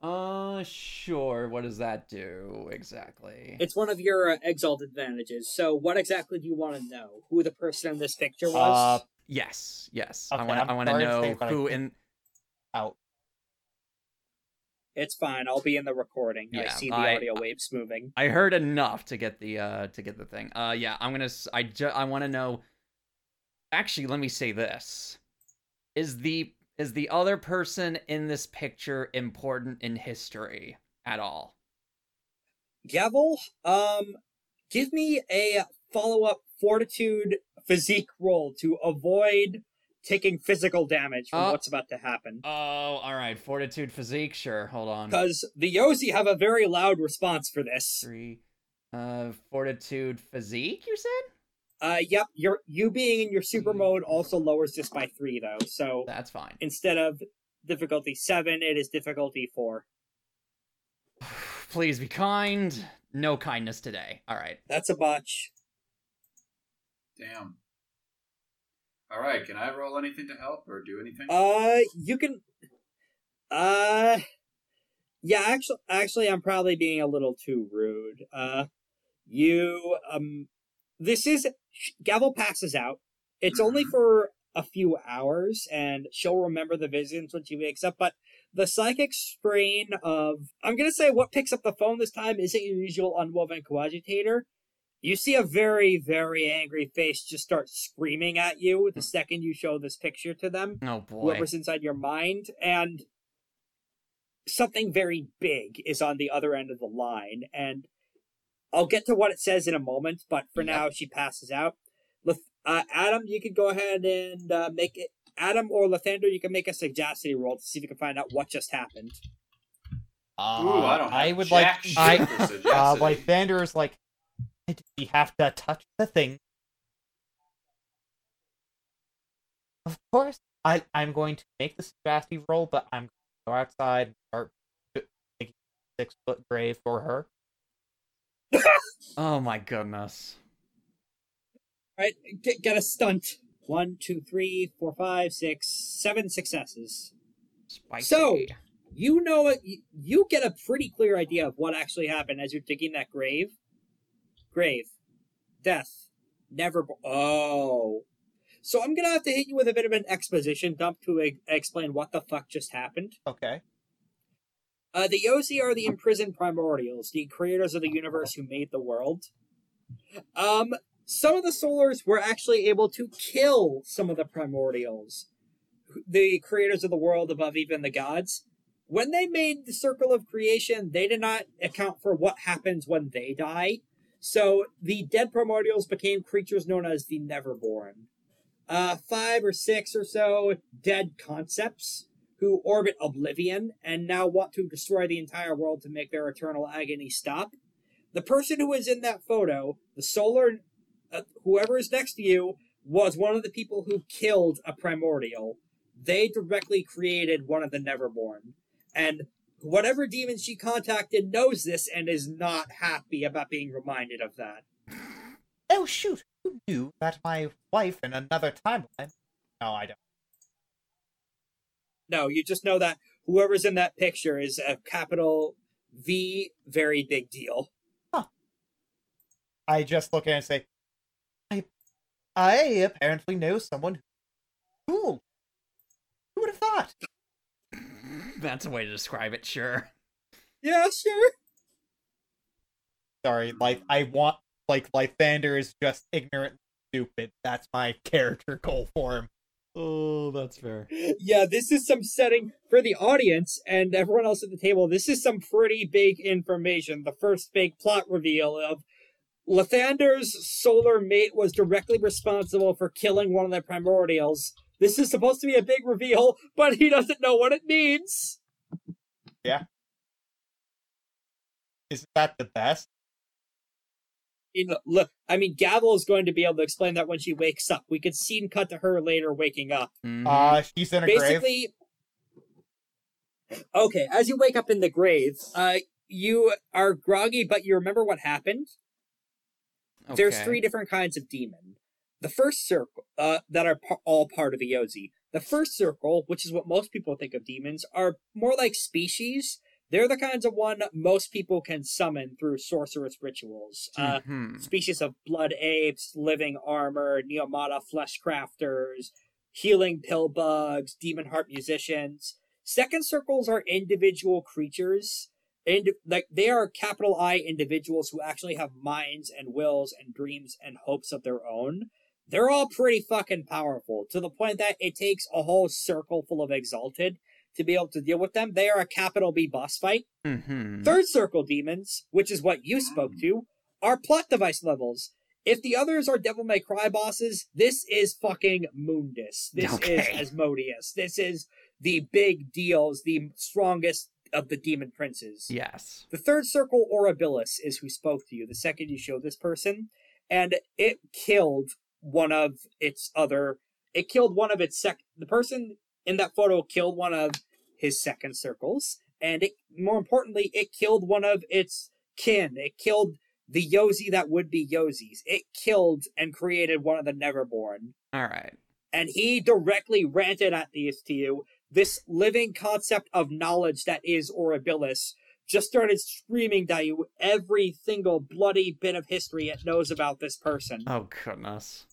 Uh, sure. What does that do exactly? It's one of your uh, exalt advantages. So, what exactly do you want to know? Who the person in this picture was? Uh, Yes, yes. Okay, I want. I'm want to know say, I who in. out. It's fine. I'll be in the recording. I see the I- audio waves moving. I heard enough to get the uh to get the thing. Uh yeah, I'm gonna s- I ju- I want to know Actually, let me say this. Is the is the other person in this picture important in history at all? Gavel, um, give me a follow up fortitude physique roll to avoid taking physical damage from Uh, what's about to happen. Oh, all right. Fortitude physique, sure. Hold on. Because the Yozi have a very loud response for this. 3 uh fortitude physique, you said? Uh, yep, your you being in your super mode also lowers this by three though. So That's fine. instead of difficulty seven, it is difficulty four. Please be kind. No kindness today. All right. That's a botch. Damn. All right, can I roll anything to help or do anything? Uh, you can. Uh, yeah. Actually, actually, I'm probably being a little too rude. Uh, you um, this is Gavel passes out. It's only for a few hours, and she'll remember the visions when she wakes up. But the psychic strain of I'm gonna say what picks up the phone this time isn't your usual unwoven Coadjutor. You see a very, very angry face just start screaming at you the second you show this picture to them Oh boy. whoever's inside your mind, and something very big is on the other end of the line. And I'll get to what it says in a moment, but for Yep. now, she passes out. Leth- uh, Atom, you can go ahead and uh, make it. Atom or Lythander, you can make a sagacity roll to see if you can find out what just happened. Ooh, I don't. I would like. I uh, sagacity. like Vander is like. "Why did We have to touch the thing. Of course, I I'm going to make the sagacity roll, but I'm going to go outside and start b- making a six foot grave for her. Oh my goodness. All right, get, get a stunt. One, two, three, four, five, six, seven successes. Spicy. So- you know it. you- You get a pretty clear idea of what actually happened as you're digging that grave. Grave, death, never. Bo- oh, so I'm gonna have to hit you with a bit of an exposition dump to e- explain what the fuck just happened. Okay. Uh, the Yozi are the imprisoned primordials, the creators of the universe who made the world. Um, some of the Solars were actually able to kill some of the primordials, the creators of the world above even the gods. When they made the circle of creation, they did not account for what happens when they die. So the dead primordials became creatures known as the Neverborn. Uh, five or six or so dead concepts who orbit oblivion and now want to destroy the entire world to make their eternal agony stop. The person who is in that photo, the solar, uh, whoever is next to you, was one of the people who killed a primordial. They directly created one of the Neverborn. And whatever demon she contacted knows this and is not happy about being reminded of that. Oh shoot! Who knew that my wife in another timeline? No, I don't. No, you just know that whoever's in that picture is a capital V, very big deal. I just look at it and say, I, I apparently know someone. Cool. Who would have thought? That's a way to describe it, sure. Yeah, sure. Sorry, like I want, like Lythander is just ignorant, stupid. That's my character goal for him. Oh, that's fair. Yeah, this is some setting for the audience and everyone else at the table. This is some pretty big information. The first big plot reveal of Lythander's solar mate was directly responsible for killing one of the primordials. This is supposed to be a big reveal, but he doesn't know what it means. Yeah. Isn't that the best? You know, look, I mean, Gavel is going to be able to explain that when she wakes up. We could scene cut to her later waking up. Mhm. Uh, she's in a grave. basically okay as you wake up in the grave uh you are groggy but you remember what happened there's three different kinds of demon the first circle uh that are pa- all part of the yozi the first circle which is what most people think of demons are more like species they're the kinds of one most people can summon through sorcerous rituals uh Mhm. species of blood apes, living armor, neomata flesh crafters, healing pill bugs, demon heart musicians. Second circles are individual creatures. And like they are capital I individuals who actually have minds and wills and dreams and hopes of their own. They're all pretty fucking powerful to the point that it takes a whole circle full of exalted to be able to deal with them. They are a capital B boss fight. Mm-hmm. Third circle demons, which is what you spoke to, are plot device levels. If the others are Devil May Cry bosses, this is fucking Mundus. This Okay. is Asmodeus. This is the big deals, the strongest of the demon princes. Yes. The third circle, Orabilis, is who spoke to you the second you showed this person, and it killed one of its other. It killed one of its sec. The person in that photo killed one of his second circles, and it, more importantly, it killed one of its kin. It killed the Yozi that would be Yozis. It killed and created one of the Neverborn All right. and he directly ranted at these to you. This living concept of knowledge that is Orabilis just started screaming at you every single bloody bit of history it knows about this person. Oh goodness.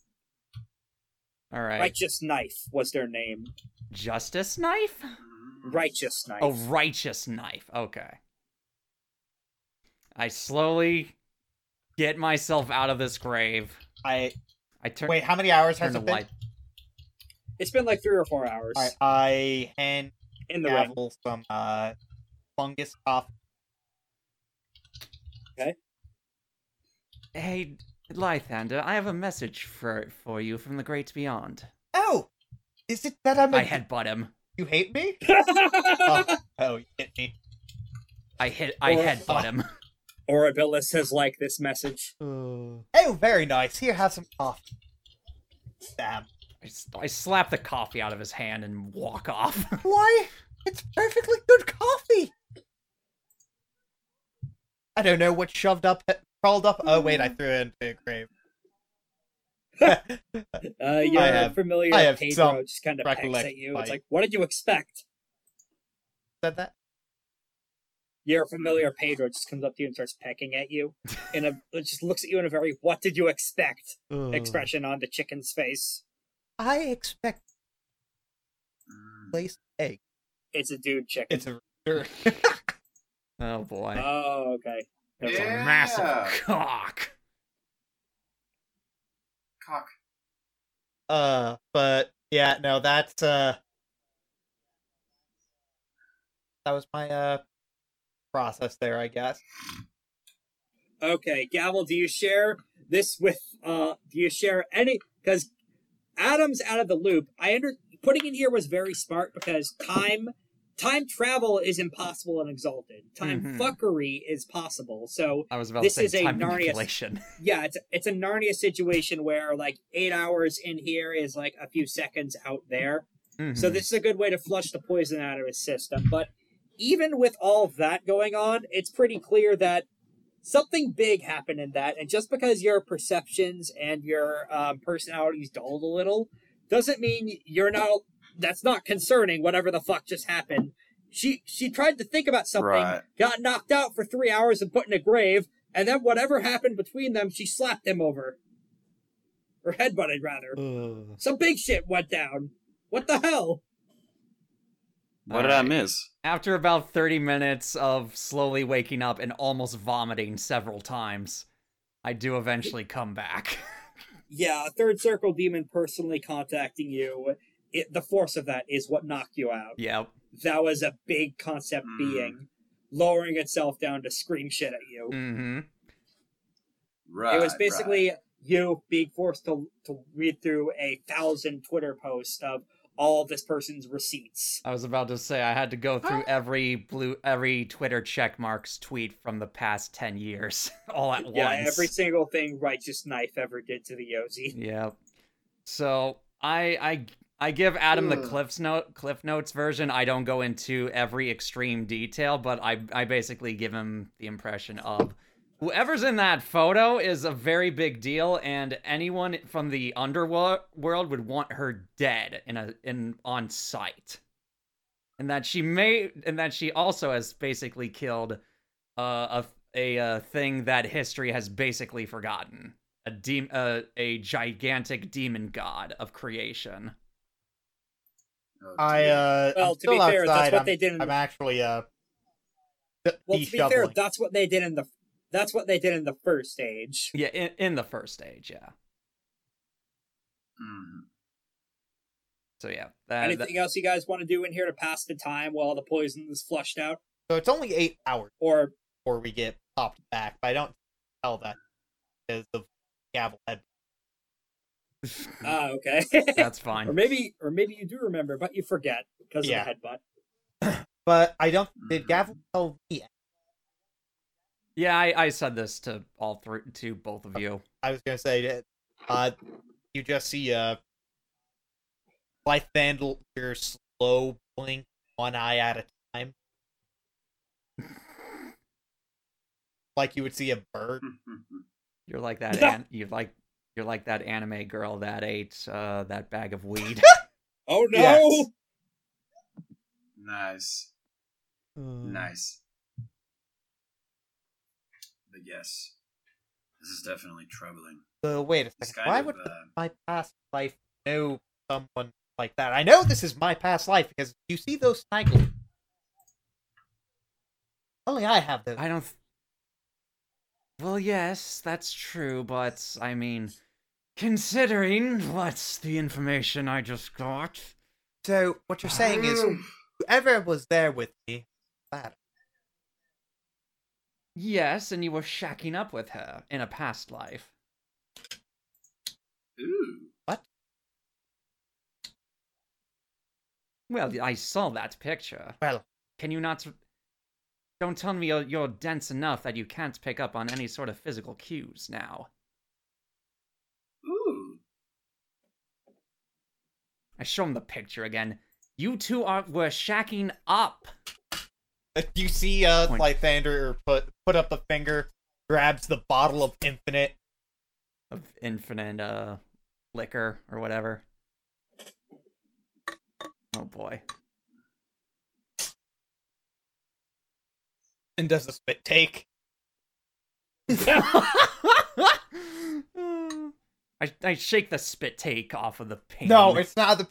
All right. Righteous Knife was their name. Justice knife? Righteous Knife. Oh, righteous knife. Okay. I slowly get myself out of this grave. I I turn wait. How many hours has it been? light. It's been like three or four hours All right, I hand in the ring. Gavel some uh fungus coffee. Hey, Lythander, I have a message for for you from the great beyond. Oh, is it that I'm? a- I headbutt him. You hate me? oh, oh, you hit me. I hit. I Or- headbutt uh, him. Orabilis has liked this message. Oh, oh, very nice. Here, have some coffee. Damn. I slap the coffee out of his hand and walk off. Why? It's perfectly good coffee. I don't know what shoved up, crawled up. Oh wait, I threw it into a grave. Uh, your I have- familiar I have Pedro some just kind of pecks at recollection, you. It's like- like, what did you expect? Said that. Your familiar Pedro just comes up to you and starts pecking at you, and it just looks at you in a very "what did you expect" expression on the chicken's face. I expect placed egg. It's a dude chicken. It's a sure. oh boy. oh, okay. It's Yeah. a massive cock. Cock. uh, but yeah, no, that's uh, that was my uh process there, I guess. Okay, Gavel, do you share this with uh do you share any because Atom's out of the loop. I under putting in here was very smart because time time travel is impossible in Exalted. Time Mhm. fuckery is possible. So I was about This to is say a time Narnia- manipulation. yeah, it's it's a Narnia situation where like eight hours in here is like a few seconds out there. So Mhm. this is a good way to flush the poison out of his system. But even with all that going on, it's pretty clear that something big happened in that. And just because your perceptions and your um, personalities dulled a little, doesn't mean you're not. That's not concerning. Whatever the fuck just happened. She she tried to think about something, Right. got knocked out for three hours and put in a grave, and then whatever happened between them, she slapped him over, or headbutted rather. Some big shit went down. What the hell? What did I miss? After about 30 minutes of slowly waking up and almost vomiting several times, I do eventually come back. Yeah, a third circle demon personally contacting you. It, the force of that is what knocked you out. yep. That was a big concept Mm. being, lowering itself down to scream shit at you. Mm-hmm. Right. it was right. basically you being forced to to read through a thousand Twitter posts of all this person's receipts. I was about to say I had to go through every blue every Twitter checkmarks tweet from the past 10 years all at Yeah, once. Yeah, every single thing Righteous Knife ever did to the Yozi. Yep. So I I I give Atom the Cliff's note Cliff Notes version. I don't go into every extreme detail, but I I basically give him the impression of whoever's in that photo is a very big deal, and anyone from the underworld would want her dead in a in on sight. And that she may and that she also has basically killed uh, a a, uh thing that history has basically forgotten a dem- uh, a gigantic demon god of creation. Oh, I uh, Well, I'm to still be fair, outside. that's what I'm, they did in I'm the- actually uh, d- Well, to be fair, that's what they did in the that's what they did in the first stage. Yeah, in, in the first stage, yeah. Mhm. So yeah, that, that- Anything else you guys want to do in here to pass the time while the poison is flushed out, So it's only eight hours or before we get popped back, but I don't tell that because of gavel head. ah, okay, that's fine. or maybe or maybe you do remember, but you forget because Yeah. of the headbutt. But I don't. Did gavel tell me? Yeah, I, I said this to all three, to both of you. I was gonna say that. Uh, you just see uh, life vandal your slow blink one eye at a time, like you would see a bird. You're like that. an, you're like you're like that anime girl that ate uh, that bag of weed. Oh no! Yes. nice. Hmm. Nice. But yes, this is definitely troubling. So wait a second. Why of, would uh, my past life know someone like that? I know this is my past life because you see those cycles. Only I have those. I don't. Well, yes, that's true, but I mean, considering what's the information I just got. So what you're saying is, um. whoever was there with me, that Yes, and you were shacking up with her in a past life. Ooh. What? Well, I saw that picture. well, Can you not? Don't tell me you're, you're dense enough that you can't pick up on any sort of physical cues now. Ooh. I show him the picture again. You two are were shacking up. If you see uh Point. Lythander put put up a finger, grabs the bottle of infinite. of infinite uh liquor or whatever. Oh boy. and does a spit take. I, I shake the spit take off of the pain. No, it's not the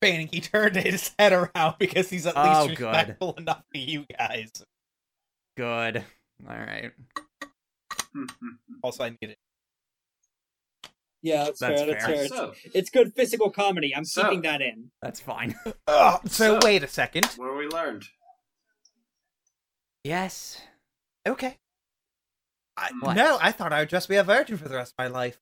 painting. He turned his head around because he's at Oh, least good. respectful enough to you guys. good. All right. Also, I need it. Yeah, that's, That's fair. That's fair. fair. so, It's, it's good physical comedy. I'm So- keeping that in. That's fine. Uh, so, So- wait a second. what have we learned? yes. Okay. I, no, I thought I would just be a virgin for the rest of my life.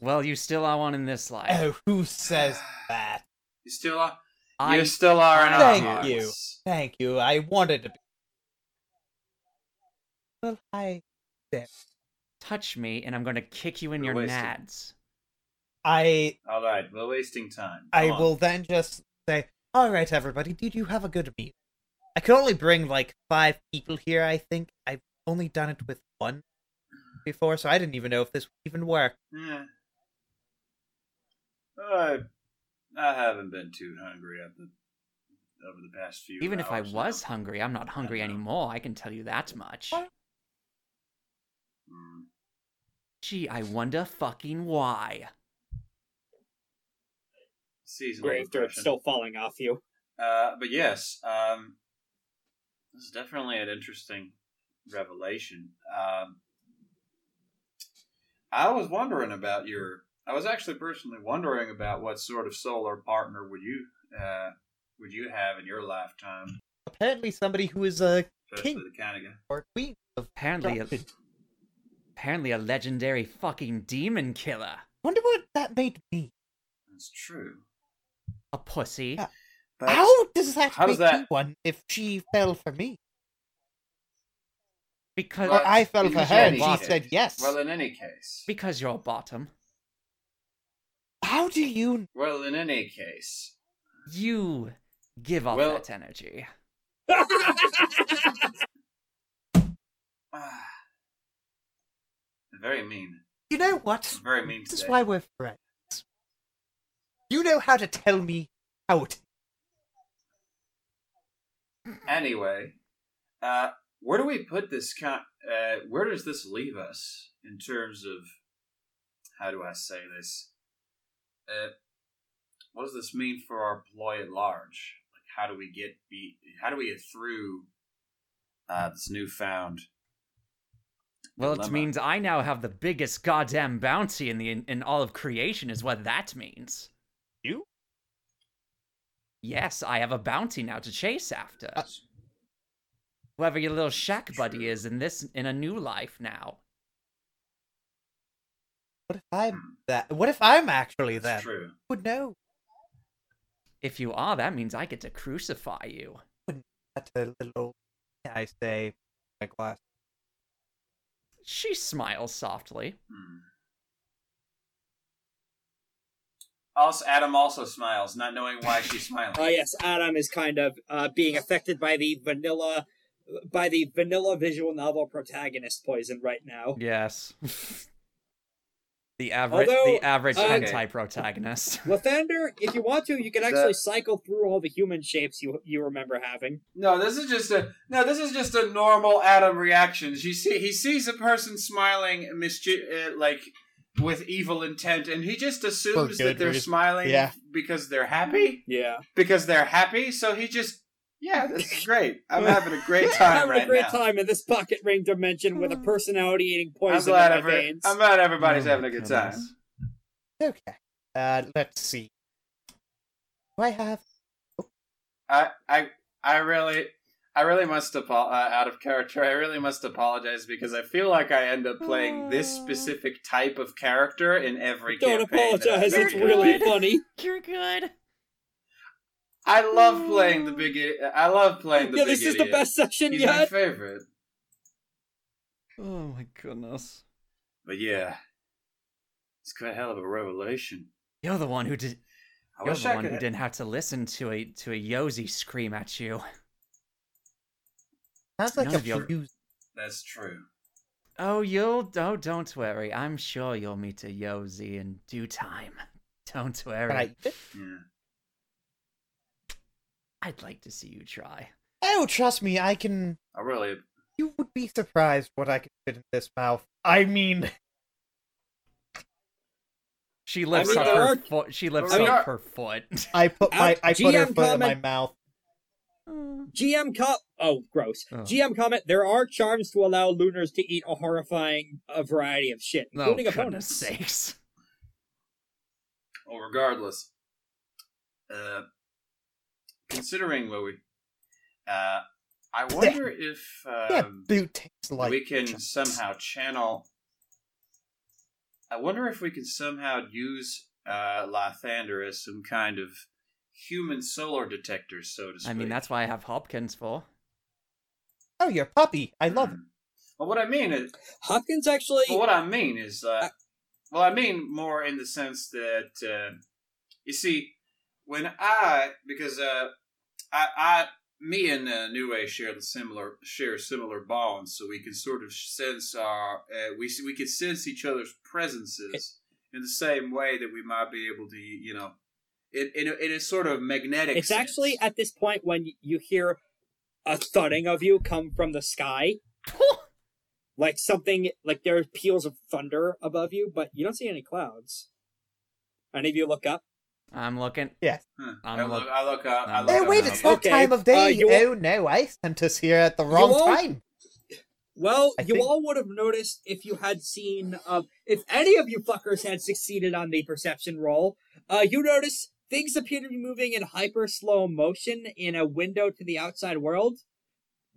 Well, you still are one in this life. Oh, who says that? You still are. I you still are in our Thank hearts. you. Thank you. I wanted to be. Well, I, touch me and I'm going to kick you in You're your wasting. nads. I, All right, we're wasting time. I on. will then just say, "All right, everybody, did you have a good meal?" I could only bring like five people here. I think I've only done it with one before, so I didn't even know if this would even work. Yeah. I, I haven't been too hungry at the over the past few. Even if I hours was now. hungry, I'm not hungry know. anymore. I can tell you that much. Mm. Gee, I wonder fucking why. Seasonal Grave dirt depression. still falling off you. Uh, but yes, um, this is definitely an interesting revelation. Um, I was wondering about your. I was actually personally wondering about what sort of solar partner would you uh, would you have in your lifetime, Apparently, somebody who is a especially King. the kind of guy. or queen of. Apparently, a, apparently a legendary fucking demon killer. Wonder what that made me. That's true. A pussy. Yeah. But How does that how make does that- me one if she fell for me? Because Well, I fell for her and she said yes. well, in any case, because you're a bottom. How do you? well, in any case, You give off Well- that energy. ah, very mean. You know what? Very mean. This is why we're friends. You know how to tell me how it. Anyway, uh, where do we put this? Con- uh, where does this leave us in terms of how do I say this? Uh, what does this mean for our ploy at large? Like, how do we get be? How do we get through uh, this newfound? Well, it means I now have the biggest goddamn bounty in the in all of creation, is what that means. You? Yes, I have a bounty now to chase after. Uh, Whoever your little shack buddy True. is in this in a new life now. What if I'm that? What if I'm actually That's them? true. Who would know? If you are, that means I get to crucify you. That's a little. I say, my glass. She smiles softly. Hmm. Also, Atom also smiles, not knowing why she's smiling. Oh yes, Atom is kind of uh, being affected by the vanilla, by the vanilla visual novel protagonist poison right now. Yes. the average Although, the average uh, hentai protagonist. Lythander, if you want to, you can The- actually cycle through all the human shapes you you remember having. No, this is just a no. This is just a normal Atom reaction. You see, he sees a person smiling, mischi- uh, like with evil intent, and he just assumes that they're reason. smiling Yeah. because they're happy. Yeah, Because they're happy, so he just yeah, this is great. I'm having a great time having right a great now. time in this pocket ring dimension with a personality eating I'm poison glad, in my every, veins. I'm glad everybody's Oh having a good goodness. time. Okay. Uh, let's see. Do I have? I I I really I really must apo- uh, out of character. I really must apologize because I feel like I end up playing this specific type of character in every. Game. Don't campaign that apologize. I've It's been really funny. You're good. I love playing the big. i- I love playing the Yeah, big. this is the idiot. best session He's my favorite. Oh my goodness. But yeah, it's quite a hell of a revelation. You're the one who did I you're wish the I one could. who didn't have to listen to a to a Yozi scream at you. Sounds like None a of your- fuse. That's true. Oh, you'll oh don't worry. I'm sure you'll meet a Yozi in due time. Don't worry. Right. Yeah. I'd like to see you try. Oh, trust me, I can. I really. You would be surprised what I could fit in this mouth. I mean, She lifts mean, up her are- foot. She lifts I mean, up are- her foot. I put my Out- I put her GM foot in my mouth. GM com oh gross. Oh. GM comment there are charms to allow lunars to eat a horrifying a variety of shit, Oh, including goodness opponents. sakes. Well, regardless, uh, considering what we, uh, I wonder if that um, boot tastes like. we can somehow channel. I wonder if we can somehow use uh, Lythander as some kind of human solar detector, so to speak. I mean, that's why I have Hopkins for. Oh, your puppy! I love it. Hmm. Well, what I mean is, Hopkins actually well, what I mean is, uh, well, I mean more in the sense that uh, you see, when I because uh, I, I, me and uh, New Way share the similar share similar bonds, so we can sort of sense our uh, we we can sense each other's presences in the same way that we might be able to, you know, in in in a sort of magnetic. it's sense. actually at this point when you hear a thudding of you come from the sky. like something like there are peals of thunder above you, but you don't see any clouds. Any of you look up? I'm looking. Huh. I'm I look- look, I look up. I I'm look Hey, looking up wait! It's I'm- that Okay, time of uh, day. you- oh no! I sent us here at the wrong all- time. Well, I you think- all would have noticed if you had seen, uh, if any of you fuckers had succeeded on the perception roll, uh, you notice things appear to be moving in hyper slow motion in a window to the outside world.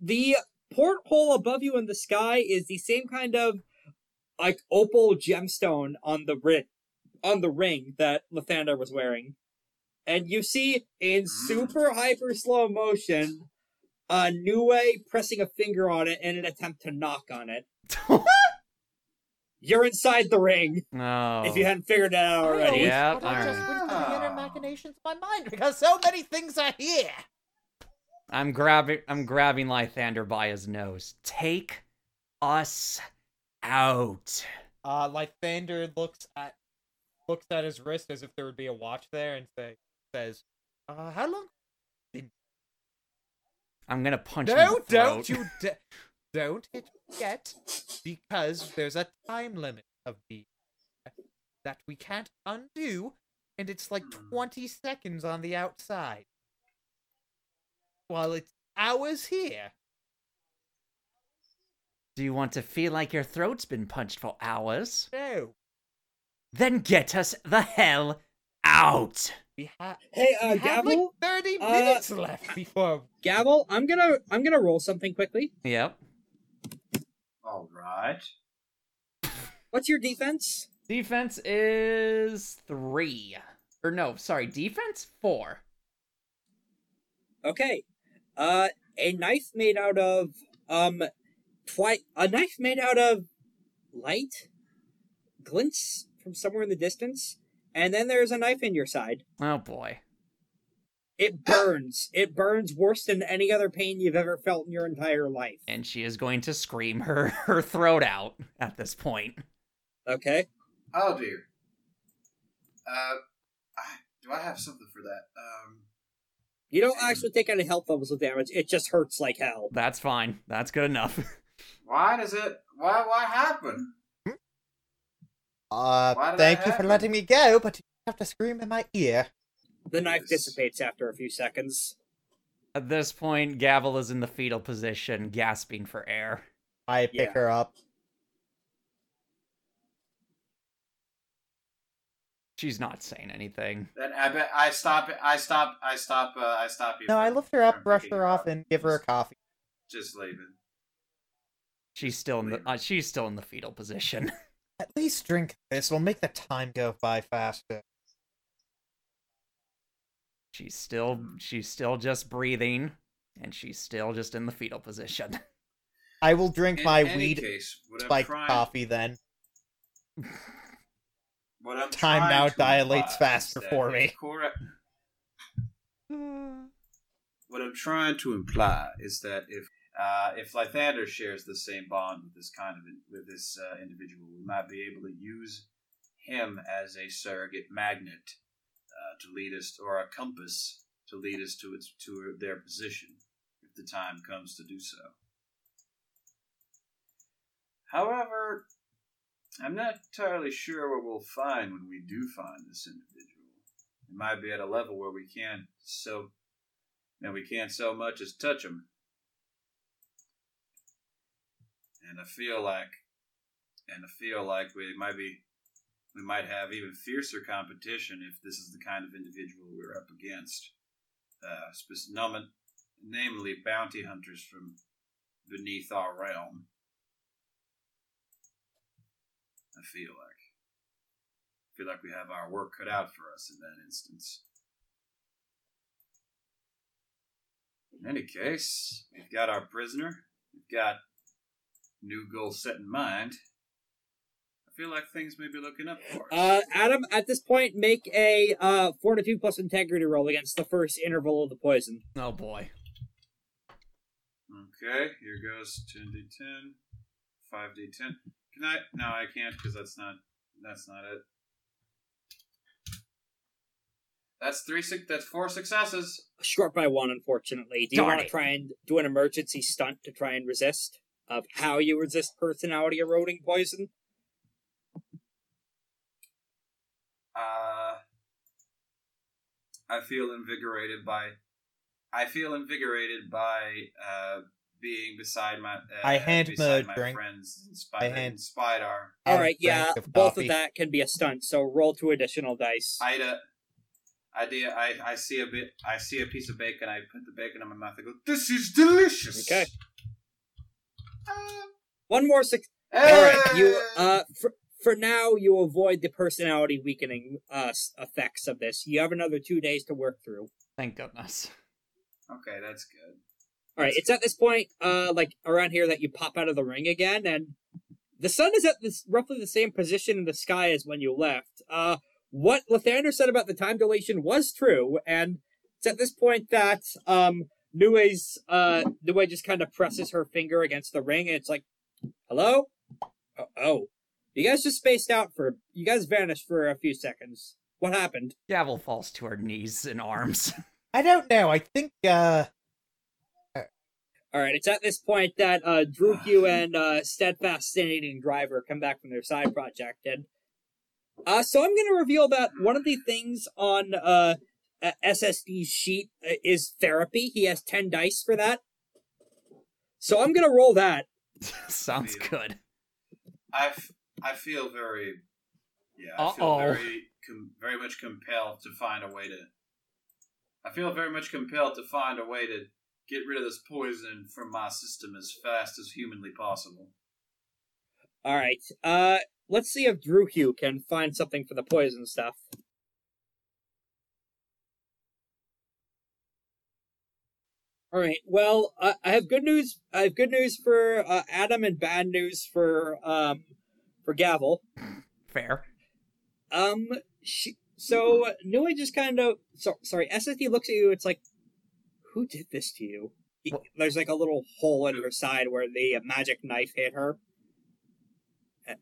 The porthole above you in the sky is the same kind of like opal gemstone on the ri- on the ring that Lythander was wearing. And you see in super hyper slow motion uh, Nue pressing a finger on it in an attempt to knock on it. You're inside the ring, No. if you hadn't figured it out already. Oh. Yeah, But I just alright. went through the inner machinations of my mind because so many things are here. I'm grabbing. I'm grabbing Lythander by his nose. Take us out. Uh, Lythander looks at looks at his wrist as if there would be a watch there, and say says, "Uh, how long?" I'm gonna punch No, don't you d- don't hit yet, because there's a time limit of the that we can't undo and it's like Hmm. 20 seconds on the outside. While it's hours here. Do you want to feel like your throat's been punched for hours? No. Then get us the hell out! We, ha- Hey, uh, we have like Gavel, 30 Uh, minutes left before. Gavel, I'm gonna I'm gonna roll something quickly. Yep. All right. What's your defense? Defense is three. Or no, sorry, defense four. Okay. Uh, a knife made out of um, twi- a knife made out of light glints from somewhere in the distance, and then there's a knife in your side. Oh boy. It burns. it burns worse than any other pain you've ever felt in your entire life. And she is going to scream her, her throat out at this point. Okay. Oh dear. Uh, I, do I have something for that? Um, You don't actually take any health levels of damage. It just hurts like hell. That's fine. That's good enough. why does it? Why? Why happened? Uh, thank that you for letting me go, but you have to scream in my ear. The knife dissipates after a few seconds. At this point, Gavel is in the fetal position, gasping for air. I pick Yeah. her up. She's not saying anything. Then I bet I stop. I stop. I stop. Uh, I stop you. No, I lift her up, brush her off, and give her a coffee. Just leave it. She's still in the uh, she's still in the fetal position. At least drink this. It'll make the time go by faster. She's still she's still just breathing, and she's still just in the fetal position. I will drink In my weed case, spiked trying- coffee then. What I'm Time now dilates faster for me. Cora- what I'm trying to imply is that if uh, if Lythander shares the same bond with this kind of with this uh, individual, we might be able to use him as a surrogate magnet uh, to lead us, or a compass to lead us to its to their position if the time comes to do so. However, I'm not entirely sure what we'll find when we do find this individual. It might be at a level where we can't so, and we can't so much as touch him. And I feel like, and I feel like we might be, we might have even fiercer competition if this is the kind of individual we're up against. Uh, namely, bounty hunters from beneath our realm. I feel like. I feel like we have our work cut out for us in that instance. In any case, we've got our prisoner. We've got new goal set in mind. I feel like things may be looking up for us. Uh, Atom, at this point, make a uh fortitude plus integrity roll against the first interval of the poison. oh boy. Okay, here goes 10d10, 5d10. Can I? No, I can't because that's not. That's not it. That's three. Six. That's four successes. Short by one, unfortunately. Do you Darn want to it. try and do an emergency stunt to try and resist? Of how you resist personality eroding poison? Uh, I feel invigorated by. I feel invigorated by uh, being beside my. Uh, I hand him beside my drink. friends. In I hand- in spite our. Have a Alright, yeah, of both coffee. of that can be a stunt, so roll two additional dice. Ida, idea. I I see a bit. I see a piece of bacon. I put the bacon in my mouth. I go. This is delicious. Okay. One more six. hey! Alright, you, uh, for, for now, you avoid the personality weakening, uh, effects of this. You have another two days to work through. Thank goodness. Okay, that's good. All right, it's at this point, uh, like around here, that you pop out of the ring again, and the sun is at this roughly the same position in the sky as when you left. Uh, what Lythander said about the time dilation was true, and it's at this point that um, Nue's uh, Nue just kind of presses her finger against the ring, and it's like, "Hello, oh, oh, you guys just spaced out for you guys vanished for a few seconds. What happened?" Gavel falls to her knees and arms. I don't know. I think uh All right, it's at this point that uh, Drukyu and uh, Steadfast Fascinating Driver come back from their side project, and Uh, so I'm going to reveal that one of the things on uh, uh, SSD's sheet uh, is therapy. He has 10 dice for that. So I'm going to roll that. Sounds Yeah. good. I, f- I feel very, yeah, I feel Uh-oh. very, com- very much compelled to find a way to. I feel very much compelled to find a way to get rid of this poison from my system as fast as humanly possible. All right. Uh, let's see if Drew Hugh can find something for the poison stuff. All right. Well, uh, I have good news. I have good news for uh, Atom and bad news for um for Gavel. Fair. Um, she, so Nue just kind of so, sorry. SSD looks at you. It's like, who did this to you? There's like a little hole in her side where the magic knife hit her,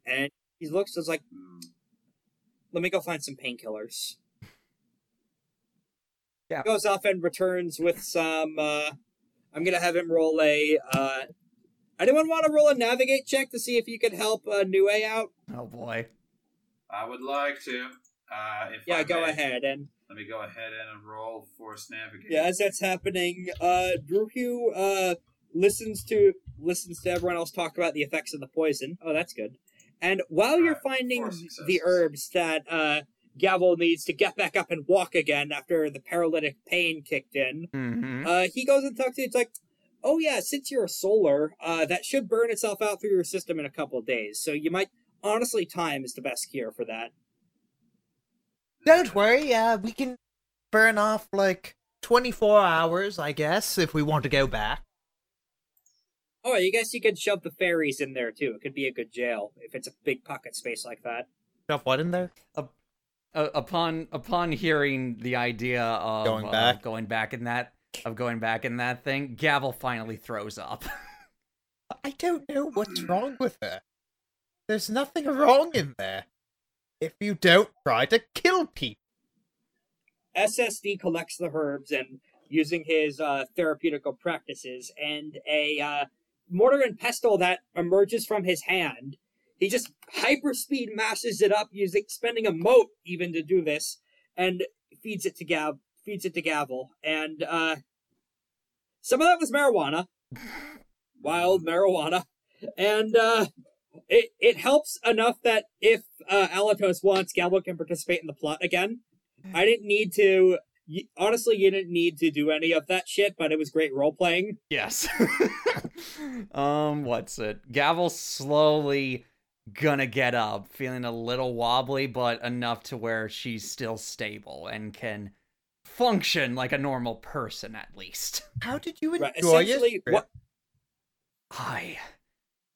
and he looks. It's like, Hmm. let me go find some painkillers. Yeah. Goes off and returns with some. uh I'm gonna have him roll a. uh Anyone want to roll a navigate check to see if you can help uh, Nue out? Oh boy. I would like to. Uh, if Yeah, I go may. ahead and Let me go ahead and roll Force Navigate. Yeah, as that's happening, uh, Drew Hugh, uh, listens to listens to everyone else talk about the effects of the poison. Oh, that's good. And while you're Alright, finding the herbs that uh, Gavel needs to get back up and walk again after the paralytic pain kicked in, Mm-hmm. uh, he goes and talks to you. It's like, oh yeah, since you're a solar, uh, that should burn itself out through your system in a couple of days. So you might honestly, time is the best cure for that. Don't worry, uh, we can burn off like 24 hours, I guess, if we want to go back. Oh, I guess you could shove the fairies in there too. It could be a good jail if it's a big pocket space like that. Shove what in there? Uh, upon upon hearing the idea of Going uh, back? going back in that of going back in that thing, Gavel finally throws up. I don't know what's wrong with her. There's nothing wrong in there. If you don't try to kill people. SSD collects the herbs and using his uh, therapeutical practices and a uh, mortar and pestle that emerges from his hand. He just hyperspeed mashes it up using spending a mote even to do this and feeds it to Gav feeds it to Gavel. And uh, some of that was marijuana. Wild marijuana. And uh, it it helps enough that if uh, Alatos wants, Gavel can participate in the plot again. I didn't need to. Honestly, you didn't need to do any of that shit, but it was great role playing. yes. um, what's it? Gavel slowly gonna get up, feeling a little wobbly, but enough to where she's still stable and can function like a normal person at least. How did you Right, enjoy essentially, it? what I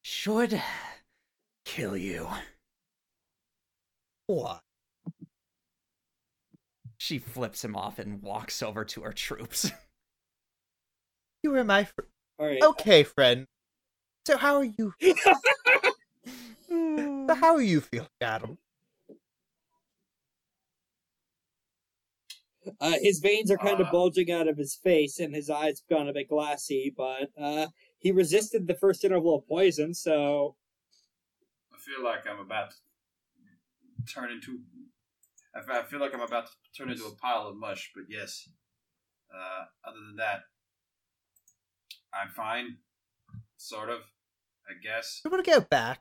should kill you. What? She flips him off and walks over to her troops. You were my fr- All right. Okay, friend. So how are you? so how are you feeling, Atom? Uh, his veins are kind of bulging out of his face, and his eyes have gone a bit glassy. But uh, he resisted the first interval of poison, so I feel like I'm about to turn into. I I feel like I'm about to turn into a pile of mush, but yes. Uh, other than that, I'm fine. Sort of, I guess. You want to go back?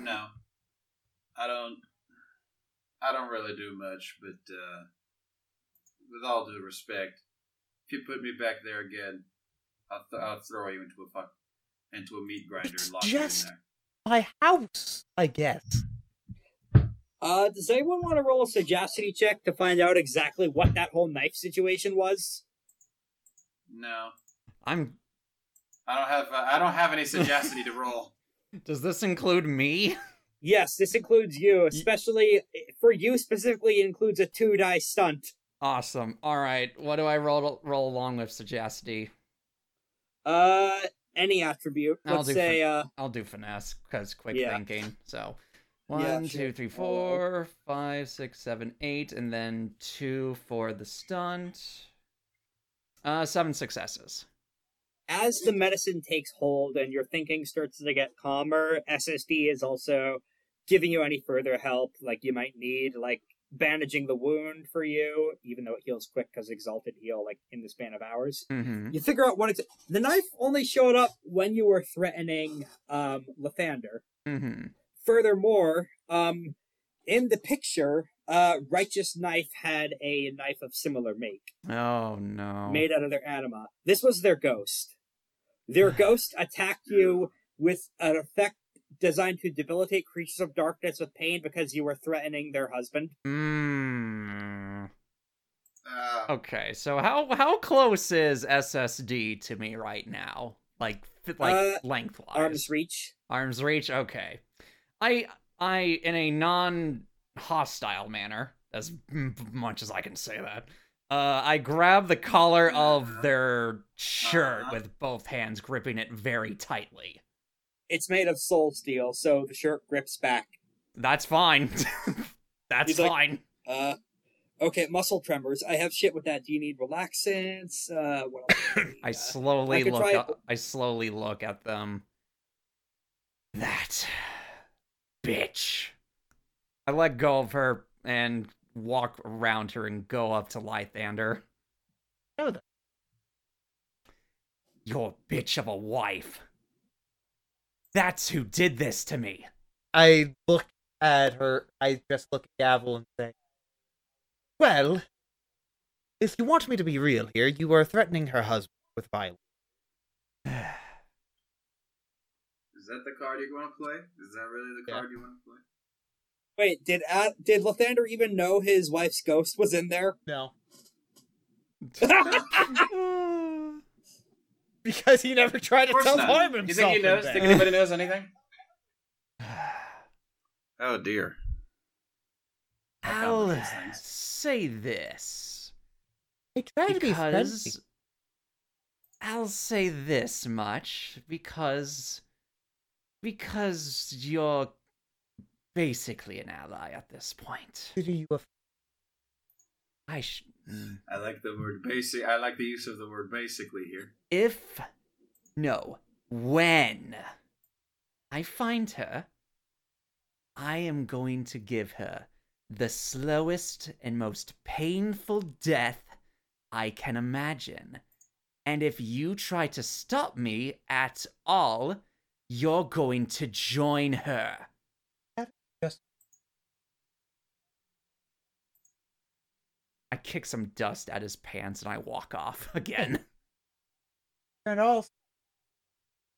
No, I don't. I don't really do much, but uh, with all due respect, if you put me back there again, I'll, th- I'll throw you into a fuck into a meat grinder It's and lock just- you in there. My house, I guess. uh, does anyone want to roll a sagacity check to find out exactly what that whole knife situation was? No, I'm. I don't have. Uh, I don't have any sagacity to roll. Does this include me? Yes, this includes you, especially for you specifically. It includes a two die stunt. Awesome. All right. What do I roll roll along with sagacity? Uh, any attribute. I'll Let's say, uh, I'll do finesse because quick Yeah. thinking. So Yeah, one, sure. two, three, four, five, six, seven, eight, and then two for the stunt. Uh, seven successes. As the medicine takes hold and your thinking starts to get calmer, SSD is also giving you any further help like you might need, like bandaging the wound for you, even though it heals quick because exalted heal like in the span of hours. Mm-hmm. You figure out what it's the knife only showed up when you were threatening um Lythander. Mm-hmm. Furthermore, um in the picture, uh Righteous Knife had a knife of similar make, Oh no. made out of their anima. This was their ghost. Their ghost attacked you with an effect designed to debilitate creatures of darkness with pain because you were threatening their husband. Mm. Uh, Okay, so how how close is SSD to me right now? Like like Uh, lengthwise. Arm's reach. Arm's reach. Okay. I I in a non hostile manner, as m- much as I can say that. Uh, I grab the collar of their shirt with both hands, gripping it very tightly. It's made of soul steel, so the shirt grips back. That's fine. That's He's like- fine. Uh, okay, muscle tremors. I have shit with that. Do you need relaxants? Uh, what else? do you need? I Uh, slowly I look try- up, I slowly look at them. That bitch. I let go of her and walk around her and go up to Lythander. Know that. Your bitch of a wife. That's who did this to me. I look at her. I just look at Gavel and say, "Well, if you want me to be real here, you are threatening her husband with violence." is that the card you want to play? Is that really the Yeah. card you want to play? Wait, did uh, did Lythander even know his wife's ghost was in there? No, because he never tried to tell course self not. harm You think he knows? Think anybody knows anything? Oh dear. I I'll say this. I try to be friendly. because I'll say this much because because you're basically an ally at this point. Consider you a I sh- mm. I like the word basic. I like the use of the word basically here. if no when I find her, I am going to give her the slowest and most painful death I can imagine. And if you try to stop me at all, you're going to join her. I kick some dust at his pants and I walk off again. and also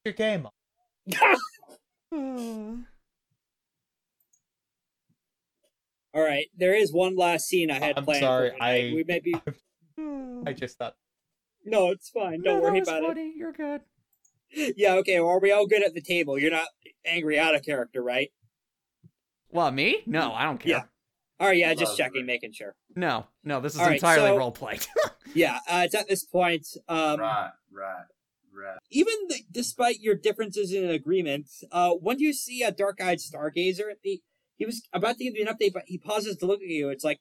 your game. up. All right, there is one last scene I had I'm planned. sorry, for tonight. I- we maybe I just thought no, it's fine. Don't No, worry was about funny. You're good. Yeah, okay. Well, are we all good at the table? You're not angry out of character, right? Well, me? No, I don't care. Yeah. All right, yeah, just checking, it. making sure. No, no, this is All right, entirely so- role played. Yeah, uh, it's at this point. Um, right, right, right. even th- despite your differences in agreement, uh, when do you see a dark-eyed stargazer, he, he was about to give you an update, but he pauses to look at you. It's like,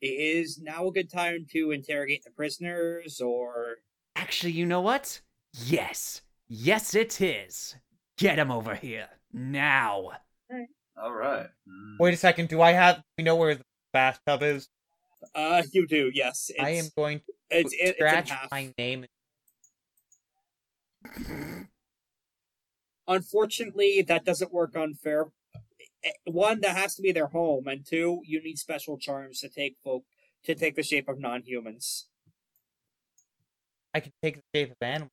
is now a good time to interrogate the prisoners, or Actually, you know what? Yes. Yes, it is. Get him over here. Now. All right. Mm. Wait a second. Do I have? We know where the bathtub is. uh, you do? Yes, it's, I am going to It's, it, it's scratch half. my name. Unfortunately, that doesn't work unfair. Eh, One, that has to be their home, and two, you need special charms to take folk to take the shape of non-humans. I can take the shape of animals.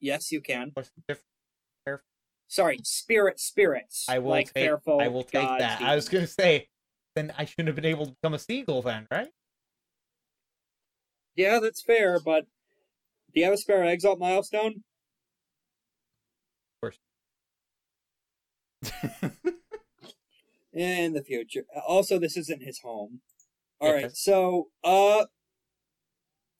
Yes, you can. What's the difference? Sorry, spirit spirits. I will like take. I will take gods, that. I was gonna say. Then I shouldn't have been able to become a seagull then, right? Yeah, that's fair, but do you have a spare exalt milestone? Of course. In the future. Also, this isn't his home. All Yeah, right, so uh,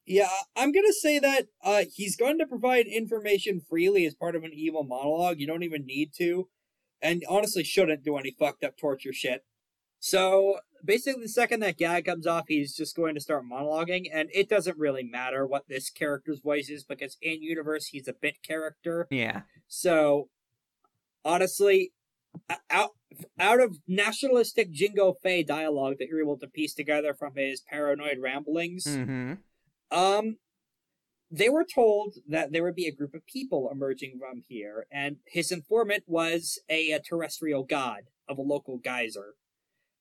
yeah, I'm gonna say that uh, he's going to provide information freely as part of an evil monologue. You don't even need to, and honestly, shouldn't do any fucked up torture shit. So basically, the second that gag comes off, he's just going to start monologuing, and it doesn't really matter what this character's voice is because in universe he's a bit character. Yeah. So honestly, out out of nationalistic Jingo Fey dialogue that you're able to piece together from his paranoid ramblings, Mm-hmm. Um, they were told that there would be a group of people emerging from here, and his informant was a, a terrestrial god of a local geyser.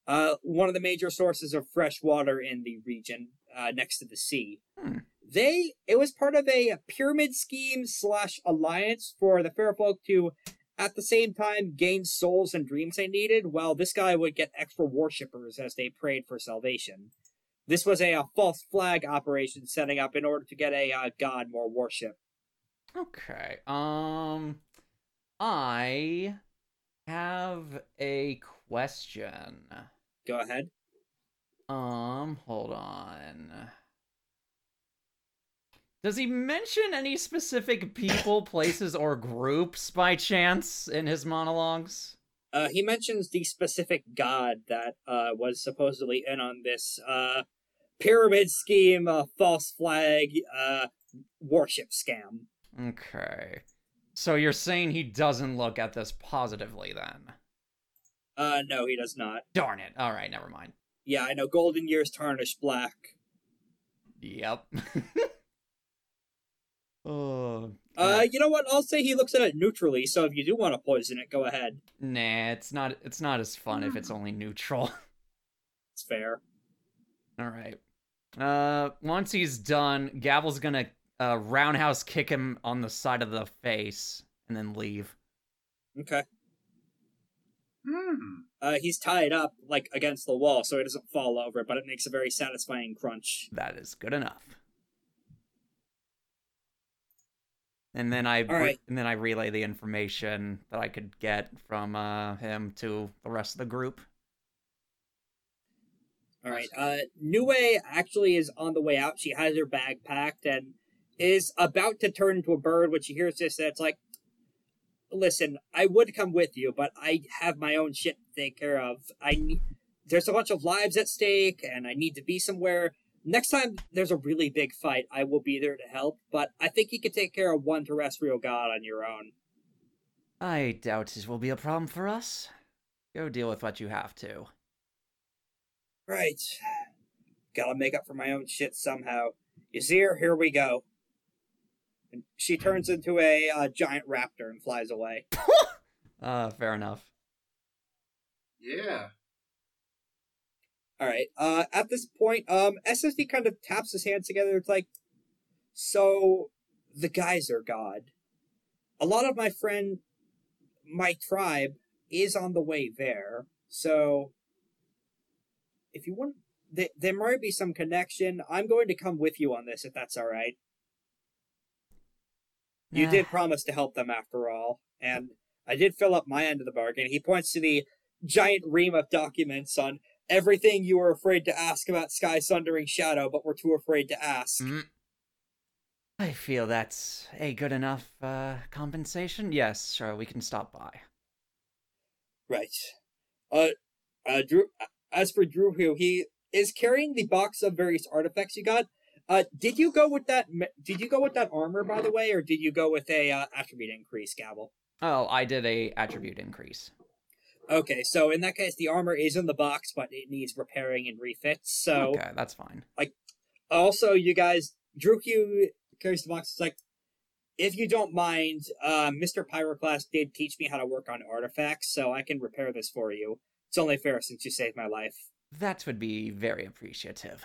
Uh, one of the major sources of fresh water in the region, uh, next to the sea. Hmm. They, it was part of a pyramid scheme slash alliance for the fair folk to, at the same time, gain souls and dreams they needed, while this guy would get extra worshippers as they prayed for salvation. This was a, uh false flag operation setting up in order to get a uh, god more worship. Okay. Um, I have a question. Go ahead. Um, hold on. Does he mention any specific people, places, or groups by chance in his monologues? Uh, he mentions the specific god that uh, was supposedly in on this uh, pyramid scheme, uh, false flag, uh, worship scam. Okay. So you're saying he doesn't look at this positively then? Uh, no, he does not. Darn it. All right, never mind. Yeah, I know. Golden years tarnished black. Yep. oh. Uh, you know what? I'll say he looks at it neutrally. So if you do want to poison it, go ahead. Nah, it's not. It's not as fun if it's only neutral. It's fair. All right. Uh, once he's done, Gavel's gonna uh roundhouse kick him on the side of the face and then leave. Okay. Hmm. Uh, he's tied up like against the wall, so he doesn't fall over, but it makes a very satisfying crunch. That is good enough. And then I right. and then I relay the information that I could get from uh, him to the rest of the group. All right. Uh, Nue actually is on the way out. She has her bag packed and is about to turn into a bird when she hears this. And it's like, listen, I would come with you, but I have my own shit to take care of. I need, there's a bunch of lives at stake, and I need to be somewhere. Next time there's a really big fight, I will be there to help. But I think you can take care of one terrestrial god on your own. I doubt this will be a problem for us. Go deal with what you have to. Right. Gotta make up for my own shit somehow. Yazir, here we go. And she turns into a uh, giant raptor and flies away. Uh, fair enough. Yeah. All right. Uh, at this point, um, SSD kind of taps his hands together. It's like, so the geyser god. A lot of my friend, my tribe, is on the way there. So, if you want, th- there might be some connection. I'm going to come with you on this, if that's all right. You did promise to help them after all, and I did fill up my end of the bargain. He points to the giant ream of documents on everything you were afraid to ask about Sky Sundering Shadow, but were too afraid to ask. Mm. I feel that's a good enough uh, compensation. Yes, sure, we can stop by. Right. Uh, uh, Drew. As for Drew, who he is carrying the box of various artifacts you got. Uh, did you go with that? Did you go with that armor, by the way, or did you go with a uh, attribute increase, Gavel? Oh, I did a attribute increase. Okay, so in that case, the armor is in the box, but it needs repairing and refits. So okay, that's fine. Like, also, you guys, Q carries the box. It's like, if you don't mind, uh, Mr. Pyroclast did teach me how to work on artifacts, so I can repair this for you. It's only fair since you saved my life. That would be very appreciative.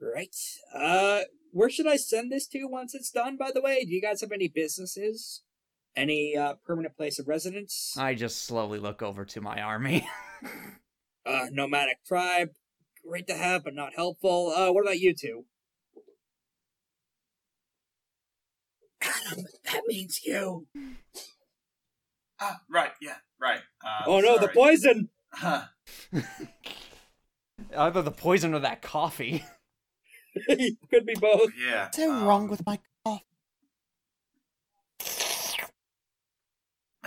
Right. Uh, where should I send this to once it's done, by the way? Do you guys have any businesses? Any, uh, permanent place of residence? I just slowly look over to my army. Uh, nomadic tribe. Great to have, but not helpful. Uh, what about you two? Atom, that means you. Ah, right. Yeah. Right. Uh, oh no, the poison! Huh. Either the poison or that coffee. Could be both. Yeah. What's so um, wrong with my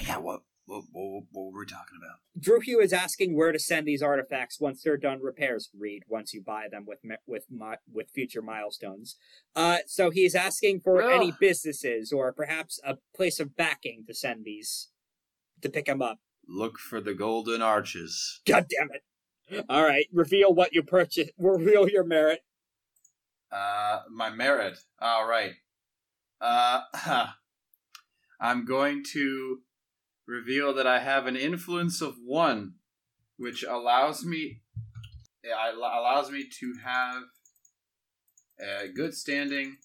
Yeah. What? What? What, what were we talking about? Drew Hugh is asking where to send these artifacts once they're done repairs. Read once you buy them with with mi- with future milestones. Uh, so he's asking for Well- any businesses or perhaps a place of backing to send these. to pick them up. Look for the golden arches. God damn it! All right, reveal what you purchased. Reveal your merit. Uh, my merit. All right. Uh, I'm going to reveal that I have an influence of one, which allows me, allows me to have a good standing,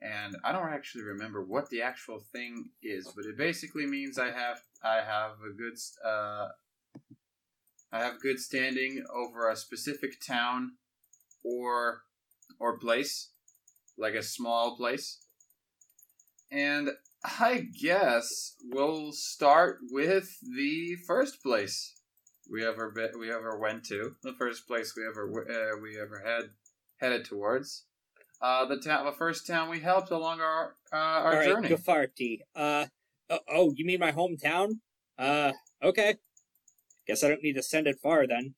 and I don't actually remember what the actual thing is, but it basically means I have I have a good uh, I have good standing over a specific town or or place, like a small place. And I guess we'll start with the first place we ever be- we ever went to, the first place we ever uh, we ever had headed towards. Uh, the town, the first town we helped along our uh, our All right, journey. Gafarti. Uh, oh, oh, you mean my hometown? Uh, okay. Guess I don't need to send it far then.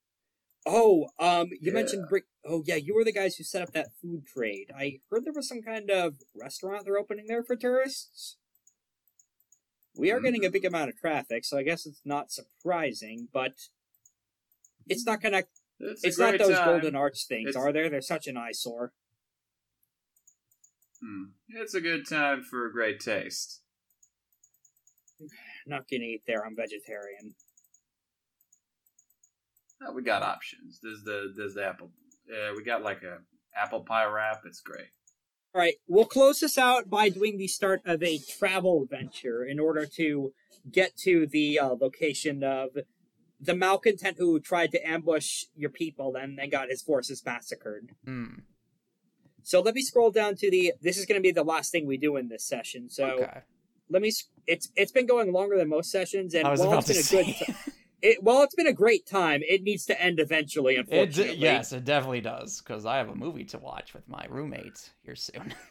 Oh, um, you mentioned Yeah. brick. Oh, yeah, you were the guys who set up that food trade. I heard there was some kind of restaurant they're opening there for tourists. We are getting a big amount of traffic, so I guess it's not surprising, but it's not gonna. It's, It's not those time. golden arch things, It's- are there? They're such an eyesore. Hmm. It's a good time for a great taste. Not gonna eat there. I'm vegetarian. Uh, we got options. There's the there's the apple. Uh, we got like a apple pie wrap. It's great. All right, we'll close this out by doing the start of a travel venture in order to get to the uh, location of the malcontent who tried to ambush your people and then got his forces massacred. Hmm. So let me scroll down to the. This is going to be the last thing we do in this session. So okay. let me. It's it's been going longer than most sessions, and I was while about it's to been a say. good. It, while it's been a great time, it needs to end eventually. It, Unfortunately, d- yes, it definitely does, because I have a movie to watch with my roommate here soon.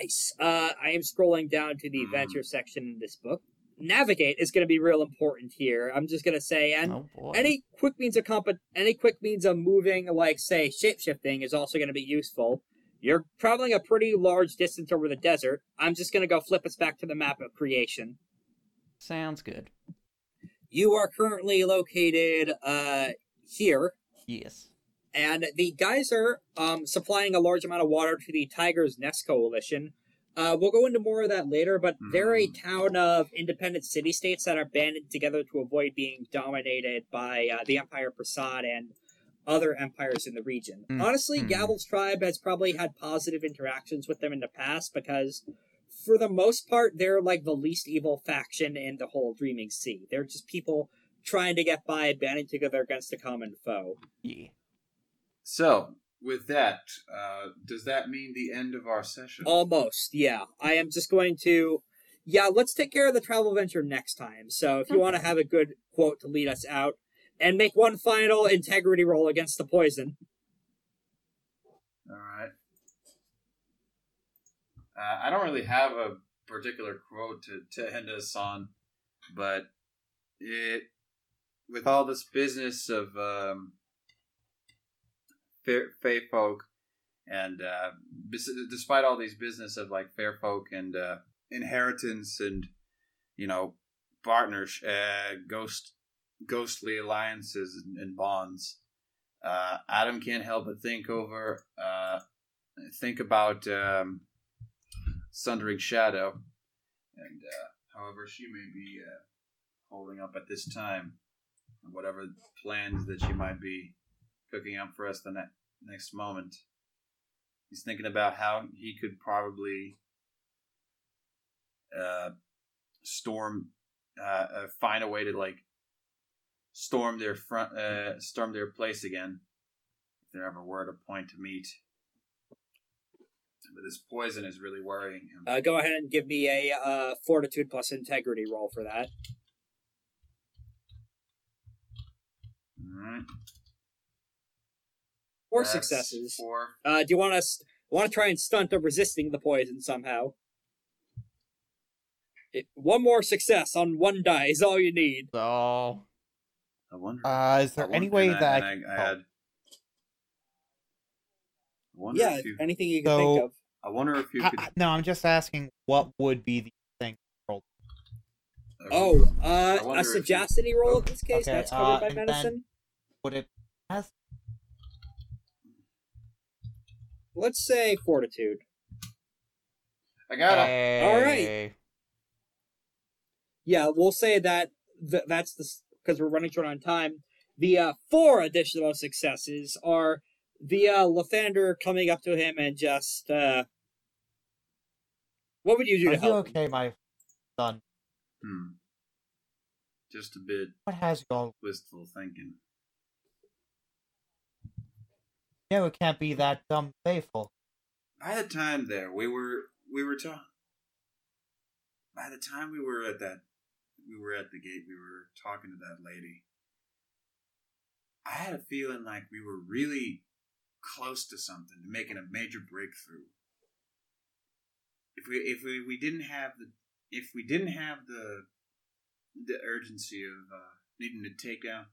Nice. Uh, I am scrolling down to the Hmm. adventure section in this book. Navigate is going to be real important here. I'm just going to say, and oh any quick means of comp- any quick means of moving, like say shapeshifting, is also going to be useful. You're traveling a pretty large distance over the desert. I'm just going to go flip us back to the map of creation. Sounds good. You are currently located uh here, Yes. and the geyser um, supplying a large amount of water to the Tiger's Nest Coalition. Uh, we'll go into more of that later, but they're a town of independent city states that are banded together to avoid being dominated by uh, the Empire Prasad and other empires in the region. Mm, Honestly, mm. Gavel's tribe has probably had positive interactions with them in the past because, for the most part, they're like the least evil faction in the whole Dreaming Sea. They're just people trying to get by, banding together against a common foe. Yeah. So with that, uh, does that mean the end of our session? Almost, yeah. I am just going to. Yeah, let's take care of the travel venture next time. So if you want to have a good quote to lead us out, and make one final integrity roll against the poison. All right. Uh, I don't really have a particular quote to, to end us on, but it with all this business of um, fair, folk and uh, despite all these business of like fair folk and uh, inheritance and you know partners, uh, ghost ghostly alliances and, and bonds, uh, Atom can't help but think over uh, think about um, Sundering Shadow, and uh, however she may be uh, holding up at this time, and whatever plans that she might be cooking up for us the ne- next moment. He's thinking about how he could probably uh, storm, uh, uh, find a way to like storm their front, uh, storm their place again if there ever were a point to meet. But this poison is really worrying him. Uh, go ahead and give me a uh, fortitude plus integrity roll for that. Alright. Four That's successes. Four. Uh, do you want to want to try and stunt of resisting the poison somehow? It, one more success on one die is all you need. So I wonder. Uh, is I there any way and I- that I, I had. Yeah, anything you can think of. I wonder if you could. I- no, I'm just asking what would be the thing. rolled. Oh, uh, I wonder a if you- sagacity roll in this case. Okay, that's covered uh, by medicine. Would it pass? Let's say fortitude. I got it. All right. Yeah, we'll say that th- that's the because we're running short on time. The uh, four additional successes are the uh, Lythander coming up to him and just uh, what would you do Are to you help? him? okay, my son? Hmm. Just a bit What has you all? wistful thinking. No, it can't be that dumb faithful. By the time there, we were we were talking. By the time we were at that, we were at the gate. We were talking to that lady. I had a feeling like we were really close to something, to making a major breakthrough. If we if we, we didn't have the if we didn't have the the urgency of uh, needing to take down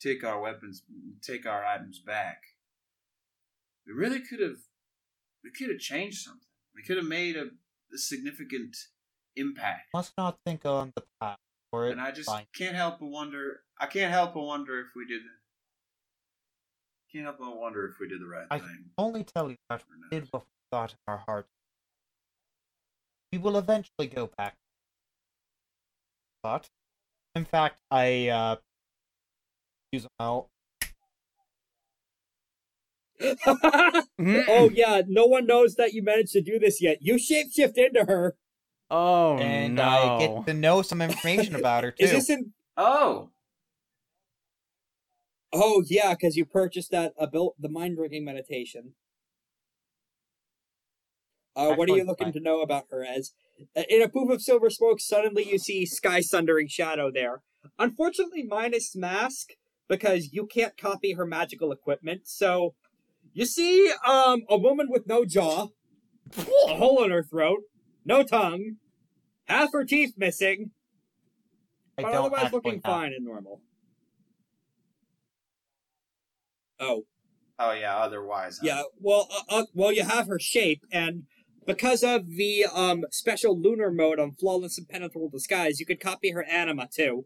take our weapons take our items back, we really could have we could have changed something. We could have made a, a significant impact. Must not think on the past, or it And I just fine. can't help but wonder. I can't help but wonder if we did. Can't help but wonder if we did the right thing. I thing. only tell you that we did what we thought in our hearts. We will eventually go back. But, in fact, I uh, use well. oh yeah, no one knows that you managed to do this yet. You shapeshift into her. Oh and no! I get to know some information about her too. Is this in? Oh, Oh yeah, because you purchased that abil- the mind drinking meditation. Uh, what are you looking to know about her? As uh, in a poof of silver smoke, suddenly you see Sky Sundering Shadow there. Unfortunately, minus mask because you can't copy her magical equipment. So you see um a woman with no jaw, a hole in her throat, no tongue, half her teeth missing, I but don't otherwise looking fine and normal. Oh, oh yeah. Otherwise, huh? Yeah, well, uh, uh, well, you have her shape, and because of the um special lunar mode on flawless impenetrable disguise, you could copy her anima too.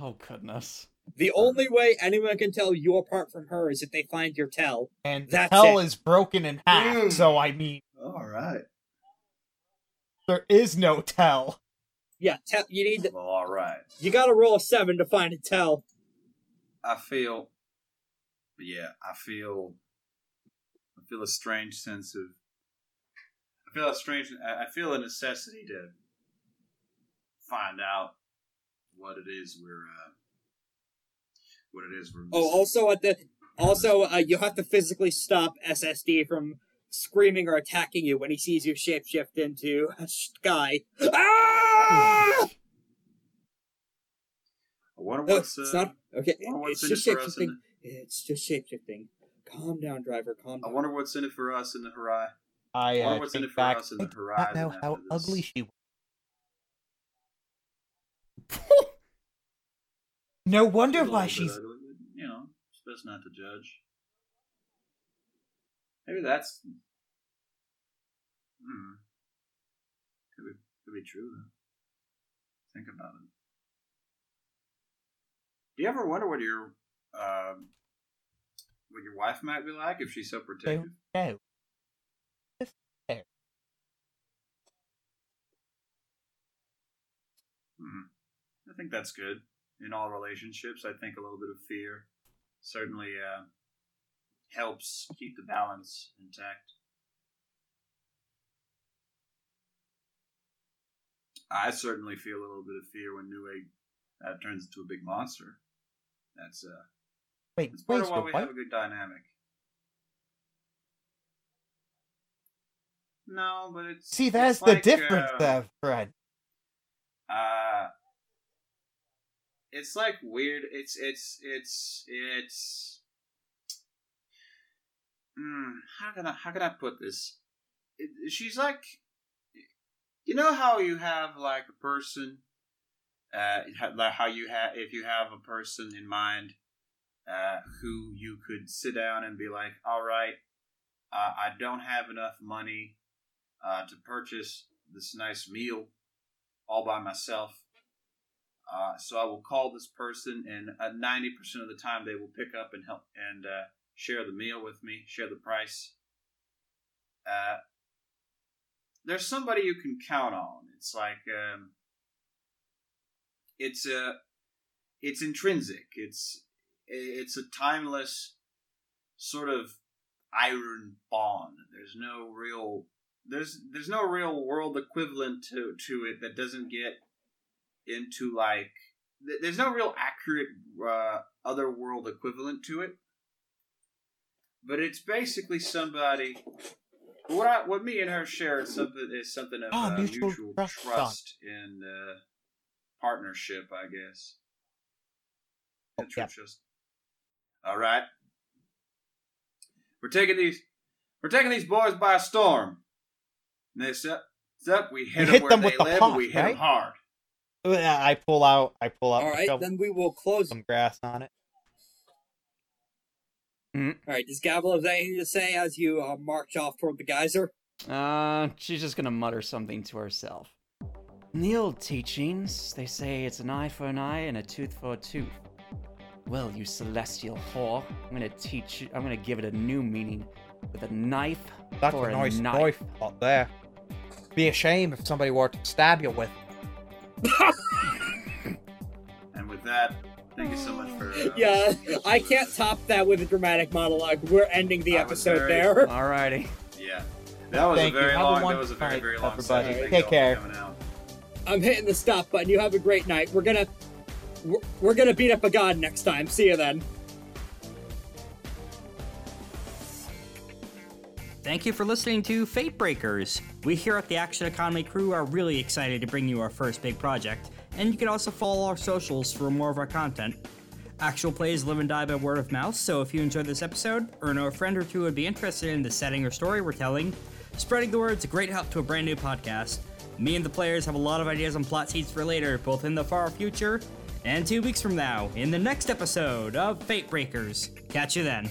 oh goodness! The only way anyone can tell you apart from her is if they find your tell. And That's hell it. is broken in half, Mm. so I mean, All right. there is no tell. Yeah, tell you need. Well, all right. You got to roll a seven to find a tell. I feel. Yeah, I feel. I feel a strange sense of. I feel a strange. I feel a necessity to find out what it is we're. Uh, what it is we're. Oh, also at the also uh, you have to physically stop SSD from screaming or attacking you when he sees you shapeshift into a sky. Ah! I wonder what's. Uh, it's not okay. I wonder what's It's just shapeshifting. In It's just shapeshifting. Calm down, driver. Calm the, I wonder what's in it for us in the horizon. I wonder uh, what's in take it for back. us in the I do not know how this. ugly she was. no wonder She's why little bit she's. ugly, You know, it's best not to judge. Maybe that's. Hmm. Could be, could be true, though. Think about it. Do you ever wonder what your. Um, what your wife might be like if she's so protective? No. Hmm. I think that's good. In all relationships, I think a little bit of fear certainly uh, helps keep the balance intact. I certainly feel a little bit of fear when Nue uh, turns into a big monster. That's uh, Wait, that's part of why we what? have a good dynamic. No, but it's See, that's it's the like, difference, uh, there, Fred. uh it's like weird it's it's it's it's mm, how can i how can i put this it, she's like you know how you have like a person uh like how you have if you have a person in mind uh who you could sit down and be like all right uh, i don't have enough money uh to purchase this nice meal all by myself Uh, so I will call this person, and uh, ninety percent of the time they will pick up and help and uh, share the meal with me, share the price. There's somebody you can count on. It's like um, it's a, it's intrinsic. It's it's a timeless sort of iron bond. There's no real there's there's no real world equivalent to to it that doesn't get into like there's no real accurate uh, other world equivalent to it. But it's basically somebody. What I, what me and her share is something is something of Ah, uh, mutual mutual, trust. trust, and uh, partnership, I guess. Oh, yeah. trust. All right. We're taking these. We're taking these boys by storm. And they step, step. We hit, We them hit where them they with the live. pot, and we hit right? them hard. I pull out. I pull out. All right, then we will close. some grass on it. All right, does Gavel have anything to say as you uh, march off toward the geyser? Uh, she's just gonna mutter something to herself. In the old teachings, they say it's an eye for an eye and a tooth for a tooth. Well, you celestial whore, I'm gonna teach you, I'm gonna give it a new meaning with a knife That's for a nice knife. knife up there. Be a shame if somebody were to stab you with. And with that, thank you so much for. Uh, Yeah, I can't top that with a dramatic monologue. We're ending the I episode very- there. Alrighty. Yeah. That was Thank a very Have a long. That was a very very long everybody. Take you all for care. I'm hitting the stop button. You have a great night. We're gonna we're, we're gonna beat up a god next time. See you then. Thank you for listening to Fate Breakers. We here at the Action Economy crew are really excited to bring you our first big project, and you can also follow our socials for more of our content. Actual plays live and die by word of mouth, so if you enjoyed this episode, or know a friend or two would be interested in the setting or story we're telling, spreading the word is a great help to a brand new podcast. Me and the players have a lot of ideas on plot seeds for later, both in the far future and two weeks from now, in the next episode of Fate Breakers. Catch you then.